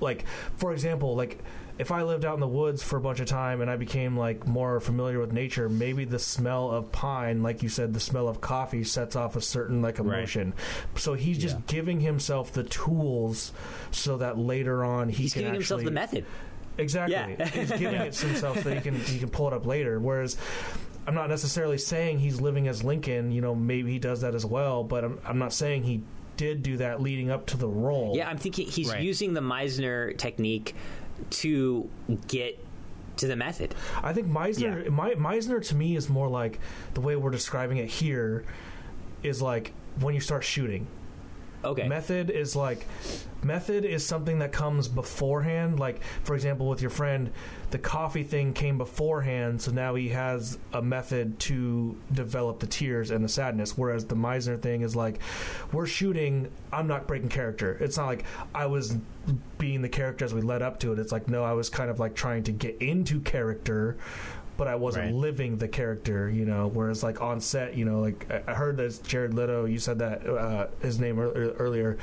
Like for example like if i lived out in the woods for a bunch of time and i became like more familiar with nature maybe the smell of pine like you said the smell of coffee sets off a certain like Right. emotion so he's just Yeah. giving himself the tools so that later on he He's can giving himself actually the method. Exactly. Yeah. He's giving it to himself so he can he can pull it up later. Whereas I'm not necessarily saying he's living as Lincoln. You know, maybe he does that as well, but I'm I'm not saying he did do that leading up to the role. Yeah, I'm thinking he's Right. using the Meisner technique to get to the method. I think Meisner Yeah. My, Meisner to me is more like the way we're describing it here is like when you start shooting. Okay. Method is like method is something that comes beforehand. Like for example, with your friend, the coffee thing came beforehand, so now he has a method to develop the tears and the sadness. Whereas the Meisner thing is like, we're shooting. I'm not breaking character. It's not like I was being the character as we led up to it. It's like no, I was kind of like trying to get into character. But I wasn't Right. living the character, you know. Whereas, like on set, you know, like I I heard that Jared Leto. You said that uh, his name earlier,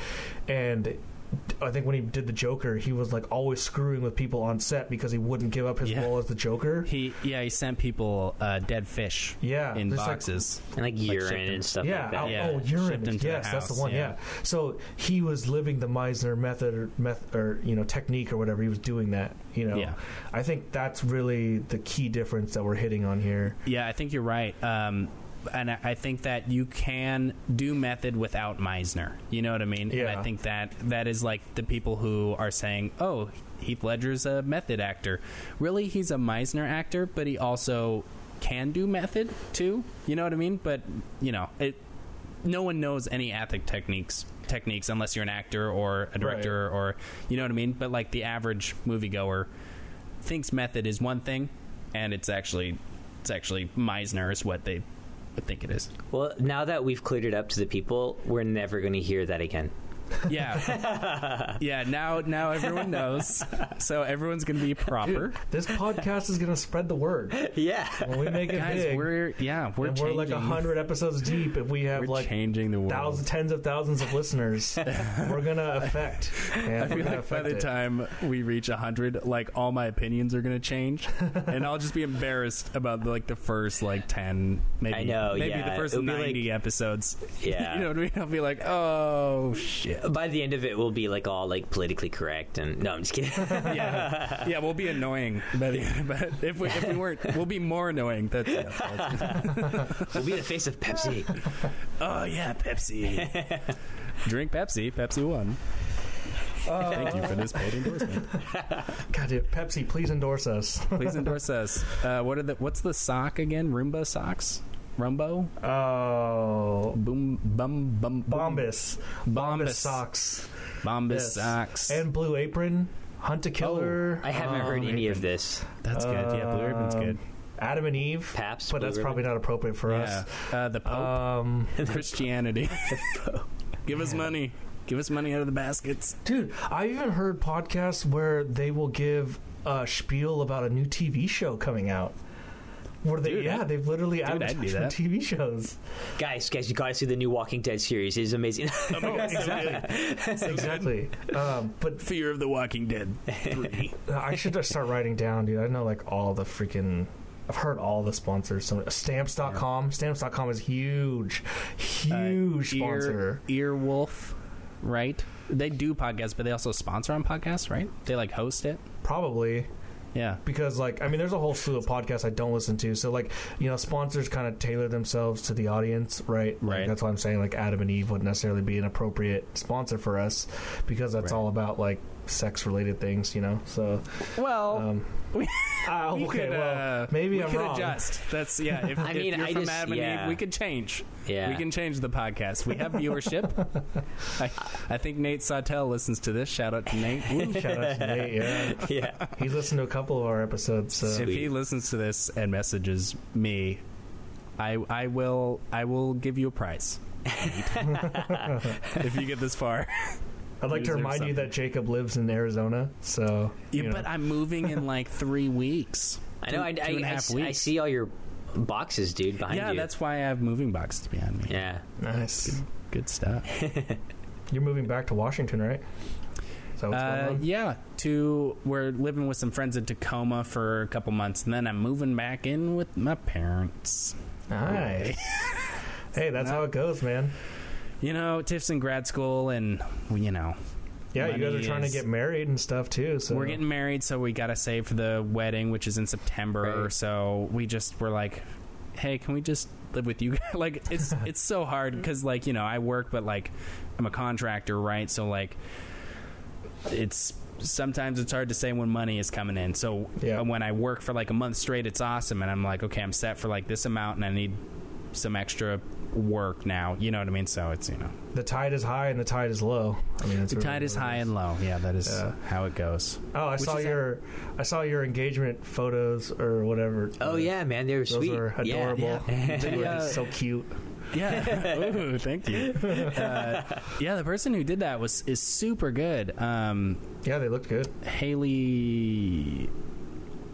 and I think when he did the Joker, he was like always screwing with people on set because he wouldn't give up his Yeah. role as the Joker. He yeah he sent people uh, dead fish Yeah, in there's, like, boxes. and like shipped urine him. and stuff yeah, like that. oh, Yeah, oh, shipped urine. him to the Yes, that's the house, one. Yeah. yeah. So he was living the Meisner method, or meth, or you know, technique, or whatever. He was doing that. You know, Yeah. I think that's really the key difference that we're hitting on here. Yeah, I think you're right. Um, and I think that you can do method without Meisner. You know what I mean? And Yeah. I think that that is like the people who are saying, "Oh, Heath Ledger's a method actor." Really, he's a Meisner actor, but he also can do method too. You know what I mean? But you know, it. No one knows any ethic techniques techniques unless you're an actor or a director or you know what I mean. But like the average moviegoer thinks method is one thing, and it's actually it's actually Meisner is what they would think it is. Well, now that we've cleared it up to the people, we're never going to hear that again. Yeah, yeah. Now now everyone knows, so everyone's gonna be proper. Dude, this podcast is going to spread the word Yeah. when we make it Guys, big. we're yeah we're and we're like changing. a hundred episodes deep. If we have We're like changing the world. thousands, tens of thousands of listeners, we're gonna affect. And I we're feel gonna like by affect the it. time we reach a hundred, like all my opinions are gonna change, and I'll just be embarrassed about like the first like ten, maybe I know, maybe yeah. the first It'll be ninety episodes. Yeah. you know what I mean? I'll be like, oh shit. By the end of it, we'll be like all like politically correct and no, I'm just kidding. yeah, yeah, we'll be annoying, but, but if we if we weren't, we'll be more annoying. That's, yeah, that's we'll be the face of Pepsi. oh yeah, Pepsi. Drink Pepsi. Pepsi one. Thank you for this paid endorsement. God, dude, Pepsi, please endorse us. Please endorse us. Uh, what are the? What's the sock again? Roomba socks. Rumbo. Oh, Boom. Bum. Bum. boom. Bombas, Bombas Bombas. socks, Bombas Yes. socks. and Blue Apron, Hunt a Killer. I haven't heard um, any of this. That's good. Yeah, Blue Apron's good. Adam and Eve, Paps, but Blue that's Ribbon? probably not appropriate for Yeah. us. Uh, the Pope. Um, Christianity. Give us money. Give us money out of the baskets. dude, I even heard podcasts where they will give a spiel about a new TV show coming out. Where they, Dude, yeah, I'd- they've literally dude, I'd do advertised for. TV shows. Guys, guys, you gotta see the new Walking Dead series. It's amazing. Oh, exactly, exactly. Um, but Fear of the Walking Dead. Three. I should just start writing down, dude. I know like all the freaking. I've heard all the sponsors. Some stamps.com. Stamps.com is huge, huge Uh, sponsor. Earwolf. right? They do podcasts, but they also sponsor on podcasts, right? They like host it. Probably Yeah. because like I mean, there's a whole slew of podcasts I don't listen to. So like you know, sponsors kind of tailor themselves to the audience, right? Like, Right. that's why I'm saying like Adam and Eve wouldn't necessarily be an appropriate sponsor for us because that's Right. all about like sex related things, you know. So Well, um, we, ah, we okay, could, well, uh, maybe we I'm could wrong. adjust. That's yeah. If, I if mean, you're I from just- Adam and yeah. Eve, we could change. Yeah. We can change the podcast. We have viewership. I, I think Nate Sawtell listens to this. Shout out to Nate. Woo. Shout out to Nate. Yeah, yeah. he's listened to a couple of our episodes. So if he listens to this and messages me, I I will I will give you a prize. if you get this far. I'd like to remind you that Jacob lives in Arizona. So Yeah, you know. but I'm moving in like three weeks. I know. I, Two- I, and a I half s- I weeks. see all your boxes, dude, behind Yeah, you. Yeah, that's why I have moving boxes behind me. yeah. nice. Good stuff. You're moving back to Washington, right? Is that what's going Uh, yeah, to we're living with some friends in Tacoma for a couple months, and then I'm moving back in with my parents. Nice. hey, that's how it goes, man. You know, Tiff's in grad school, and you know Yeah, you guys are Money trying to get married and stuff too. So we're getting married, so we got to save for the wedding, which is in September. Right. So we just were like, hey, can we just live with you? like, it's it's so hard because like you know I work, but like I'm a contractor, right? So like it's sometimes it's hard to say when money is coming in. So Yeah. when I work for like a month straight, it's awesome, and I'm like, okay, I'm set for like this amount, and I need some extra work now. You know what I mean? So it's you know the tide is high and the tide is low. I mean, that's the tide is it high and low. Yeah, that is Yeah. how it goes. Oh, I Which saw is your, I saw your engagement photos or whatever. Oh yeah, man, they were those sweet. were Yeah. adorable. Yeah. They were Yeah. so cute. Yeah. Ooh, thank you. Uh, yeah, the person who did that was is super good. Um, Yeah, they looked good. Haley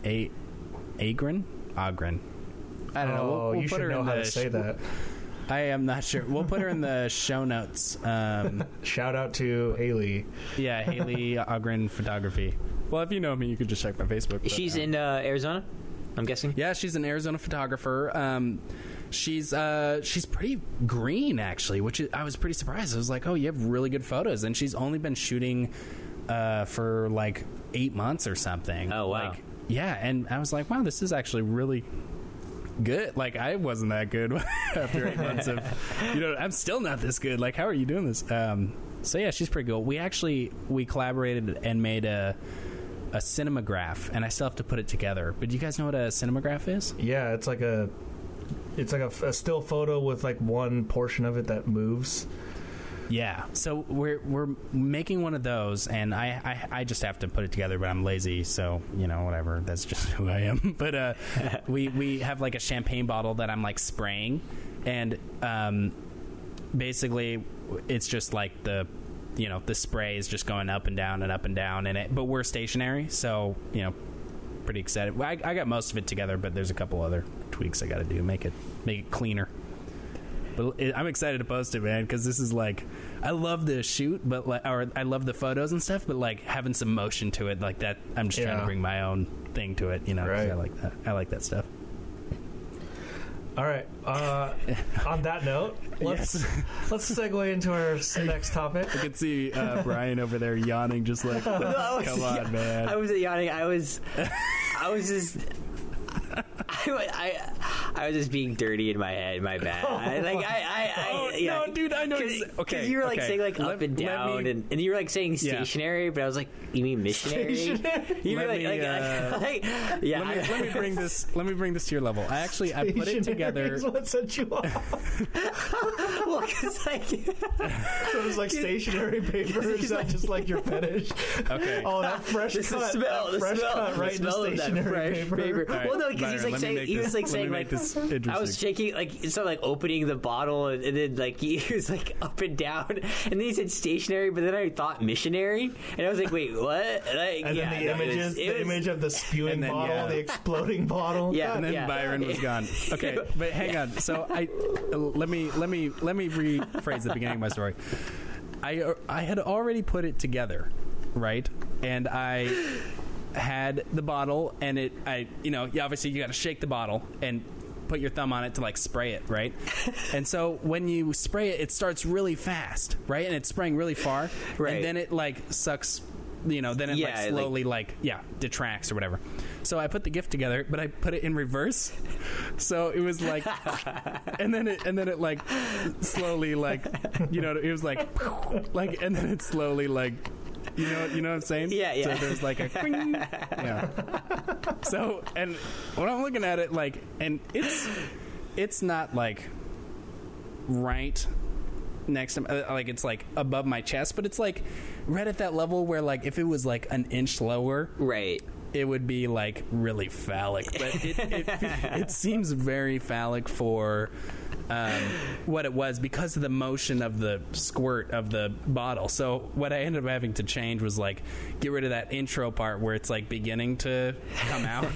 A Agren Agren. I don't know. We'll, Oh, we'll you put should her know in how the to say sh- that. I am not sure. We'll put her in the show notes. Um, Shout out to Haley. yeah, Haley Agren Photography. Well, if you know me, you could just check my Facebook. but, She's um, in uh, Arizona. I'm guessing. Yeah, she's an Arizona photographer. Um, she's uh, she's pretty green actually, which is, I was pretty surprised. I was like, oh, you have really good photos, and she's only been shooting uh, for like eight months or something. Oh, wow. Like, yeah, and I was like, wow, this is actually really good. Like I wasn't that good after eight months of, you know, I'm still not this good. Like, how are you doing this? Um, so yeah, she's pretty cool. We actually we collaborated and made a a cinematograph, and I still have to put it together. But do you guys know what a cinematograph is? Yeah, it's like a, it's like a, a still photo with like one portion of it that moves. Yeah. So we're we're making one of those, and I, I I just have to put it together, but I'm lazy, so you know whatever. That's just who I am. But uh, we we have like a champagne bottle that I'm like spraying, and um, basically it's just like the you know the spray is just going up and down and up and down, and it. But we're stationary, so you know pretty excited. I, I got most of it together, but there's a couple other tweaks I got to do make it make it cleaner. But it, I'm excited to post it, man, because this is like I love the shoot, but like, or I love the photos and stuff, but like having some motion to it, like that. I'm just trying to bring my own thing to it, you know. Right. I like that. I like that stuff. All right. Uh, on that note, let's let's segue into our next topic. I can see uh, Brian over there yawning, just like, I was- come on, man. I was yawning. I was, I was just. I, I, I was just being dirty in my head. My bad. I, like I, I, I Oh, yeah. no, dude, I know Cause, exa- okay, 'cause you were like okay. saying like Let- up and down, me- and, and you were like saying Yeah. stationary, but I was like, you mean missionary? Stationary? You were like, me, like, uh, like, yeah. let me let me bring this let me bring this to your level. I actually I put it together. is what set you off. well, 'cause, like, So it's like stationary paper. Is that just like your fetish? Okay. Oh, that fresh cut. the smell, the fresh smell, cut the right smell of that stationary fresh paper. paper. All right, well, no, because he's like let me saying make he this- was like let me saying like this I was shaking like so like opening the bottle and, and then like he was like up and down and then he said stationary, but then I thought missionary and I was like, wait, what? Like, And yeah, then the no, it was- images, the was- image of the spewing then, bottle, yeah. the exploding bottle. Yeah. and then Yeah. Byron was gone. Okay, but hang on. So I let me let me let me rephrase the beginning of my story. I uh, I had already put it together, right? And I had the bottle, and it I you know obviously you got to shake the bottle, and put your thumb on it to like spray it, right? and so when you spray it, it starts really fast, right? And it's spraying really far, Right. and then it like sucks. You know, then it Yeah, like like- slowly like yeah detracts or whatever. So I put the gift together, but I put it in reverse. So it was like, and then it and then it like slowly like you know it was like like and then it slowly like you know you know what I'm saying? Yeah, yeah. So there's like a quing. yeah. So and when I'm looking at it like and it's it's not like right next to uh, like it's like above my chest, but it's like right at that level where like if it was like an inch lower, Right. It would be like really phallic. But it it, it seems very phallic for um, what it was because of the motion of the squirt of the bottle. So what I ended up having to change was like get rid of that intro part where it's like beginning to come out.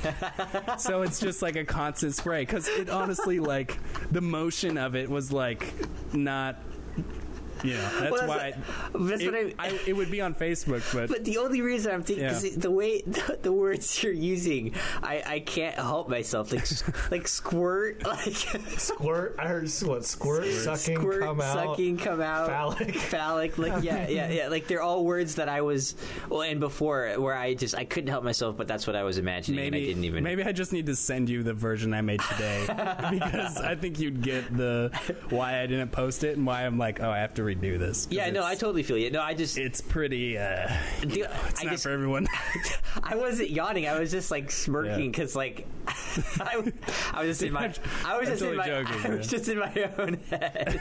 so it's just like a constant spray because it honestly like the motion of it was like not. You know, that's, Well, why that's it, what I- I, it would be on Facebook, but, But the only reason I'm thinking Yeah. the way the, the words you're using, I, I can't help myself. Like like squirt, like Squirt. I heard what? Squirt, sucking, squirt, come out. sucking, come out, Phallic. phallic. Like yeah, yeah, yeah. Like they're all words that I was well, and before where I just I couldn't help myself, but that's what I was imagining, maybe and I didn't even. maybe I just need to send you the version I made today because I think you'd get the why I didn't post it and why I'm like oh I have to redo this. 'Cause Yeah, no, I totally feel you. No, I just It's pretty. Uh, the- it's I not just for everyone. I wasn't yawning. I was just like smirking Yeah. because like I, I was just in my I was I'm just in my joking, I was man. just in my own head.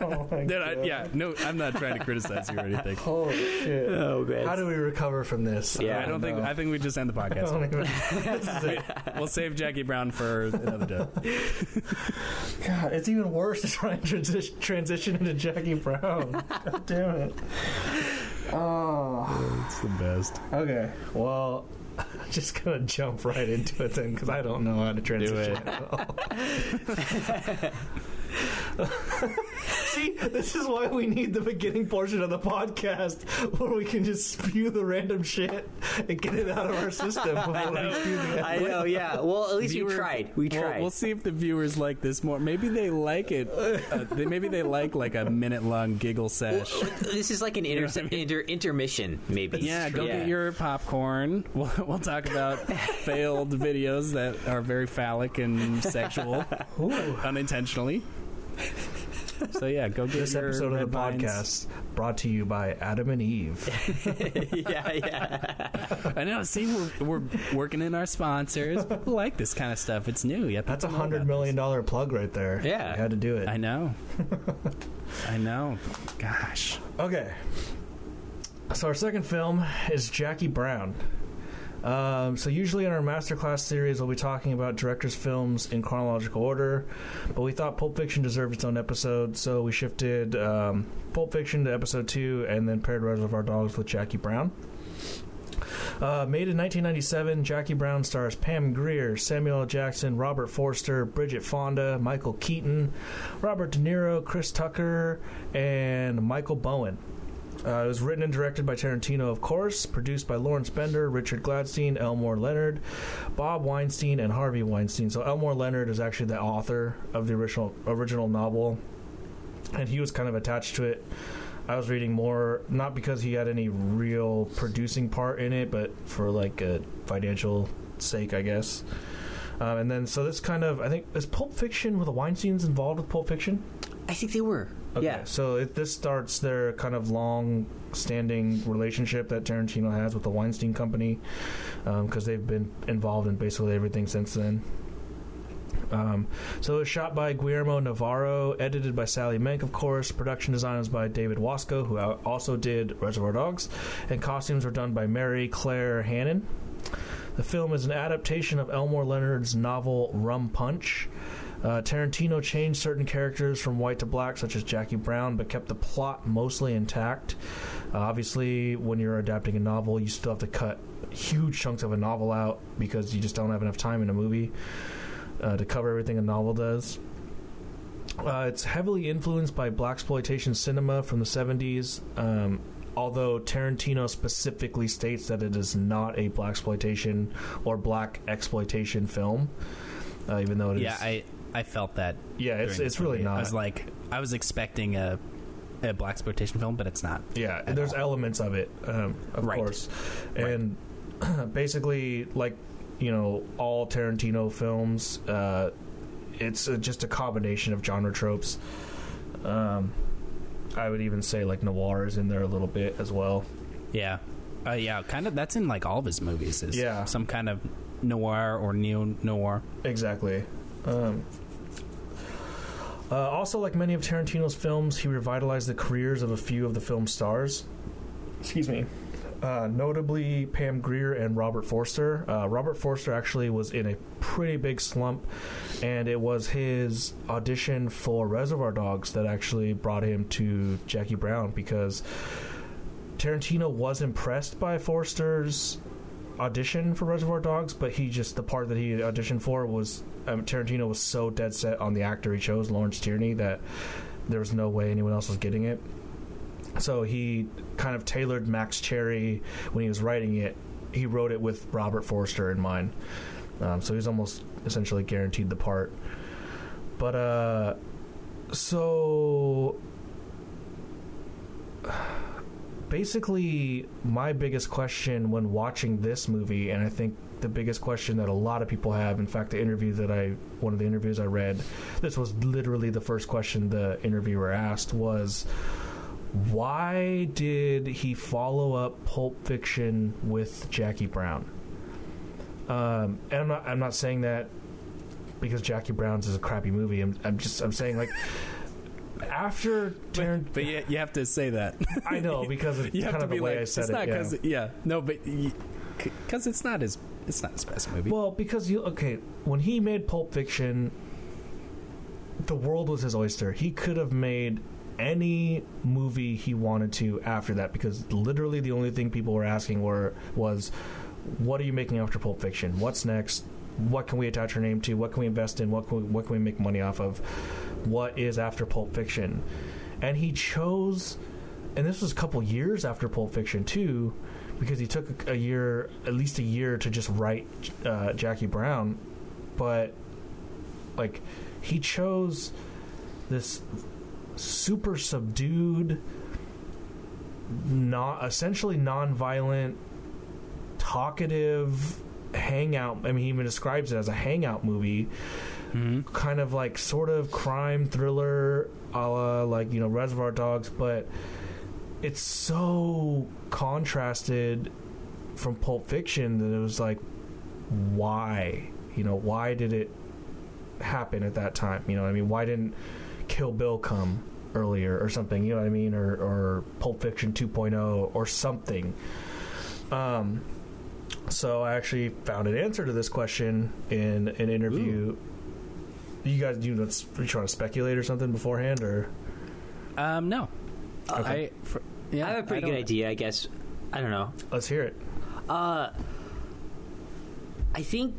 Oh my Then I, yeah, no, I'm not trying to criticize you or anything. Holy shit. Oh man. How do we recover from this? Yeah, I don't think. I think we just end the podcast. don't even. this is it. We'll save Jackie Brown for another day. God, it's even worse to try and transi- transition into Jackie Brown. God damn it. Oh. It's the best. Okay. Well, I'm just gonna jump right into it then, because I don't know how to transition. Do it. at all. See, this is why we need the beginning portion of the podcast where we can just spew the random shit and get it out of our system before we do the I know, yeah. Well, at least Viewer- you tried. We We'll- tried. We'll, see if the viewers like this more. Maybe they like it. Uh, they, maybe they like like a minute long giggle sesh. this is like an inter- know I mean? inter- intermission, maybe. Yeah, go get your popcorn. We'll, we'll talk about failed videos that are very phallic and sexual, unintentionally. So yeah, go get This episode of the Vines. podcast brought to you by Adam and Eve. yeah, yeah. I know. See, we're, we're working in our sponsors. People like this kind of stuff. It's new. Yeah, That's a hundred million dollar plug right there. Yeah. you had to do it. I know. I know. Gosh. Okay. So our second film is Jackie Brown. Um, so usually in our masterclass series, we'll be talking about directors' films in chronological order, but we thought Pulp Fiction deserved its own episode, so we shifted um, Pulp Fiction to episode two, and then paired Reservoir Dogs with Jackie Brown. Uh, made in 1997, Jackie Brown stars Pam Grier, Samuel L. Jackson, Robert Forster, Bridget Fonda, Michael Keaton, Robert De Niro, Chris Tucker, and Michael Bowen. Uh, it was written and directed by Tarantino, of course, produced by Lawrence Bender, Richard Gladstein, Elmore Leonard, Bob Weinstein, and Harvey Weinstein. So Elmore Leonard is actually the author of the original original novel, and he was kind of attached to it. I was reading more, not because he had any real producing part in it, but for like a financial sake, I guess. Um, and then, so this kind of, I think, is Pulp Fiction were the Weinsteins involved with Pulp Fiction? I think they were. Okay, Yeah. So it, this starts their kind of long-standing relationship that Tarantino has with the Weinstein Company, because they've been involved in basically everything since then. Um, so it was shot by Guillermo Navarro, edited by Sally Menke, of course. Production design was by David Wasco, who also did Reservoir Dogs, and costumes were done by Mary Claire Hannan. The film is an adaptation of Elmore Leonard's novel Rum Punch. Uh, Tarantino changed certain characters from white to black, such as Jackie Brown, but kept the plot mostly intact. Uh, obviously, when you're adapting a novel, you still have to cut huge chunks of a novel out because you just don't have enough time in a movie uh, to cover everything a novel does. Uh, it's heavily influenced by blaxploitation cinema from the 70s. Um, although Tarantino specifically states that it is not a blaxploitation or blaxploitation film, uh, even though it is. Yeah, I I felt that. Yeah, it's- it's really movie. not. I was like, I was expecting a a blaxploitation film, but it's not. Yeah, there's all. elements of it, um, of Right. course, and basically, like you know, all Tarantino films, uh, it's uh, just a combination of genre tropes. Um, I would even say like noir is in there a little bit as well. Yeah, uh, yeah, kind of. That's in like all of his movies. Is Yeah. some kind of noir or neo noir. Exactly. Um, uh, also, like many of Tarantino's films, he revitalized the careers of a few of the film's stars. Excuse me. Uh, notably, Pam Grier and Robert Forster. Uh, Robert Forster actually was in a pretty big slump, and it was his audition for Reservoir Dogs that actually brought him to Jackie Brown because Tarantino was impressed by Forster's audition for Reservoir Dogs, but he just the part that he auditioned for was um, Tarantino was so dead set on the actor he chose, Lawrence Tierney, that there was no way anyone else was getting it. So he kind of tailored Max Cherry when he was writing it. He wrote it with Robert Forster in mind, um, so he's almost essentially guaranteed the part. But uh, so basically my biggest question when watching this movie and i think the biggest question that a lot of people have in fact the interview that i one of the interviews i read this was literally the first question the interviewer asked was why did he follow up pulp fiction with jackie brown um, and I'm not, I'm not saying that because Jackie Brown's is a crappy movie. I'm, I'm just I'm saying like after Tarant- But you, you have to say that. I know because of you have kind to of be the way like, I said it's it. not yeah. because yeah. no, but because it's not his it's not his best movie. Well, because you okay, when he made Pulp Fiction, the world was his oyster. He could have made any movie he wanted to after that because literally the only thing people were asking were was what are you making after Pulp Fiction? What's next? What can we attach our name to? What can we invest in? What can we, what can we make money off of? What is after Pulp Fiction? And he chose and this was a couple years after Pulp Fiction too, because he took a year, at least a year, to just write uh, Jackie Brown. But like, he chose this super subdued, not essentially non-violent, talkative hangout. I mean, he even describes it as a hangout movie Mhm. kind of like sort of crime thriller a la like you know reservoir dogs but it's so contrasted from pulp fiction that it was like why? You know why did it happen at that time? You know what i mean? Why didn't kill bill come earlier or something? You know what i mean? Or or pulp fiction 2.0 or something. Um so i actually found an answer to this question in an interview you guys, you, let's, are you trying to speculate or something beforehand, or Um, no. Okay. I, for, yeah, I have a pretty good idea, I guess. I don't know. let's hear it. Uh, I think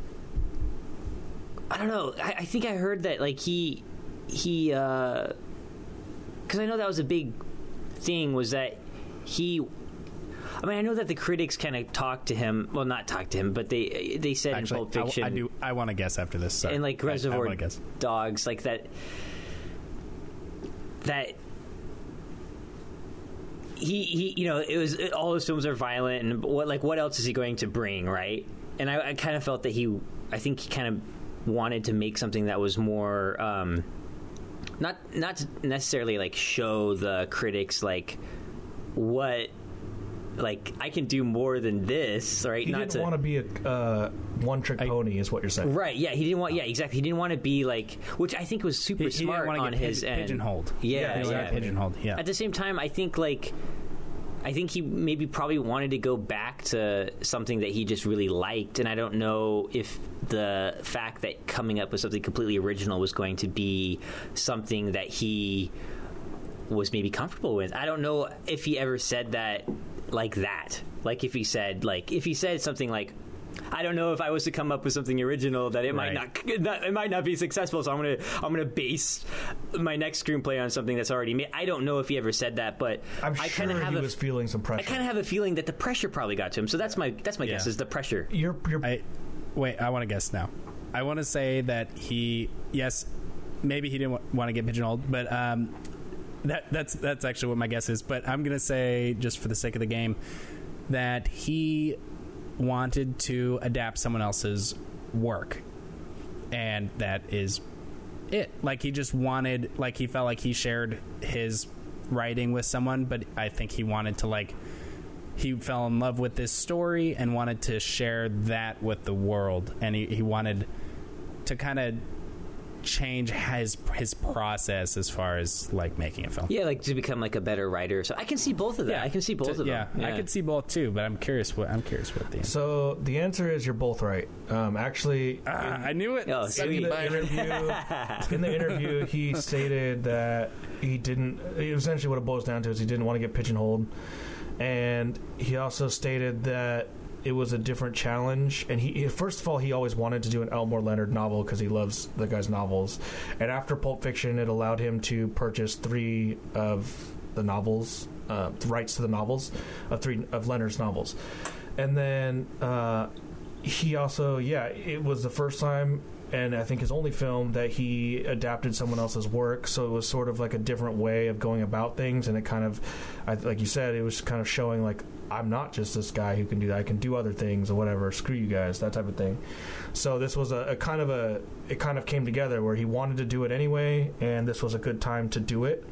I don't know. I, I think I heard that like he he uh, because I know that was a big thing was that he. I mean, I know that the critics kind of talked to him. Well, not talked to him, but they they said Actually, in Pulp Fiction I, I do. I want to guess after this. Sorry. and like I- I, Reservoir guess. Dogs, like that. That he he, you know, it was all his films are violent, and what like what else is he going to bring, right? And I, I kind of felt that he, I think he kind of wanted to make something that was more. Um, not not necessarily like show the critics like what like I can do more than this, right? He not didn't to want to be a uh, one-trick pony, is what you're saying. Right. Yeah, he didn't want. Yeah, exactly. He didn't want to be like, which I think was super He, he smart didn't want to on get his pig- end. pigeonholed. Yeah, he didn't yeah. pigeonholed. Yeah. At the same time, I think like, I think he maybe probably wanted to go back to something that he just really liked, and I don't know if the fact that coming up with something completely original was going to be something that he was maybe comfortable with. I don't know if he ever said that like that. Like if he said like if he said something like I don't know if I was to come up with something original that it might Right. not, not it might not be successful. So I'm gonna I'm gonna base my next screenplay on something that's already made. I don't know if he ever said that, but I'm I sure kind of he have a, was feeling some pressure. I kind of have a feeling that the pressure probably got to him. So that's my that's my Yeah. guess is the pressure. you're, you're, I wait. I want to guess now. I want to say that he yes maybe he didn't want to get pigeonholed, but um, that that's that's actually what my guess is. But I'm gonna say, just for the sake of the game, that he wanted to adapt someone else's work, and that is it. Like he just wanted, like he felt like he shared his writing with someone, but I think he wanted to like he fell in love with this story and wanted to share that with the world, and he, he wanted to kind of change his his process as far as like making a film. Yeah, like to become like a better writer. So I can see both of that. I can see both To- of yeah, them. I can see both too, but I'm curious what I'm curious what the So the answer is you're both right. Um, actually, Ah, I knew it. Oh, in the interview, in the interview, he stated that he didn't. Essentially, what it boils down to is he didn't want to get pigeonholed, and he also stated that it was a different challenge. And he, first of all, he always wanted to do an Elmore Leonard novel because he loves the guy's novels. And after Pulp Fiction, it allowed him to purchase three of the novels, uh, the rights to the novels of three of Leonard's novels, and then. Uh, he also yeah it was the first time and i think his only film that he adapted someone else's work so it was sort of like a different way of going about things and it kind of I, like you said it was kind of showing like i'm not just this guy who can do that i can do other things or whatever screw you guys that type of thing. So this was a, a kind of a it kind of came together where he wanted to do it anyway and this was a good time to do it.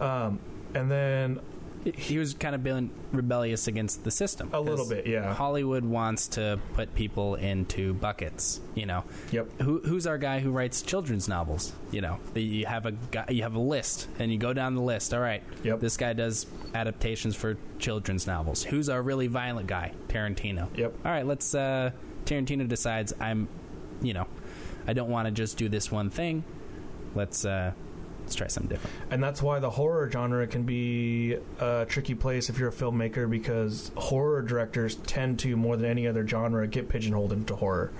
Um, and then he was kind of being rebellious against the system. A little bit, yeah. Hollywood wants to put people into buckets. You know, Yep. Who, who's our guy who writes children's novels? You know, you have a guy, you have a list, and you go down the list. All right, Yep. this guy does adaptations for children's novels. Who's our really violent guy? Tarantino. Yep. All right, let's. Uh, Tarantino decides I'm, you know, I don't want to just do this one thing. Let's uh, let's try something different. and that's why the horror genre can be a tricky place if you're a filmmaker because horror directors tend to more than any other genre get pigeonholed into horror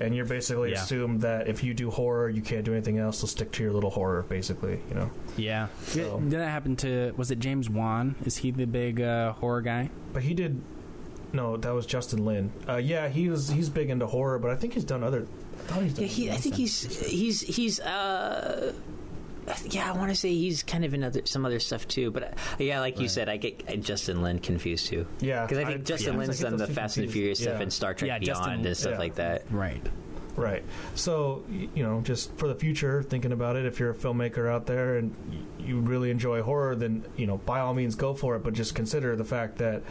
and you're basically Yeah. assumed that if you do horror you can't do anything else so stick to your little horror basically you know Yeah. So- Did that happen to? Was it James Wan? Is he the big uh, horror guy? but he did no that was justin lin uh, yeah he was he's big into horror but i think he's done other I thought he's done Yeah, he, I think he's he's he's uh yeah, I want to say he's kind of in other some other stuff too, but uh, yeah, like you said, I get uh, Justin Lin confused too. Yeah, because I think I- Justin yeah. Lin's I done the those two Fast and confused. Furious stuff Yeah. and Star Trek Yeah, Justin- Beyond and stuff yeah. like that. Right. Right. So, you know, just for the future, thinking about it, if you're a filmmaker out there and you really enjoy horror, then, you know, by all means go for it. But just consider the fact that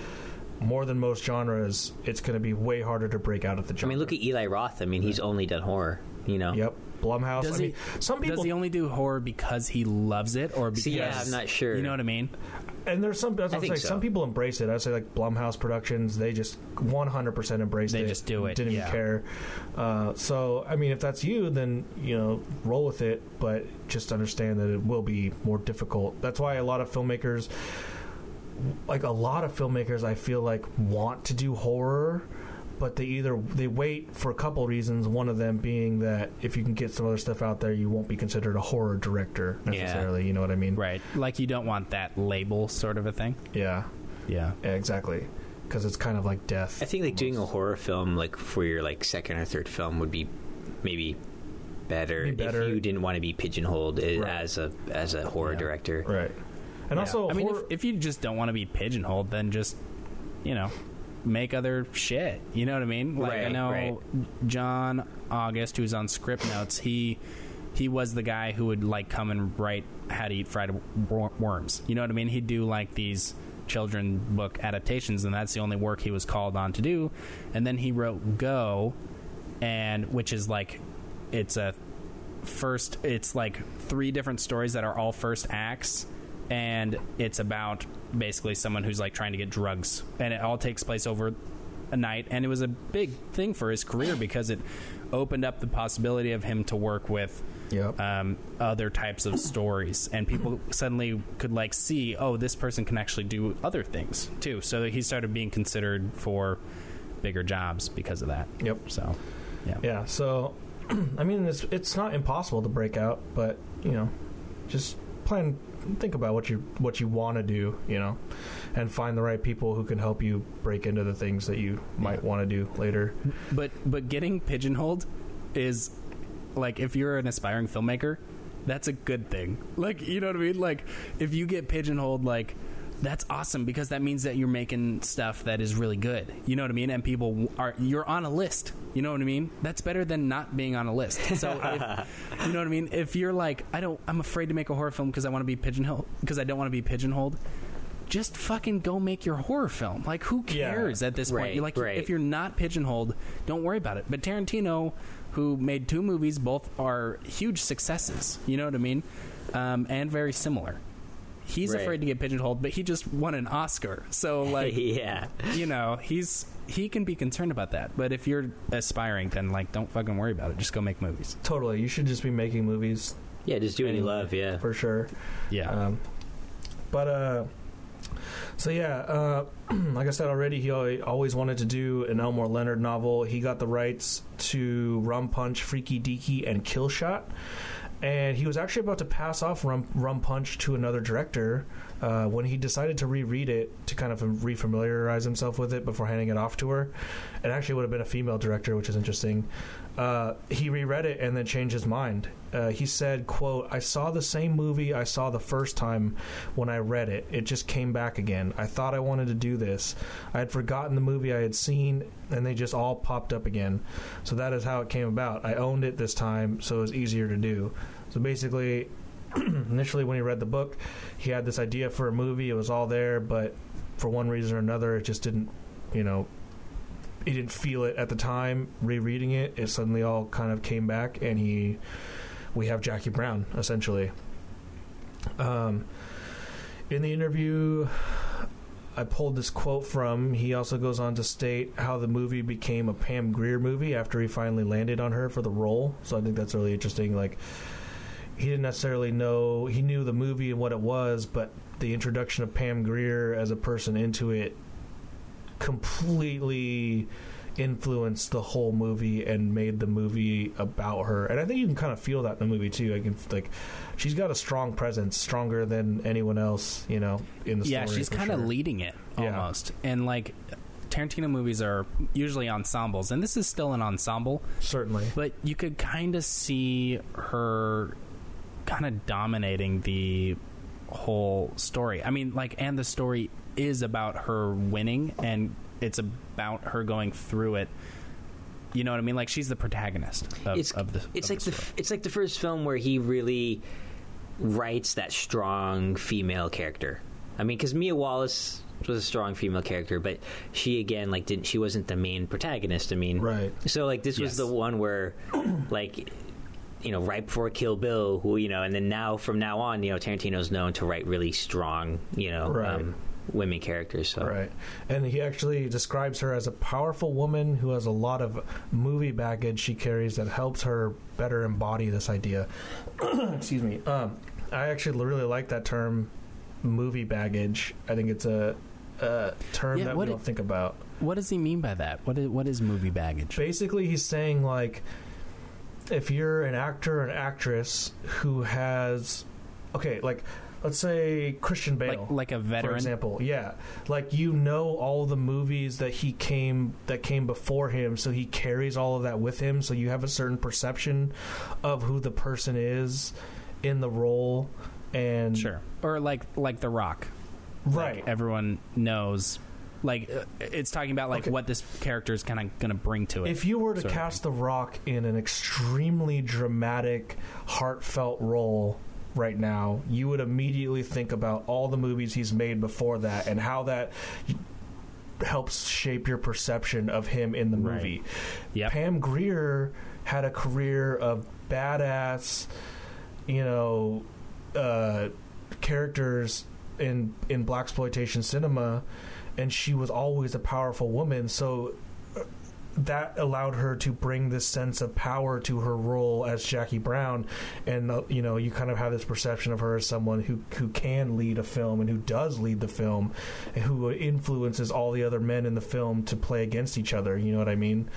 more than most genres, it's going to be way harder to break out of the genre. I mean, look at Eli Roth. I mean, he's only done horror. You know. Yep. Blumhouse. Does I mean, he? some people. Does he only do horror because he loves it, or because? See, yeah, I'm not sure. You know what I mean? and there's some. That's I what I'm think saying. so. Some people embrace it. I say like Blumhouse Productions. They just 100% embraced it. They it. just do it, Didn't yeah. even care. Uh, so I mean, if that's you, then you know, roll with it. But just understand that it will be more difficult. That's why a lot of filmmakers, like a lot of filmmakers, I feel like want to do horror. But they either they wait for a couple reasons. One of them being that if you can get some other stuff out there, you won't be considered a horror director Yeah. necessarily. You know what I mean? Right. Like you don't want that label, sort of a thing. Yeah. Yeah. Yeah, exactly. Because it's kind of like death. I think like doing a horror film like for your like second or third film would be maybe better, Be better. if you didn't want to be pigeonholed Right. as a as a horror Yeah. director. right. And Yeah. also, I mean, if, if you just don't want to be pigeonholed, then just, you know, make other shit. You know what I mean? Like I know right. John August, who's on Scriptnotes. He he was the guy who would like come and write How to Eat Fried Wor- Worms. You know what I mean? He'd do like these children book adaptations, and that's the only work he was called on to do. And then he wrote Go, and which is like it's a first it's like three different stories that are all first acts and it's about basically someone who's like trying to get drugs and it all takes place over a night and it was a big thing for his career because it opened up the possibility of him to work with Yep. um, other types of stories and people suddenly could like see oh this person can actually do other things too so he started being considered for bigger jobs because of that Yep. so yeah yeah. So, I mean, it's it's not impossible to break out, but you know, just plan, think about what you what you want to do, you know, and find the right people who can help you break into the things that you might want to do later. but but getting pigeonholed is like if you're an aspiring filmmaker that's a good thing. Like, you know what I mean? Like, if you get pigeonholed, like, that's awesome because that means that you're making stuff that is really good. You know what I mean? And people are you're on a list. You know what I mean? That's better than not being on a list. So if, you know what I mean? If you're like, I don't, I'm afraid to make a horror film because I want to be pigeonholed because I don't want to be pigeonholed. Just fucking go make your horror film. Like, who Yeah. cares at this point? Right, You're like, right. if you're not pigeonholed, don't worry about it. But Tarantino, who made two movies, both are huge successes. You know what I mean? Um, and very similar. He's Right. afraid to get pigeonholed, but he just won an Oscar. So, like, yeah. you know, he's he can be concerned about that. But if you're aspiring, then like, don't fucking worry about it. Just go make movies. Totally. You should just be making movies Yeah, just do what you love, yeah. for sure. Yeah. Um, but uh, so yeah, uh, like I said already, he always wanted to do an Elmore Leonard novel. He got the rights to Rum Punch, Freaky Deaky, and Kill Shot. And he was actually about to pass off Rum, Rum Punch to another director uh, when he decided to reread it to kind of refamiliarize himself with it before handing it off to her. It actually would have been a female director, which is interesting. Uh, he reread it and then changed his mind. Uh, he said, "quote I saw the same movie I saw the first time when I read it. It just came back again. I thought I wanted to do this. I had forgotten the movie I had seen, and they just all popped up again. So that is how it came about. I owned it this time, so it was easier to do. So basically." initially when he read the book he had this idea for a movie it was all there but for one reason or another it just didn't you know he didn't feel it at the time rereading it it suddenly all kind of came back and he we have jackie brown essentially um, in the interview I pulled this quote from. He also goes on to state how the movie became a Pam Grier movie after he finally landed on her for the role. So I think that's really interesting. Like, he didn't necessarily know, he knew the movie and what it was, but the introduction of Pam Grier as a person into it completely influenced the whole movie and made the movie about her. And I think you can kind of feel that in the movie too. I can like she's got a strong presence, stronger than anyone else, you know, in the yeah, story. Yeah, she's kind of sure. leading it Yeah. almost. And like Tarantino movies are usually ensembles, and this is still an ensemble, certainly. but you could kind of see her kind of dominating the whole story. I mean, like, and the story is about her winning, and it's about her going through it. You know what I mean? Like, she's the protagonist of, it's of the. it's of like the the, story. f- it's like the first film where he really writes that strong female character. I mean, because Mia Wallace was a strong female character, but she again like didn't she wasn't the main protagonist. I mean, Right. So like this was the one where like you know right before Kill Bill, who you know, and then now from now on, you know, Tarantino's known to write really strong, you know, Right. um, women characters. So Right. And he actually describes her as a powerful woman who has a lot of movie baggage she carries that helps her better embody this idea. Excuse me. Um, I actually really like that term, movie baggage. I think it's a, a term Yeah, that what we it- don't think about. What does he mean by that? What is, what is movie baggage? Basically, he's saying, like, if you're an actor or an actress who has. Okay, like, let's say Christian Bale. Like, like a for veteran? example yeah like you know all the movies that he came that came before him so he carries all of that with him so you have a certain perception of who the person is in the role and Sure. Or like like The Rock. Like, right everyone knows. Like it's talking about like Okay. what this character is kind of going to bring to it. if you were to cast the rock in an extremely dramatic heartfelt role right now you would immediately think about all the movies he's made before that and how that helps shape your perception of him in the Right. movie Yep. Pam Grier had a career of badass, you know, uh, characters in in blaxploitation cinema, and she was always a powerful woman. So uh, that allowed her to bring this sense of power to her role as Jackie Brown, and uh, you know, you kind of have this perception of her as someone who who can lead a film and who does lead the film, and who influences all the other men in the film to play against each other. You know what I mean?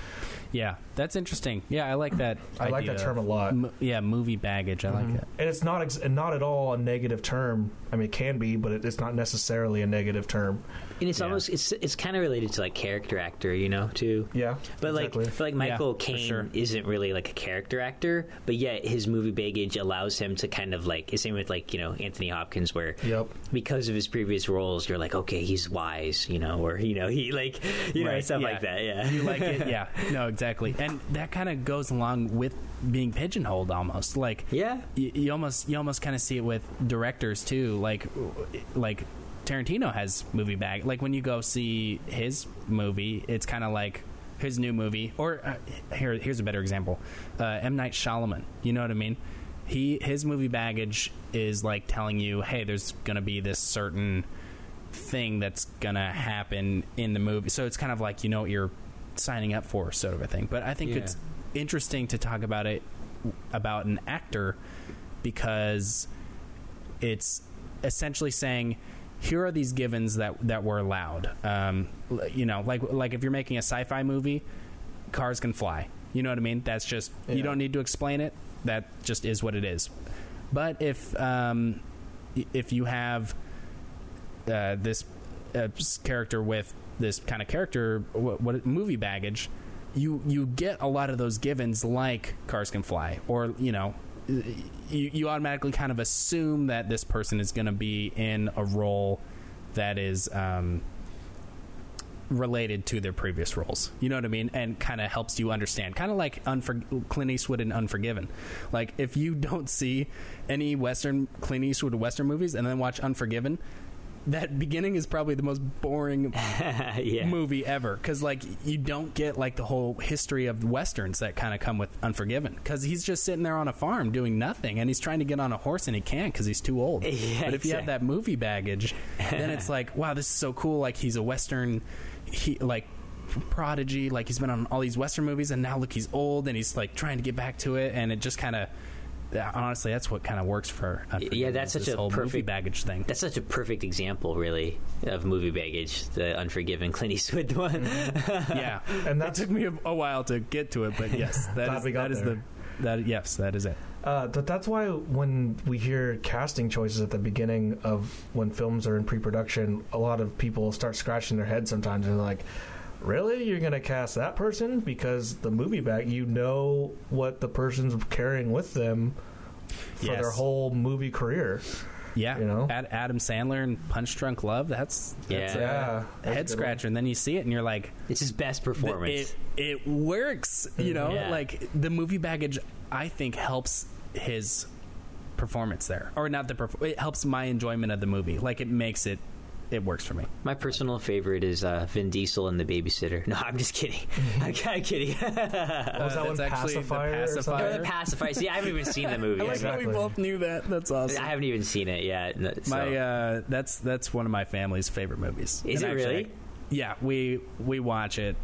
Yeah, that's interesting. Yeah, I like that. I like that term a lot. mo- yeah, movie baggage. I like Mhm. it. And it's not ex- not at all a negative term. I mean, it can be, but it, it's not necessarily a negative term. and it's Yeah. almost it's it's kind of related to like character actor, you know, too. Yeah, But exactly. like, but like Yeah, Michael for Caine sure. isn't really like a character actor, but yet his movie baggage allows him to kind of like. Same with like you know Anthony Hopkins, where Yep. because of his previous roles, you're like, okay, he's wise, you know, or you know he like you know stuff yeah. like that. Yeah, you like it yeah no exactly and that kind of goes along with being pigeonholed almost. Like Yeah. you, you almost you almost kind of see it with directors too. Like like Tarantino has movie bag. Like when you go see his movie it's kind of like his new movie. Or uh, here here's a better example. Uh, M. Night Shyamalan. You know what I mean? He his movie baggage is like telling you hey there's gonna be this certain thing that's gonna happen in the movie. So it's kind of like you know what you're signing up for, sort of a thing. But I think Yeah. it's interesting to talk about it about an actor because it's essentially saying here are these givens that that were allowed. Um, you know, like like if you're making a sci-fi movie, cars can fly. You know what I mean? That's just Yeah. you don't need to explain it. That just is what it is. But if um, if you have uh, this uh, character with this kind of character what, what movie baggage you you get a lot of those givens like cars can fly or you know you, you automatically kind of assume that this person is going to be in a role that is um, related to their previous roles. You know what I mean? And kind of helps you understand. Kind of like Unfor- Clint Eastwood in Unforgiven. Like if you don't see any Western Clint Eastwood Western movies and then watch Unforgiven, that beginning is probably the most boring yeah. movie ever. Because like you don't get like the whole history of westerns that kind of come with unforgiven. Because he's just sitting there on a farm doing nothing and he's trying to get on a horse and he can't because he's too old. Yeah, but if you have that movie baggage then it's like wow this is so cool. Like he's a western he like prodigy. Like he's been on all these western movies and now look he's old and he's like trying to get back to it and it just kind of honestly that's what kind of works for Unforgiven, Yeah, that's such this a whole movie perfect- baggage thing That's such a perfect example, really, of movie baggage. The Unforgiven Clint Eastwood one. yeah And that took me a, a while to get to it, but yes, that Glad is we got that is the that yes, that is it. Uh, but that's why when we hear casting choices at the beginning of when films are in pre-production, a lot of people start scratching their heads sometimes and they're like, "Really, you're going to cast that person because the movie bag you know what the person's carrying with them for Yes. their whole movie career." Yeah, You know? Ad, Adam Sandler and Punch Drunk Love. That's, that's Yeah. a Yeah, a head scratcher, and then you see it, and you're like, it's his best performance. it it works. You know, Yeah. like the movie baggage. I think helps his performance there, or not the. Perf- it helps my enjoyment of the movie. Like it makes it. It works for me. My personal favorite is uh, Vin Diesel and the Babysitter. No, I'm just kidding. I'm kind of kidding. What was that Uh, one? that's actually the Pacifier. or something? Pacifier. The Pacifier. See, I haven't even seen the movie. I like yet. how we both knew that. That's awesome. I haven't even seen it yet. so- My uh, that's that's one of my family's favorite movies. Is And it actually, really? Yeah, we we watch it.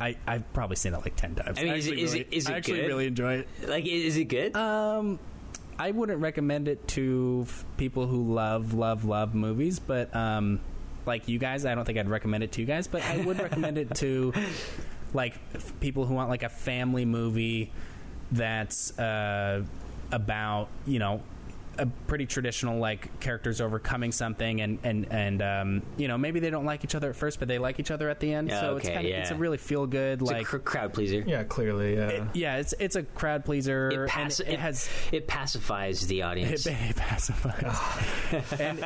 I I've probably seen it like ten times. I mean, is it- actually is really, it- is it I actually good? really enjoy it. like, is it good? Um, I wouldn't recommend it to f- people who love love love movies, but um, like you guys, I don't think I'd recommend it to you guys. But I would recommend it to like f- people who want like a family movie that's uh, about you know a pretty traditional like characters overcoming something and and and um, you know maybe they don't like each other at first but they like each other at the end Yeah, so it's kind of it's a really feel good like a cr- crowd pleaser. Yeah, clearly. Yeah. it- yeah it's it's a crowd pleaser It, pass- and it, has it pacifies the audience. it, it pacifies and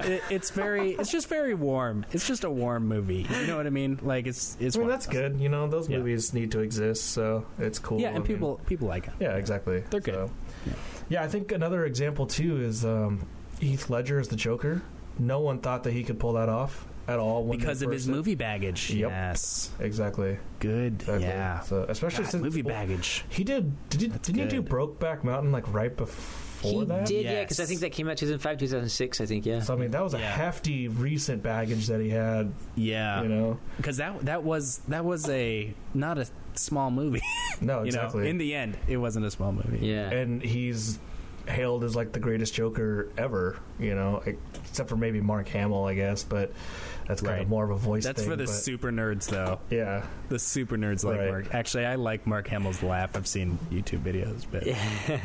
it, it's very it's just very warm it's just a warm movie you know what i mean like it's it's I mean, that's good. You know, those Yeah. movies need to exist, so it's cool. yeah I and mean- people people like it Yeah, exactly. They're good. So- Yeah. Yeah, I think another example too is um, Heath Ledger as the Joker. No one thought that he could pull that off at all when because of first his movie baggage Yep. yes Exactly. good exactly. yeah So especially God, since movie well, baggage He did. Did he? That's Didn't he do. Brokeback Mountain like right before he that? did, yeah, because I think that came out 2005, 2006. I think, yeah. So I mean, that was a Yeah. hefty recent baggage that he had. yeah You know. because that that was that was a not a small movie No, you exactly. know in the end it wasn't a small movie yeah. and he's hailed as like the greatest Joker ever. You know, except for maybe Mark Hamill, I guess, but that's kind Right. of more of a voice. That's thing, for the but- super nerds, though. Yeah, The super nerds like Right. Mark. Actually, I like Mark Hamill's laugh. I've seen YouTube videos, but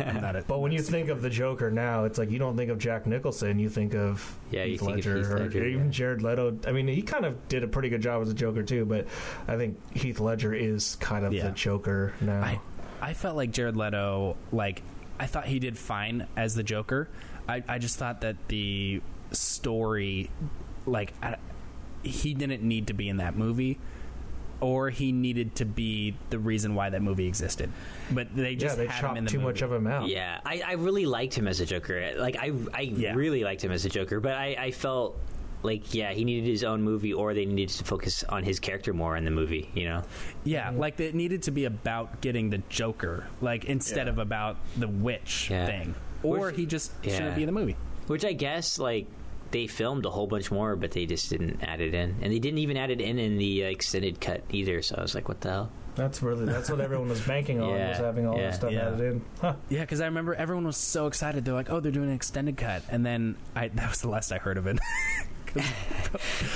I'm not a. but when you think of the Joker now, it's like you don't think of Jack Nicholson, you think of Yeah, you Heath think of Ledger, Heath or even yeah. Jared Leto. I mean, he kind of did a pretty good job as a Joker too, but I think Heath Ledger is kind of Yeah. the Joker now. I, I felt like Jared Leto, like, I thought he did fine as the Joker. I, I just thought that the story, like, I, he didn't need to be in that movie. Or he needed to be the reason why that movie existed, but they just yeah, just they had him in chopped the too much of him out. Yeah, I, I really liked him as a Joker. Like I I Yeah. really liked him as a Joker, but I, I felt like yeah, he needed his own movie, or they needed to focus on his character more in the movie. You know? Yeah, mm-hmm. like it needed to be about getting the Joker, like instead Yeah. of about the witch Yeah. thing. Or Which- he just yeah. shouldn't be in the movie. Which I guess like they filmed a whole bunch more, but they just didn't add it in, and they didn't even add it in in the uh, extended cut either. So I was like, what the hell? That's really that's what everyone was banking on Yeah, was having all yeah, this stuff yeah. added in. Huh. Yeah, because I remember everyone was so excited. They're like, "Oh, they're doing an extended cut," and then I, that was the last I heard of it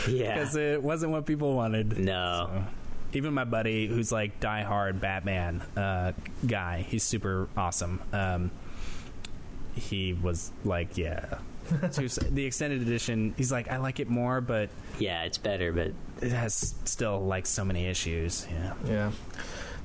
Yeah, because it wasn't what people wanted. no, So, even my buddy, who's like diehard Batman uh, guy, he's super awesome. Um, he was like, "Yeah." Too- the extended edition, he's like, I like it more, but yeah, it's better, but it has still like so many issues. Yeah. Yeah,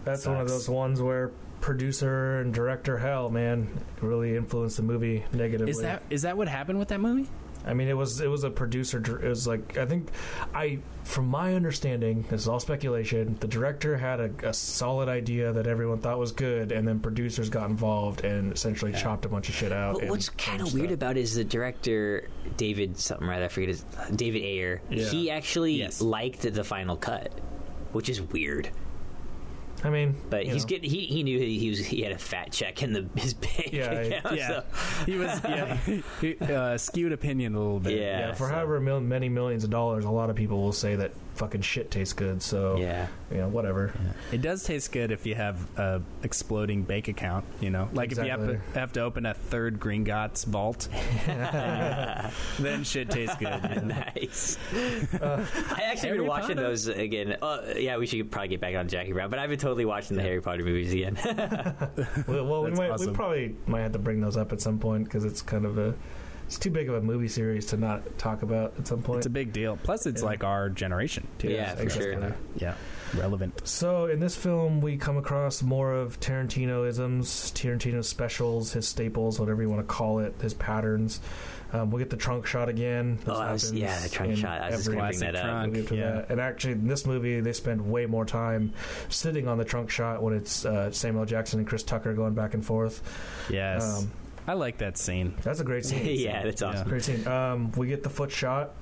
that's one of those ones where producer and director hell, man, really influenced the movie negatively. Is that is that what happened with that movie? I mean, it was it was a producer. It was like I think I, from my understanding, this is all speculation. The director had a, a solid idea that everyone thought was good, and then producers got involved and essentially chopped a bunch of shit out. But what's kind of weird stuff. about it is the director David something right I forget his David Ayer. Yeah. He actually Yes. liked the final cut, which is weird. I mean, But he's know, getting he, he knew he was he had a fat check in the his bank Yeah, account. Yeah, so- he was yeah, he, uh, skewed opinion a little bit. Yeah. yeah, for so- however mil- many millions of dollars, a lot of people will say that fucking shit tastes good. So yeah. you know, whatever. It does taste good if you have a exploding bank account. You know, like if you have to, have to open a third Gringotts vault, then shit tastes good. you know? nice. I actually Harry been watching Potter. those again. Uh, yeah, we should probably get back on Jackie Brown, but I've been totally watching the Harry Potter movies again. Well, well we That's might we probably might have to bring those up at some point because it's kind of a it's too big of a movie series to not talk about at some point. It's a big deal. Plus, it's Yeah. like our generation too. Yeah, for exactly. sure. yeah, relevant. So in this film, we come across more of Tarantino isms, Tarantino specials, his staples, whatever you want to call it, his patterns. Um, we get the trunk shot again. This Oh, was- yeah, the trunk shot. I was just every- gonna bring Classic that up. trunk. We'll get to yeah. that. And actually, in this movie, they spend way more time sitting on the trunk shot when it's uh, Samuel Jackson and Chris Tucker going back and forth. Yes, Um, I like that scene. That's a great scene. yeah, that's awesome. Great scene. Um, we get the foot shot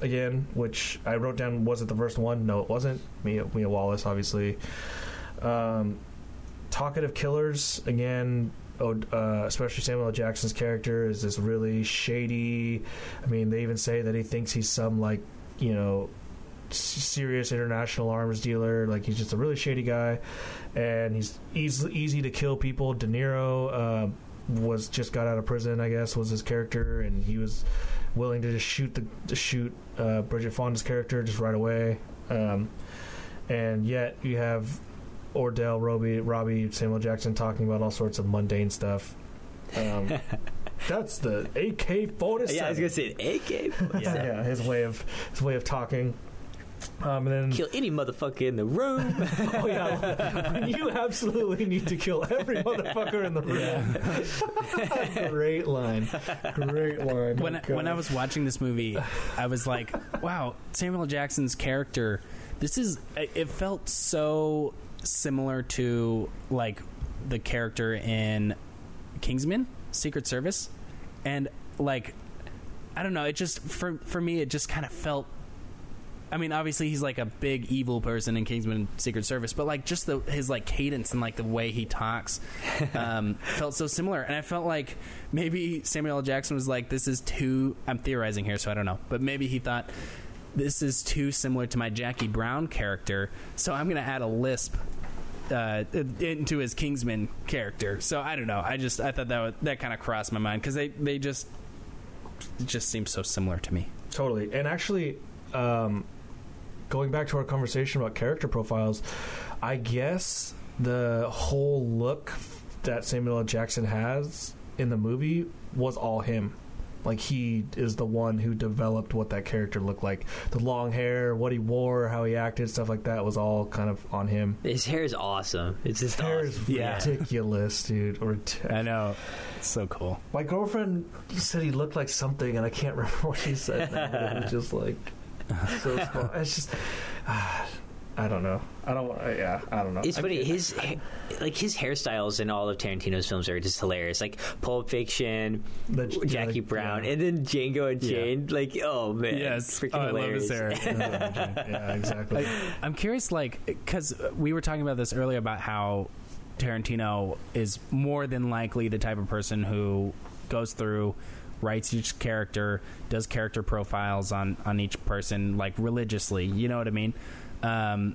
again, which I wrote down. Was it the first one? No, it wasn't. Mia, Mia Wallace, obviously. Um, talkative killers again. Oh, uh, especially Samuel L. Jackson's character is this really shady. I mean, they even say that he thinks he's some like you know serious international arms dealer. Like he's just a really shady guy, and he's easy easy to kill people. De Niro uh, was just got out of prison, I guess, was his character, and he was willing to just shoot the to shoot uh, Bridget Fonda's character just right away. Um, and yet you have Ordell, Robbie, Robbie, Samuel Jackson talking about all sorts of mundane stuff. Um, that's the AK forty Yeah, I was gonna seven. say AK. Yeah, yeah, his way of his way of talking. Um, and then Kill any motherfucker in the room. Oh yeah, when you absolutely need to kill every motherfucker in the room. Great line. Great line. when I, when I was watching this movie, I was like, "Wow, Samuel Jackson's character. This is. It felt so similar to like the character in Kingsman, Secret Service, and like, I don't know. It just for for me, it just kind of felt. I mean, obviously he's like a big evil person in Kingsman Secret Service, but like just the his like cadence and like the way he talks um, felt so similar, and I felt like maybe Samuel L. Jackson was like, "This is too." I'm theorizing here, so I don't know, but maybe he thought this is too similar to my Jackie Brown character, so I'm going to add a lisp uh, into his Kingsman character. So I don't know. I just I thought that that kind of crossed my mind because they they just it just seems so similar to me. Totally. And actually, um, going back to our conversation about character profiles, I guess the whole look that Samuel L. Jackson has in the movie was all him. Like he is the one who developed what that character looked like. The long hair, what he wore, how he acted, stuff like that was all kind of on him. His hair is awesome. It's just His hair awesome. is Yeah. ridiculous, dude. Ridic- I know, it's so cool. My girlfriend said he looked like something, and I can't remember what she said. now, but it was just like so small. It's just, ah, I don't know. I don't. want Yeah, I don't know. It's I funny. can't- His ha- like his hairstyles in all of Tarantino's films are just hilarious. Like Pulp Fiction, The- Jackie yeah, Brown, yeah. and then Django and Yeah. Jane. Like, oh man, Yes, freaking oh, I love his hair. yeah, exactly. I, I'm curious, like, because we were talking about this earlier about how Tarantino is more than likely the type of person who goes through, writes each character, does character profiles on on each person like religiously. You know what I mean? Um,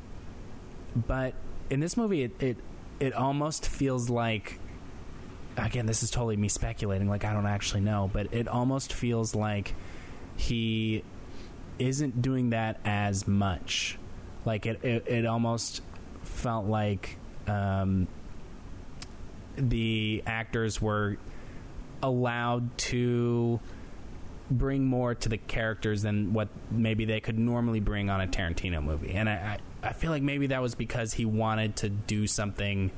but in this movie, it, it it almost feels like. Again, this is totally me speculating. Like I don't actually know, but it almost feels like he isn't doing that as much. Like it, it, it almost felt like um, the actors were allowed to bring more to the characters than what maybe they could normally bring on a Tarantino movie. And I, I, I feel like maybe that was because he wanted to do something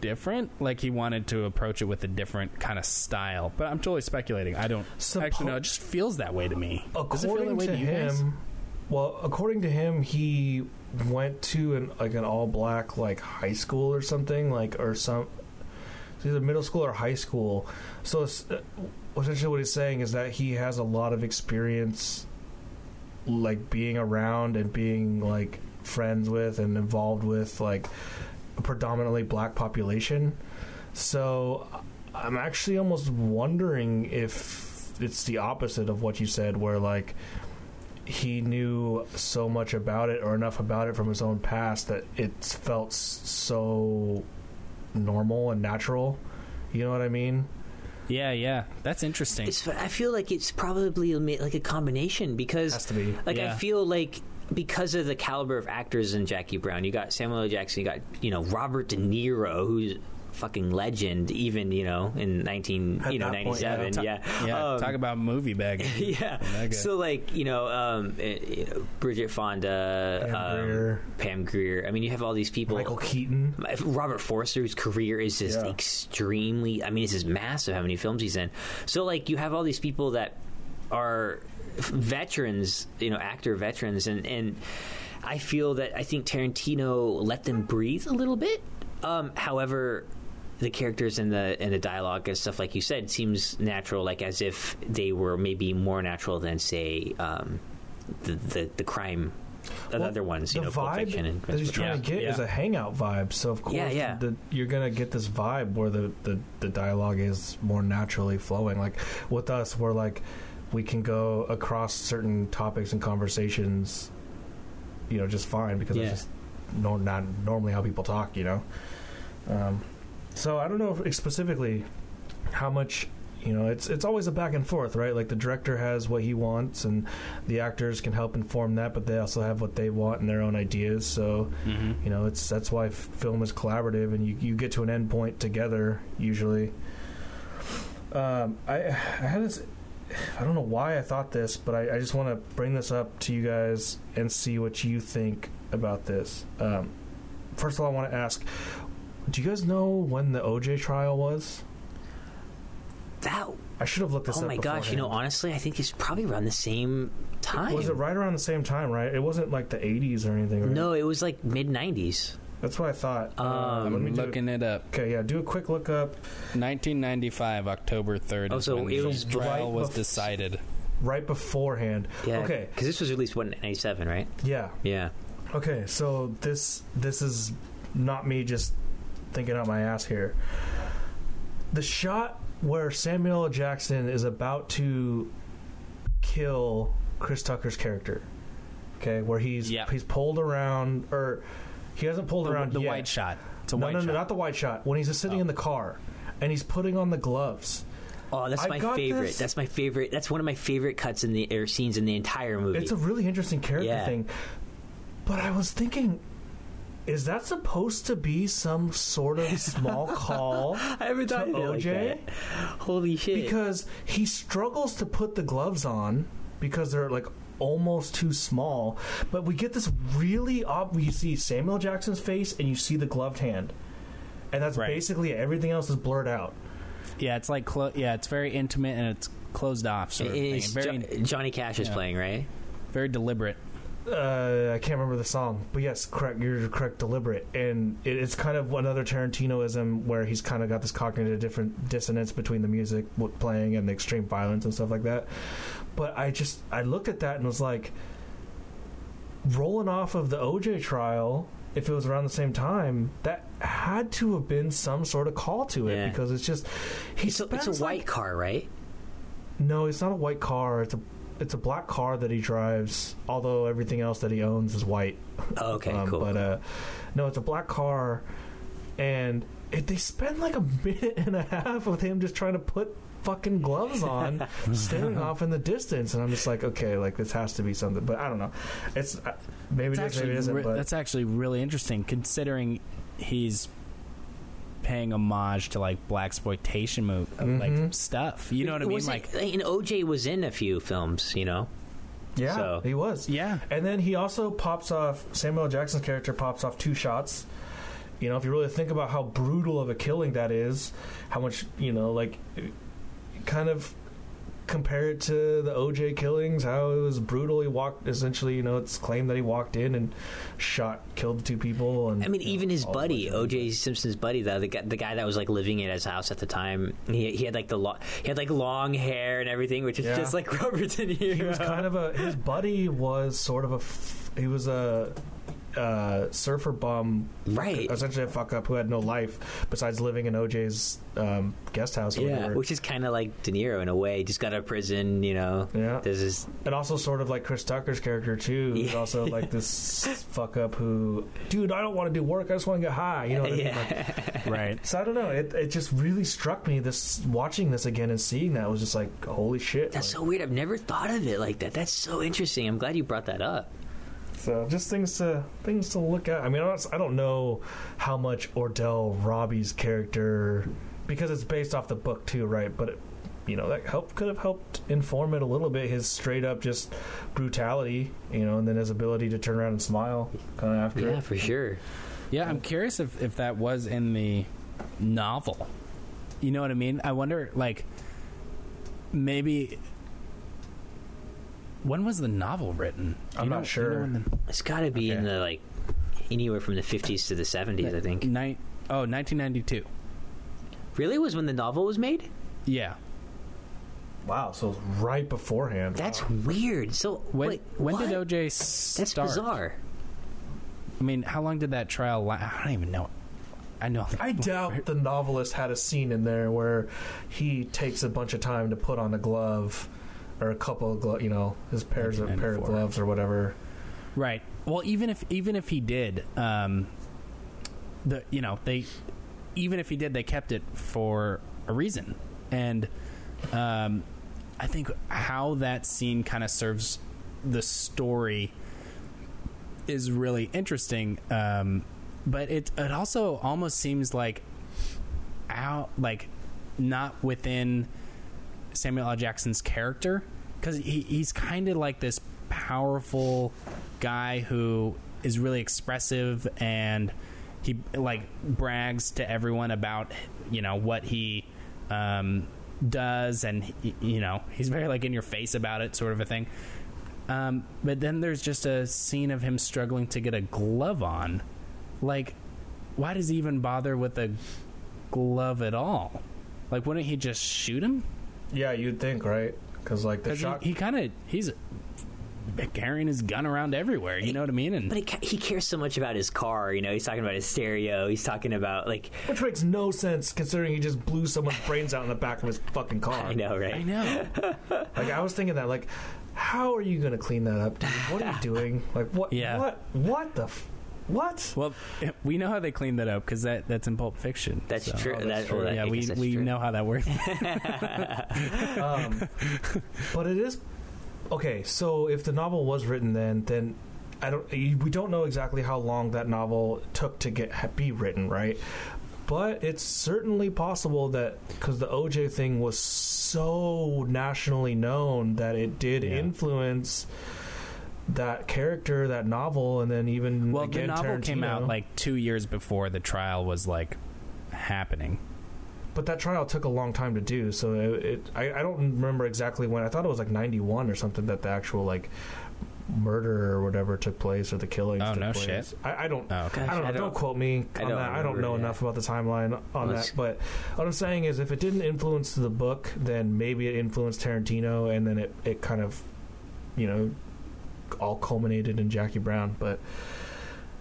different. Like he wanted to approach it with a different kind of style. But I'm totally speculating. I don't Suppo- actually know. It just feels that way to me. Does it feel that according to to you guys? him, well, according to him, he went to an like an all black like high school or something like or some either middle school or high school. So uh, essentially, what he's saying is that he has a lot of experience, like being around and being like friends with and involved with like a predominantly black population. So I'm actually almost wondering if it's the opposite of what you said, where like he knew so much about it or enough about it from his own past that it felt so normal and natural. You know what I mean? Yeah, yeah. That's interesting. It's, I feel like it's probably like a combination because Has to be. like Yeah. I feel like because of the caliber of actors in Jackie Brown, you got Samuel L. Jackson, you got you know Robert De Niro, who's a fucking legend, even you know in nineteen At you know ninety yeah. seven, Ta- yeah, yeah, Um, talk about movie bag. yeah. So like you know, um, eh, you know, Bridget Fonda, Pam um, Grier. Pam Grier. I mean, you have all these people. Michael Keaton. Robert Forster's career is just Yeah. extremely. I mean, it's just massive how many films he's in. So like you have all these people that are veterans, you know, actor veterans, and and I feel that I think Tarantino let them breathe a little bit. Um, however. The characters and the and the dialogue and stuff, like you said, seems natural, like as if they were maybe more natural than, say, um, the, the the crime, the Well, other ones, you the know, Pulp vibe Fiction and that he's trying to Yeah, get is a hangout vibe. So of course, Yeah, yeah. The, you're gonna get this vibe where the, the the dialogue is more naturally flowing. Like with us, we're like we can go across certain topics and conversations, you know, just fine because Yeah. it's just nor- not normally how people talk. You know. Um, so I don't know if specifically how much you know it's it's always a back and forth right? Like the director has what he wants and the actors can help inform that but they also have what they want and their own ideas. So Mm-hmm. you know it's that's why f- film is collaborative and you, you get to an end point together usually. Um, I, I had this I don't know why I thought this but I, I just want to bring this up to you guys and see what you think about this. Um, first of all I want to ask do you guys know when the OJ trial was that I should have looked this oh up my gosh you know honestly i think it's probably around the same time Was it right around the same time, right? It wasn't like the 80s or anything, right? no it was like mid 90s That's what I thought. Um, Uh, let me I'm do- looking it up. Okay, yeah, do a quick look up. 1995, October 3rd. Oh, is so when it the was trial right was bef- decided. right beforehand. yeah Okay, because this was released what 97 right yeah. yeah Okay, so this this is not me just thinking out my ass here. The shot where Samuel L. Jackson is about to kill Chris Tucker's character. Okay, where he's Yeah. he's pulled around or He hasn't pulled The, around the yet. white shot. It's a no, white no, shot. no, not the white shot. When he's just sitting Oh. in the car and he's putting on the gloves. Oh, that's I my favorite. this- That's my favorite. That's one of my favorite cuts in the or scenes in the entire movie. It's a really interesting character Yeah. thing. But I was thinking, is that supposed to be some sort of small call I haven't to thought of it like OJ? Holy shit! because he struggles to put the gloves on because they're like almost too small. But we get this really ob- you see Samuel Jackson's face and you see the gloved hand, and that's Right. basically it. everything else is blurred out. Yeah, it's like clo- yeah, it's very intimate and it's closed off sort of thing. It's Very Jo- Johnny Cash is Yeah. playing, right? very deliberate. Uh, I can't remember the song, but yes, correct. You're correct. Deliberate, and it, it's kind of another Tarantinoism where he's kind of got this cognitive different dissonance between the music playing and the extreme violence and stuff like that. But I just I looked at that and was like, rolling off of the OJ trial. If it was around the same time, that had to have been some sort of call to it Yeah. because it's just he It's a, it's a white like- car, right? no, it's not a white car. It's a it's a black car that he drives. Although everything else that he owns is white. Oh, okay, Um, cool. But uh, no, it's a black car, and it, they spend like a minute and a half with him just trying to put fucking gloves on, staring off in the distance, and I'm just like, okay, like this has to be something. But I don't know. It's uh, maybe It's it is, maybe actually it isn't. re- but that's actually really interesting considering he's paying homage to like blaxploitation move Mhm. like stuff. You know what I mean? Was Like it, and OJ was in a few films, you know. yeah, so- he was. yeah. And then he also pops off Samuel Jackson's character pops off two shots. You know, if you really think about how brutal of a killing that is, how much you know, like, kind of compare it to the OJ killings, how it was brutal. He walked essentially, you know, it's claimed that he walked in and shot, killed two people. And I mean, you know, even his buddy, OJ Simpson's buddy, though the guy, the guy that was like living in his house at the time, he, he had like the lo- he had like long hair and everything, which is Yeah. just like Robert De Niro. He was kind of a. His buddy was sort of a. f- He was a. Uh, surfer bum, right. essentially a fuck up who had no life besides living in OJ's um, guest house. Yeah, whatever. which is kind of like De Niro in a way. Just got out of prison, you know. Yeah. There's this. and also sort of like Chris Tucker's character too. Who's Yeah. also like this fuck up who, dude, I don't want to do work. I just want to get high. You know what I mean? Like, Right. so I don't know. It it just really struck me. This watching this again and seeing that was just like holy shit. That's Like, so weird. I've never thought of it like that. That's so interesting. I'm glad you brought that up. So uh, just things to things to look at. I mean, I don't, I don't know how much Ordell Robbie's character because it's based off the book too, right? But it, you know that help could have helped inform it a little bit. His straight up just brutality, you know, and then his ability to turn around and smile kind of after. Yeah, it. for sure. Yeah, I'm curious if, if that was in the novel. You know what I mean? I wonder, like, maybe. When was the novel written? Do I'm you not know- do you sure. know when the- It's got to be in Okay. the like anywhere from the 50s to the 70s. I think. Ni- oh, 1992. Really, was when the novel was made. Yeah. Wow, so it right beforehand. That's weird. So When wait, when what? did OJ start? That's bizarre. I mean, how long did that trial last? I don't even know. I know. I doubt the novelist had a scene in there where he takes a bunch of time to put on a glove or a couple of gloves, you know, his pairs of pair of gloves or whatever. Right. Well, even if even if he did, um, the you know they, even if he did, they kept it for a reason, and um, I think how that scene kind of serves the story is really interesting. Um, but it it also almost seems like out like not within Samuel L. Jackson's character because he, he's kind of like this powerful guy who is really expressive and he like brags to everyone about you know what he um, does and he, you know he's very like in your face about it sort of a thing. Um, but then there's just a scene of him struggling to get a glove on. Like why does he even bother with a glove at all? Like wouldn't he just shoot him Yeah, you'd think, right? Because like the because shot. he, he kind of he's carrying his gun around everywhere. You know what I mean? And But it, ca- he cares so much about his car. You know, he's talking about his stereo. He's talking about like which makes no sense considering he just blew someone's brains out in the back of his fucking car. I know, right? I know. Like I was thinking that, like, how are you going to clean that up, dude? What are you doing? Like, what? Yeah. What? What the? F- What? Well, we know how they cleaned that up because that, that's in Pulp Fiction. That's so. true. Oh, that's that, true. that- Yeah, we, that's we true. know how that works. um, but it is okay. So if the novel was written then, then I don't. We don't know exactly how long that novel took to get be written, right? But it's certainly possible that because the OJ thing was so nationally known that it did Yeah. influence that character, that novel, and then even well, again, the novel came out like two years before the trial was like happening. But that trial took a long time to do, so it, it I, I don't remember exactly when. I thought it was like ninety one or something that the actual like murder or whatever took place or the killing. Oh, took no place. shit. I, I don't. Oh, okay. I don't know. I Don't, don't- quote me on don't that. I don't know yeah. enough about the timeline on Let's- that. But what I'm saying is, if it didn't influence the book, then maybe it influenced Tarantino, and then it it kind of, you know, all culminated in Jackie Brown. But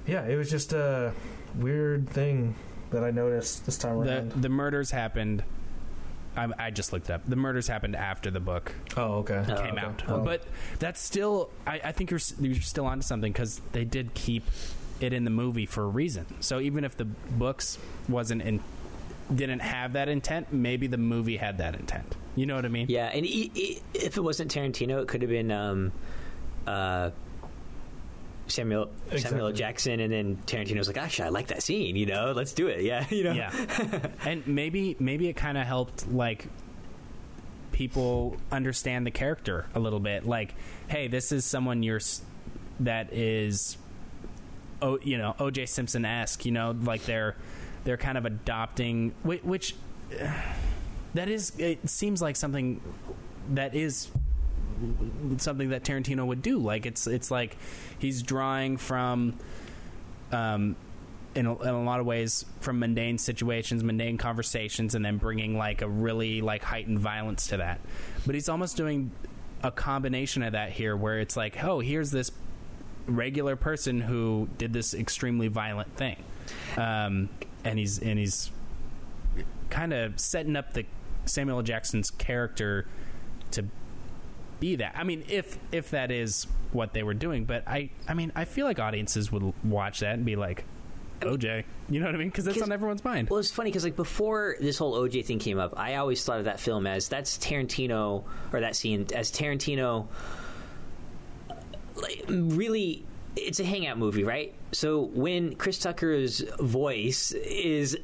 yeah, it was just a weird thing that I noticed this time The around. the murders happened. I, I just looked up. The murders happened after the book oh, okay. Oh, came okay. out, Oh. but that's still. I, I think you're you're still onto something because they did keep it in the movie for a reason. So even if the books wasn't in, didn't have that intent, maybe the movie had that intent. You know what I mean? Yeah, and e- e- if it wasn't Tarantino, it could have been um, uh, Samuel Samuel Exactly. Jackson, and then Tarantino's like, "Actually, I like that scene. You know, let's do it." Yeah, you know. yeah and maybe maybe it kind of helped like people understand the character a little bit like hey this is someone you're that is oh you know oj simpson-esque you know like they're they're kind of adopting which, which that is it seems like something that is something that Tarantino would do. Like it's it's like he's drawing from um in a, in a lot of ways from mundane situations, mundane conversations, and then bringing like a really like heightened violence to that. But he's almost doing a combination of that here, where it's like, oh, here's this regular person who did this extremely violent thing, um, and he's and he's kind of setting up the Samuel Jackson's character to be that. I mean, if if that is what they were doing, but I I mean, I feel like audiences would watch that and be like, OJ, you know what I mean? Because that's on everyone's mind. Well, it's funny because like before this whole OJ thing came up, I always thought of that film as that's Tarantino or that scene as Tarantino. Like really, it's a hangout movie, right? So when Chris Tucker's voice is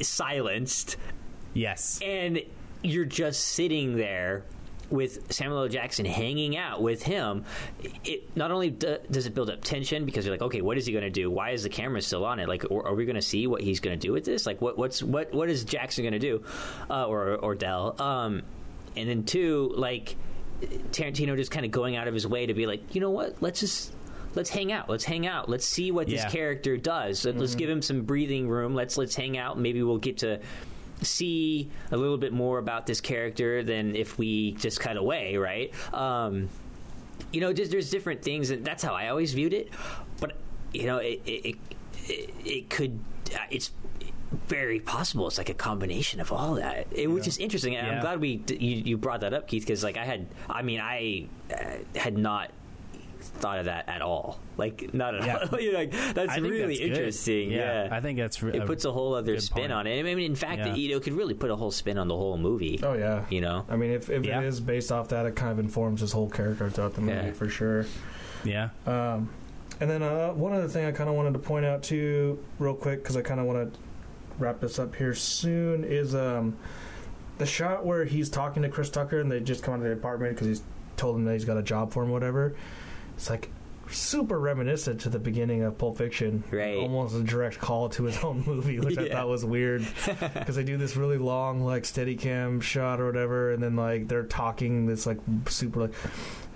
silenced yes, and you're just sitting there with Samuel L. Jackson hanging out with him, it not only d- does it build up tension because you're like, okay, what is he going to do? Why is the camera still on it? Like, or, are we going to see what he's going to do with this? Like, what what's what what is Jackson going to do, uh, or Ordell? Um, and then two, like Tarantino just kind of going out of his way to be like, you know what? Let's just. Let's hang out. Let's hang out. Let's see what Yeah. this character does. Let- Let's give him some breathing room. Let's let's hang out. Maybe we'll get to see a little bit more about this character than if we just cut away, right? Um, you know, just there's different things, and that's how I always viewed it. But you know, it it it, it could uh, it's very possible it's like a combination of all that, it, which is interesting. And I'm glad we you, you brought that up, Keith, because like I had, I mean, I uh, had not thought of that at all. Like not at Yeah. all. Like that's really that's interesting. Yeah, I think that's re- it puts a whole other spin point. on it. I mean, in fact, Yeah. it, you could really put a whole spin on the whole movie. Oh yeah. You know, I mean, if, if Yeah. it is based off that, it kind of informs his whole character throughout the movie Yeah. for sure. yeah. Um, and then uh, one other thing I kind of wanted to point out too, real quick, because I kind of want to wrap this up here soon, is um, the shot where he's talking to Chris Tucker and they just come out of the apartment because he's told him that he's got a job for him, whatever. It's like super reminiscent to the beginning of Pulp Fiction, Right. Almost a direct call to his own movie, which I thought was weird because they do this really long like steady cam shot or whatever, and then like they're talking this like super like,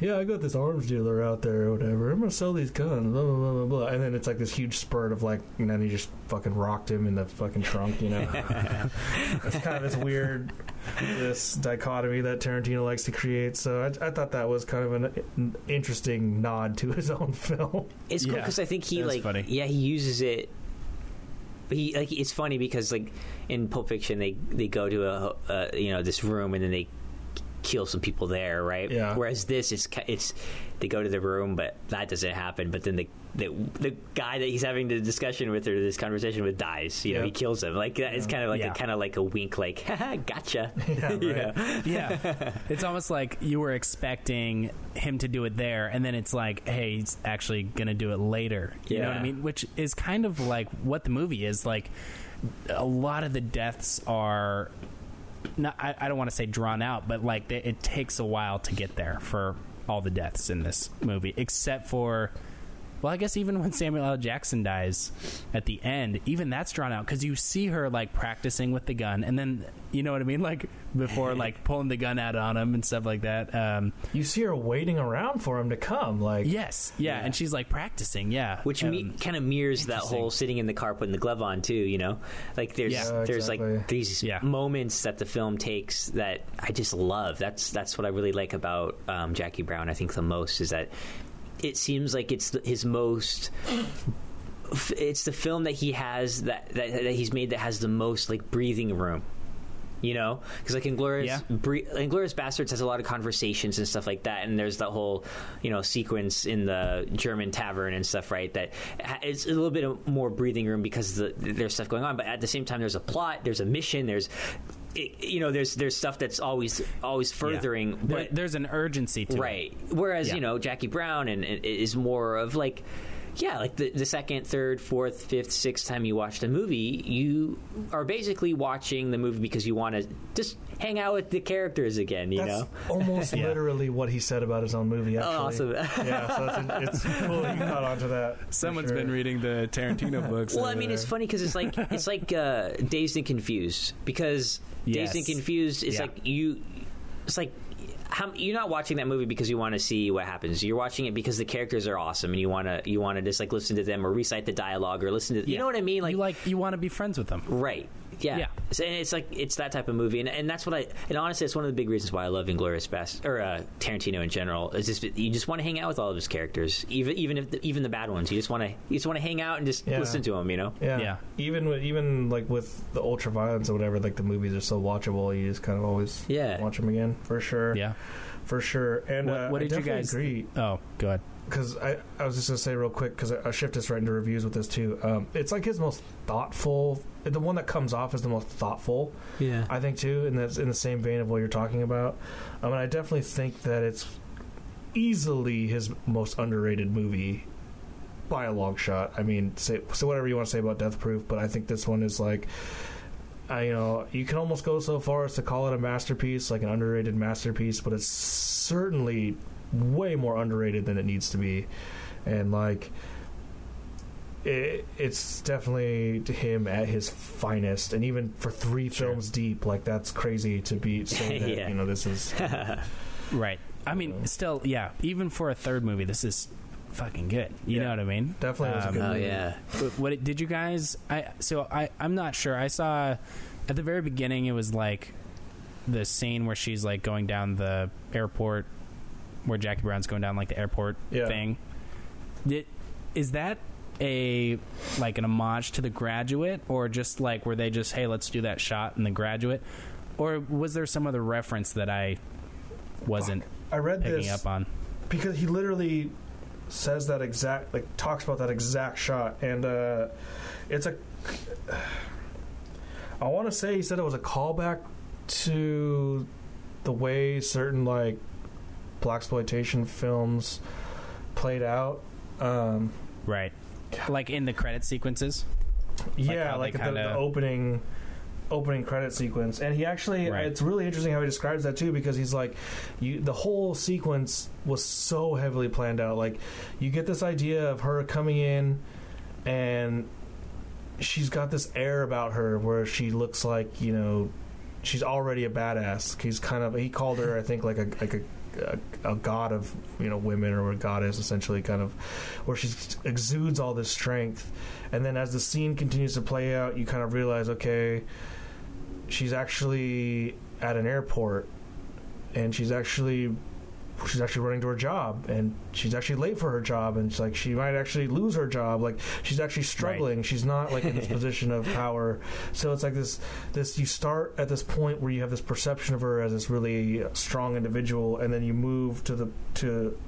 yeah, I got this arms dealer out there or whatever. I'm gonna sell these guns, blah blah blah blah blah. And then it's like this huge spurt of like, and then he just fucking rocked him in the fucking trunk, you know. it's kind of this weird, this dichotomy that Tarantino likes to create. So I, I thought that was kind of an, an interesting nod to his own film. it's cool Yeah. because I think he That's like funny. yeah he uses it. He like it's funny because like in Pulp Fiction they they go to a uh, you know this room and then they kill some people there, right? Yeah. Whereas this is ki- it's they go to the room, but that doesn't happen. But then the the, the guy that he's having the discussion with or this conversation with dies. You know, Yeah. he kills him. Like that it's kind of like Yeah. a kind of like a wink, like Haha, gotcha. Yeah, yeah, it's almost like you were expecting him to do it there, and then it's like, hey, he's actually gonna do it later. You know what I mean? Which is kind of like what the movie is. Like, a lot of the deaths are. Not, I, I don't want to say drawn out, but like it takes a while to get there for all the deaths in this movie, except for. Well, I guess even when Samuel L. Jackson dies at the end, even that's drawn out because you see her like practicing with the gun, and then you know what I mean, like before like pulling the gun out on him and stuff like that. Um, You see her waiting around for him to come. Like, yes, yeah, Yeah. and she's like practicing, yeah, Which um, me, kind of mirrors that whole sitting in the car putting the glove on too. You know, like there's Yeah. Yeah, there's exactly. like these Yeah. moments that the film takes that I just love. That's that's what I really like about um, Jackie Brown. I think the most is that it seems like it's the, his most. It's the film that he has that, that that he's made that has the most like breathing room. You know, because like Inglourious, Yeah. Bre- Inglourious Basterds has a lot of conversations and stuff like that, and there's that whole, you know, sequence in the German tavern and stuff, right? That it's a little bit more breathing room because the, there's stuff going on, but at the same time, there's a plot, there's a mission, there's, it, you know, there's there's stuff that's always always yeah. furthering, There- but there's an urgency to it. right. Whereas Yeah. you know Jackie Brown and, and is more of like. Yeah, like the, the second, third, fourth, fifth, sixth time you watch the movie, you are basically watching the movie because you want to just hang out with the characters again, you that's know? almost Yeah. literally what he said about his own movie. Actually. Oh, awesome. yeah, so it's, it's cool you caught on to that. for Someone's sure. been reading the Tarantino books. Well, I mean, it's funny because it's like it's like uh, Dazed and Confused because Yes. Dazed and Confused is Yeah. like you. It's like. How, you're not watching that movie because you want to see what happens. You're watching it because the characters are awesome, and you want to you want to just like listen to them or recite the dialogue or listen to. You know what I mean? Like you like you want to be friends with them. Right. Yeah. Yeah. So, and it's like it's that type of movie, and, and that's what I. And honestly, it's one of the big reasons why I love Inglourious Best or uh, Tarantino in general. Is just you just want to hang out with all of his characters, even even if the, even the bad ones. You just want to you just want to hang out and just Yeah. listen to them. You know. Yeah. Yeah. Even with, even like with the ultra violence or whatever, like the movies are so watchable. You just kind of always Yeah. watch them again for sure. Yeah. for sure. And What, uh, what I did you definitely guys agree Oh, go ahead. Because I, I was just gonna say real quick because I, I shift this right into reviews with this too. Um, it's like his most thoughtful. The one that comes off as the most thoughtful. Yeah. I think too, and that's in the same vein of what you're talking about. Um, and I definitely think that it's easily his most underrated movie by a long shot. I mean, say so whatever you want to say about Death Proof, but I think this one is like. I, you know, you can almost go so far as to call it a masterpiece, like an underrated masterpiece, but it's certainly way more underrated than it needs to be, and like, it, it's definitely him at his finest, and even for three Sure. films deep, like that's crazy to be say that Yeah. you know this is Right. I mean, still, yeah. Even for a third movie, this is fucking good. You Yeah. know what I mean? Definitely was a Um, good Oh movie. yeah. What, what did you guys? I so I I'm not sure. I saw at the very beginning it was like the scene where she's like going down the airport, where Jackie Brown's going down like the airport Yeah. thing. Did, is that a like an homage to the Graduate, or just like were they just hey let's do that shot in the Graduate, or was there some other reference that I wasn't I read picking this up on? because he literally says that exact like talks about that exact shot and uh it's a i want to say he said it was a callback to the way certain like blaxploitation films played out um Right. Like in the credit sequences. yeah they like the, the opening opening credit sequence and he actually Right. it's really interesting how he describes that too because he's like you the whole sequence was so heavily planned out like you get this idea of her coming in and she's got this air about her where she looks like you know she's already a badass he's kind of he called her i think like a like a a, a god of you know women or a goddess essentially kind of where she exudes all this strength. And then as the scene continues to play out you kind of realize okay she's actually at an airport and she's actually she's actually running to her job and she's actually late for her job and it's like she might actually lose her job like she's actually struggling. Right. she's not like in this position of power. So it's like this this you start at this point where you have this perception of her as this really strong individual and then you move to the to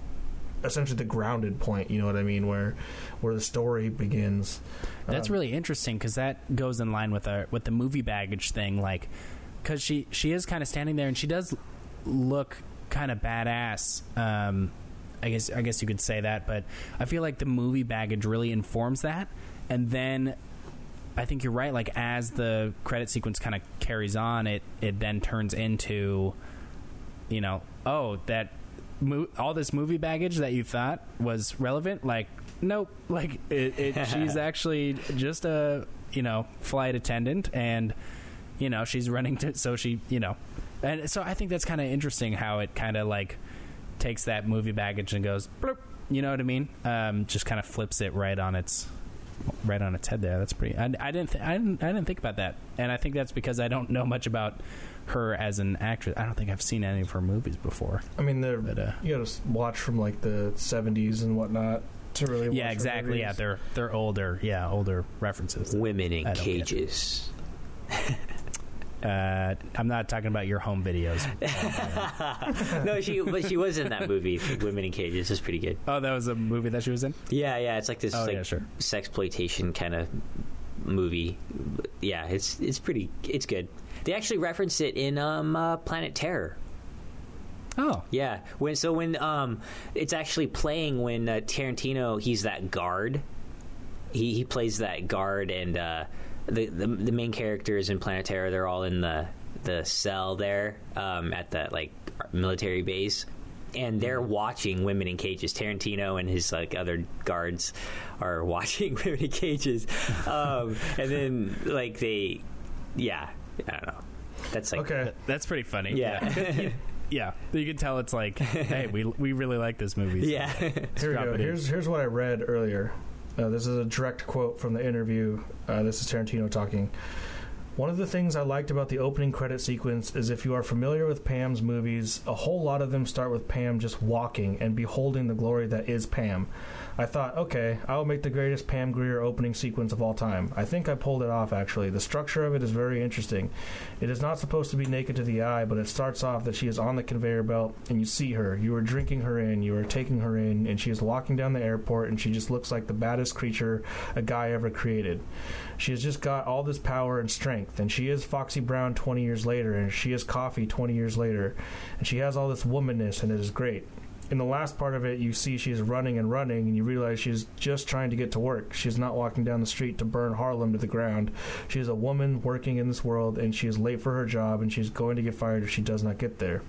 essentially the grounded point you know what i mean where where the story begins. That's um, really interesting because that goes in line with our with the movie baggage thing like because she she is kind of standing there and she does look kind of badass. Um, I guess I guess you could say that, but I feel like the movie baggage really informs that, and then I think you're right. Like as the credit sequence kind of carries on, it it then turns into, you know, oh that mo- all this movie baggage that you thought was relevant, like nope, like it, it she's actually just a you know flight attendant and you know she's running to so she you know and so I think that's kind of interesting how it kind of like takes that movie baggage and goes, bloop, you know what I mean? Um, just kind of flips it right on its right on its head there. That's pretty. I, I didn't. Th- I didn't. I didn't think about that, and I think that's because I don't know much about her as an actress. I don't think I've seen any of her movies before. I mean, they're but, uh, you got to watch from like the '70s and whatnot to really. Yeah, exactly. Yeah, they're they're older. Yeah, older references. Women in cages. Uh, I'm not talking about your home videos. no, she but she was in that movie, Women in Cages. It's pretty good. Oh, that was a movie that she was in. Yeah, yeah. It's like this oh, like yeah, sure. sexploitation kind of movie. Yeah, it's it's pretty. It's good. They actually reference it in um, uh, Planet Terror. Oh yeah. When so when um, it's actually playing when uh, Tarantino he's that guard. He he plays that guard and. Uh, the, the, the main characters in Planet Terror they're all in the the cell there um, at the like military base and they're mm-hmm. watching women in cages. Tarantino and his like other guards are watching women in cages, um, and then like they, yeah, I don't know. That's like okay. That's pretty funny. Yeah. yeah. you can tell it's like, hey, we we really like this movie. So yeah. Here we go. Here's here's what I read earlier. Uh, this is a direct quote from the interview. Uh, this is Tarantino talking. One of the things I liked about the opening credit sequence is if you are familiar with Pam's movies, a whole lot of them start with Pam just walking and beholding the glory that is Pam. I thought, okay, I'll make the greatest Pam Grier opening sequence of all time. I think I pulled it off, actually. The structure of it is very interesting. It is not supposed to be naked to the eye, but it starts off that she is on the conveyor belt, and you see her. You are drinking her in, you are taking her in, and she is walking down the airport, and she just looks like the baddest creature a guy ever created. She has just got all this power and strength, and she is Foxy Brown 20 years later, and she is Coffy 20 years later, and she has all this womanness, and it is great in the last part of it, you see she's running and running, and you realize she's just trying to get to work. She's not walking down the street to burn Harlem to the ground. She is a woman working in this world, and she is late for her job, and she's going to get fired if she does not get there.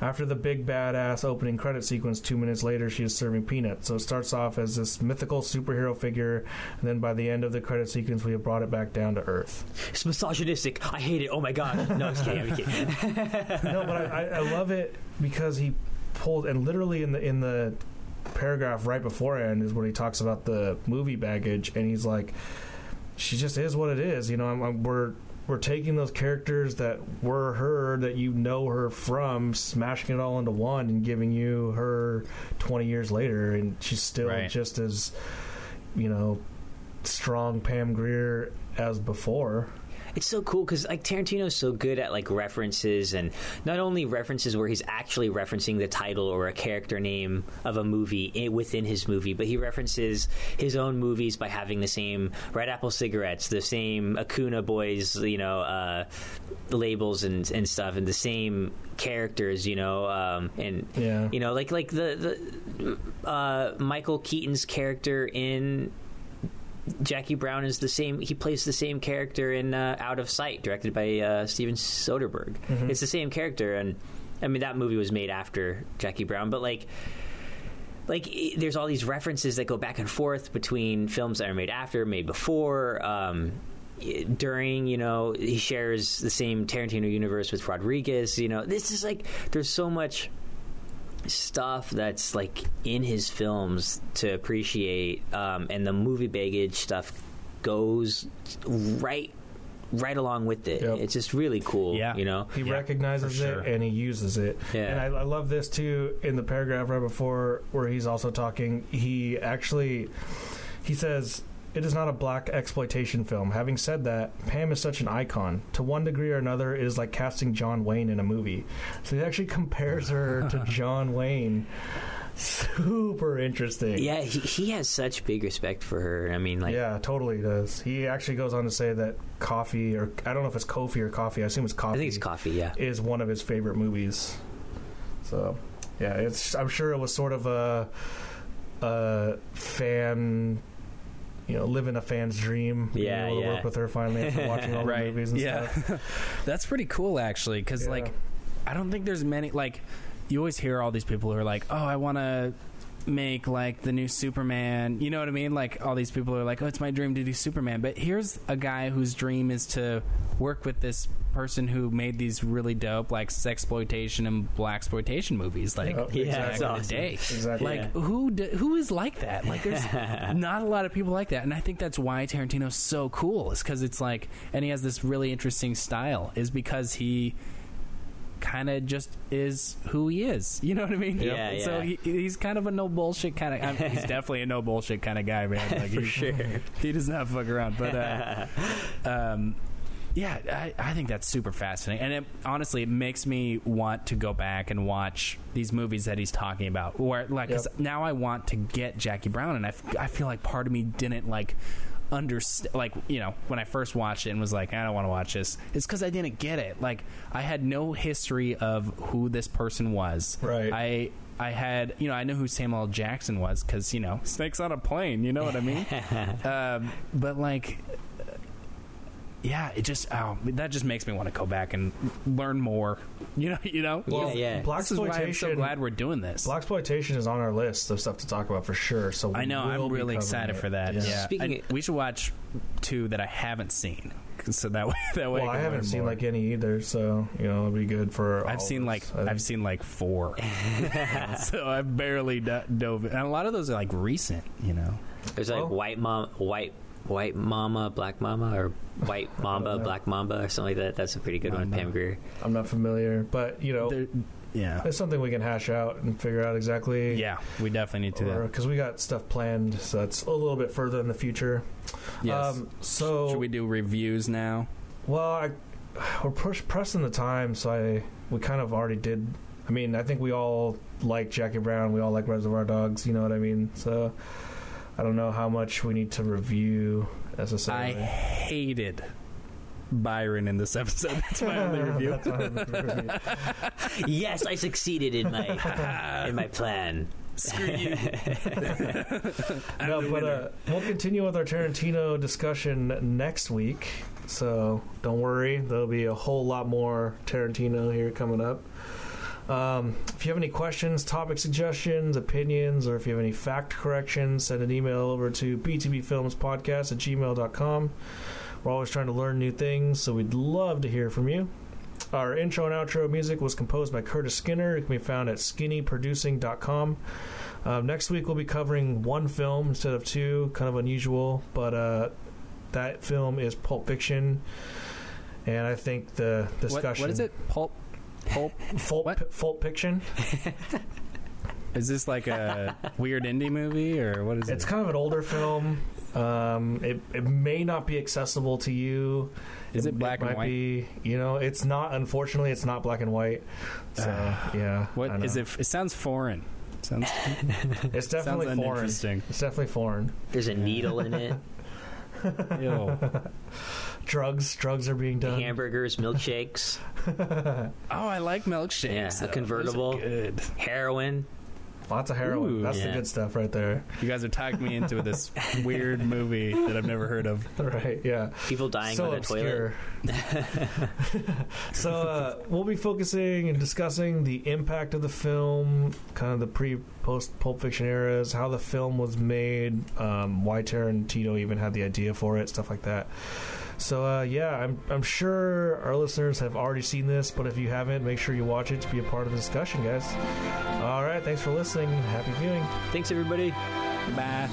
After the big badass opening credit sequence, two minutes later, she is serving peanuts. So it starts off as this mythical superhero figure, and then by the end of the credit sequence, we have brought it back down to earth. It's misogynistic. I hate it. Oh my god. No, I'm kidding. I'm kidding. no, but I, I love it because he pulled and literally in the in the paragraph right beforehand is when he talks about the movie baggage and he's like she just is what it is you know I'm, I'm, we're we're taking those characters that were her that you know her from smashing it all into one and giving you her 20 years later and she's still right. just as you know strong Pam Grier as before it's so cool because like Tarantino's so good at like references and not only references where he's actually referencing the title or a character name of a movie within his movie, but he references his own movies by having the same Red Apple cigarettes, the same Acuna Boys, you know, uh, labels and and stuff, and the same characters, you know, um, and yeah. you know, like like the the uh, Michael Keaton's character in Jackie Brown is the same. He plays the same character in uh, Out of Sight, directed by uh, Steven Soderbergh. Mm-hmm. It's the same character, and I mean that movie was made after Jackie Brown, but like. Like there's all these references that go back and forth between films that are made after, made before, um, during. You know, he shares the same Tarantino universe with Rodriguez. You know, this is like there's so much stuff that's like in his films to appreciate, um, and the movie baggage stuff goes right right along with it. Yep. It's just really cool. Yeah. you know. He Yeah, recognizes sure. it and he uses it. Yeah. And I, I love this too in the paragraph right before where he's also talking. He actually he says it is not a blaxploitation film. Having said that, Pam is such an icon. To one degree or another, it is like casting John Wayne in a movie. So he actually compares her to John Wayne. Super interesting. Yeah, he, he has such big respect for her. I mean, like, yeah, totally does. He actually goes on to say that Coffee, or I don't know if it's Kofi or Coffee. I assume it's Coffee. I think it's coffee. Yeah, is one of his favorite movies. So, yeah, it's. I'm sure it was sort of a, a fan, you know, living a fan's dream. being Yeah, able to yeah. work with her finally after watching all the movies and yeah. stuff. That's pretty cool, actually, because Yeah. like, I don't think there's many like. You always hear all these people who are like, "Oh, I want to make like the new Superman." You know what I mean? Like all these people are like, "Oh, it's my dream to do Superman." But here's a guy whose dream is to work with this person who made these really dope like sexploitation and blaxploitation movies. Like Yep, Yeah, back in awesome. day. Exactly. Like Yeah. who d- who is like that? Like there's not a lot of people like that, and I think that's why Tarantino's so cool. Is because it's like, and he has this really interesting style. Is because he kind of just is who he is. You know what I mean? Yeah, So yeah. he, he's kind of a no bullshit kind of. I mean, he's definitely a no bullshit kind of guy, man. Like for he, sure. he does not fuck around. But uh, um, yeah, I, I think that's super fascinating, and it, honestly, it makes me want to go back and watch these movies that he's talking about. Where like, 'cause Yep. now I want to get Jackie Brown, and I, f- I feel like part of me didn't like understand like you know when i first watched it and was like i don't want to watch this it's because i didn't get it like i had no history of who this person was Right. i i had you know i knew who samuel L. jackson was because you know snakes on a plane you know what i mean um, but like yeah it just oh that just makes me want to go back and learn more you know you know Yeah, Well, yeah. Black this is why i'm so glad we're doing this Blaxploitation is on our list of stuff to talk about for sure. So we I know. will I'm really excited it. for that. Yeah. Yeah, Speaking I- of- we should watch two that I haven't seen, so that way that way. Well, I can haven't seen more. like any either, so you know it'll be good for. I've of seen us, like I think. I've seen like four, so I've barely do- dove. in. And a lot of those are like recent, you know. There's like Well- white mom, white white mama, black mama, or white mamba, black mamba, or something like that. That's a pretty good one. Mamba. Pam Grier. I'm not familiar, but you know, They're- yeah, it's something we can hash out and figure out exactly. yeah, we definitely need to. do that. because we got stuff planned, so that's a little bit further in the future. Yes. Um, so Should we do reviews now? Well, I, we're push, pressing the time, so I we kind of already did. I mean, I think we all like Jackie Brown. We all like Reservoir Dogs. You know what I mean? So I don't know how much we need to review I necessarily. hated Byron in this episode. That's my only review. My review. yes, I succeeded in my in my plan. Screw you. No, but uh, we'll continue with our Tarantino discussion next week. So don't worry, there'll be a whole lot more Tarantino here coming up. Um, if you have any questions, topic suggestions, opinions, or if you have any fact corrections, send an email over to btbfilmspodcast at gmail.com. We're always trying to learn new things, so we'd love to hear from you. Our intro and outro music was composed by Curtis Skinner. It can be found at skinnyproducing.com. Uh, next week we'll be covering one film instead of two, kind of unusual, but uh, that film is Pulp Fiction, and I think the What, discussion. what is it? Pulp. Pulp. Pulp, What? Pulp Fiction. Is this like a weird indie movie or what is it? It's kind of an older film. Um, it it may not be accessible to you. Is it black and might white? Be, you know, it's not. Unfortunately, it's not black and white. So yeah, I What know. is it? It sounds foreign. Sounds, It's sounds definitely foreign. It's definitely foreign. There's a needle in it. Ew. Drugs, drugs are being done. Hamburgers, milkshakes, Oh, I like milkshakes. Yeah, a though. Those are convertible. Good. heroin. Lots of heroin. Ooh. That's the good stuff right there. You guys are talking me into this weird movie that I've never heard of. Right? Yeah. People dying so on the toilet. obscure. so uh, we'll be focusing and discussing the impact of the film, kind of the pre post Pulp Fiction eras, how the film was made, um, why Tarantino even had the idea for it, stuff like that. So uh, yeah, I'm I'm sure our listeners have already seen this, but if you haven't, make sure you watch it to be a part of the discussion, guys. All right, thanks for listening. Happy viewing. Thanks, everybody. Bye.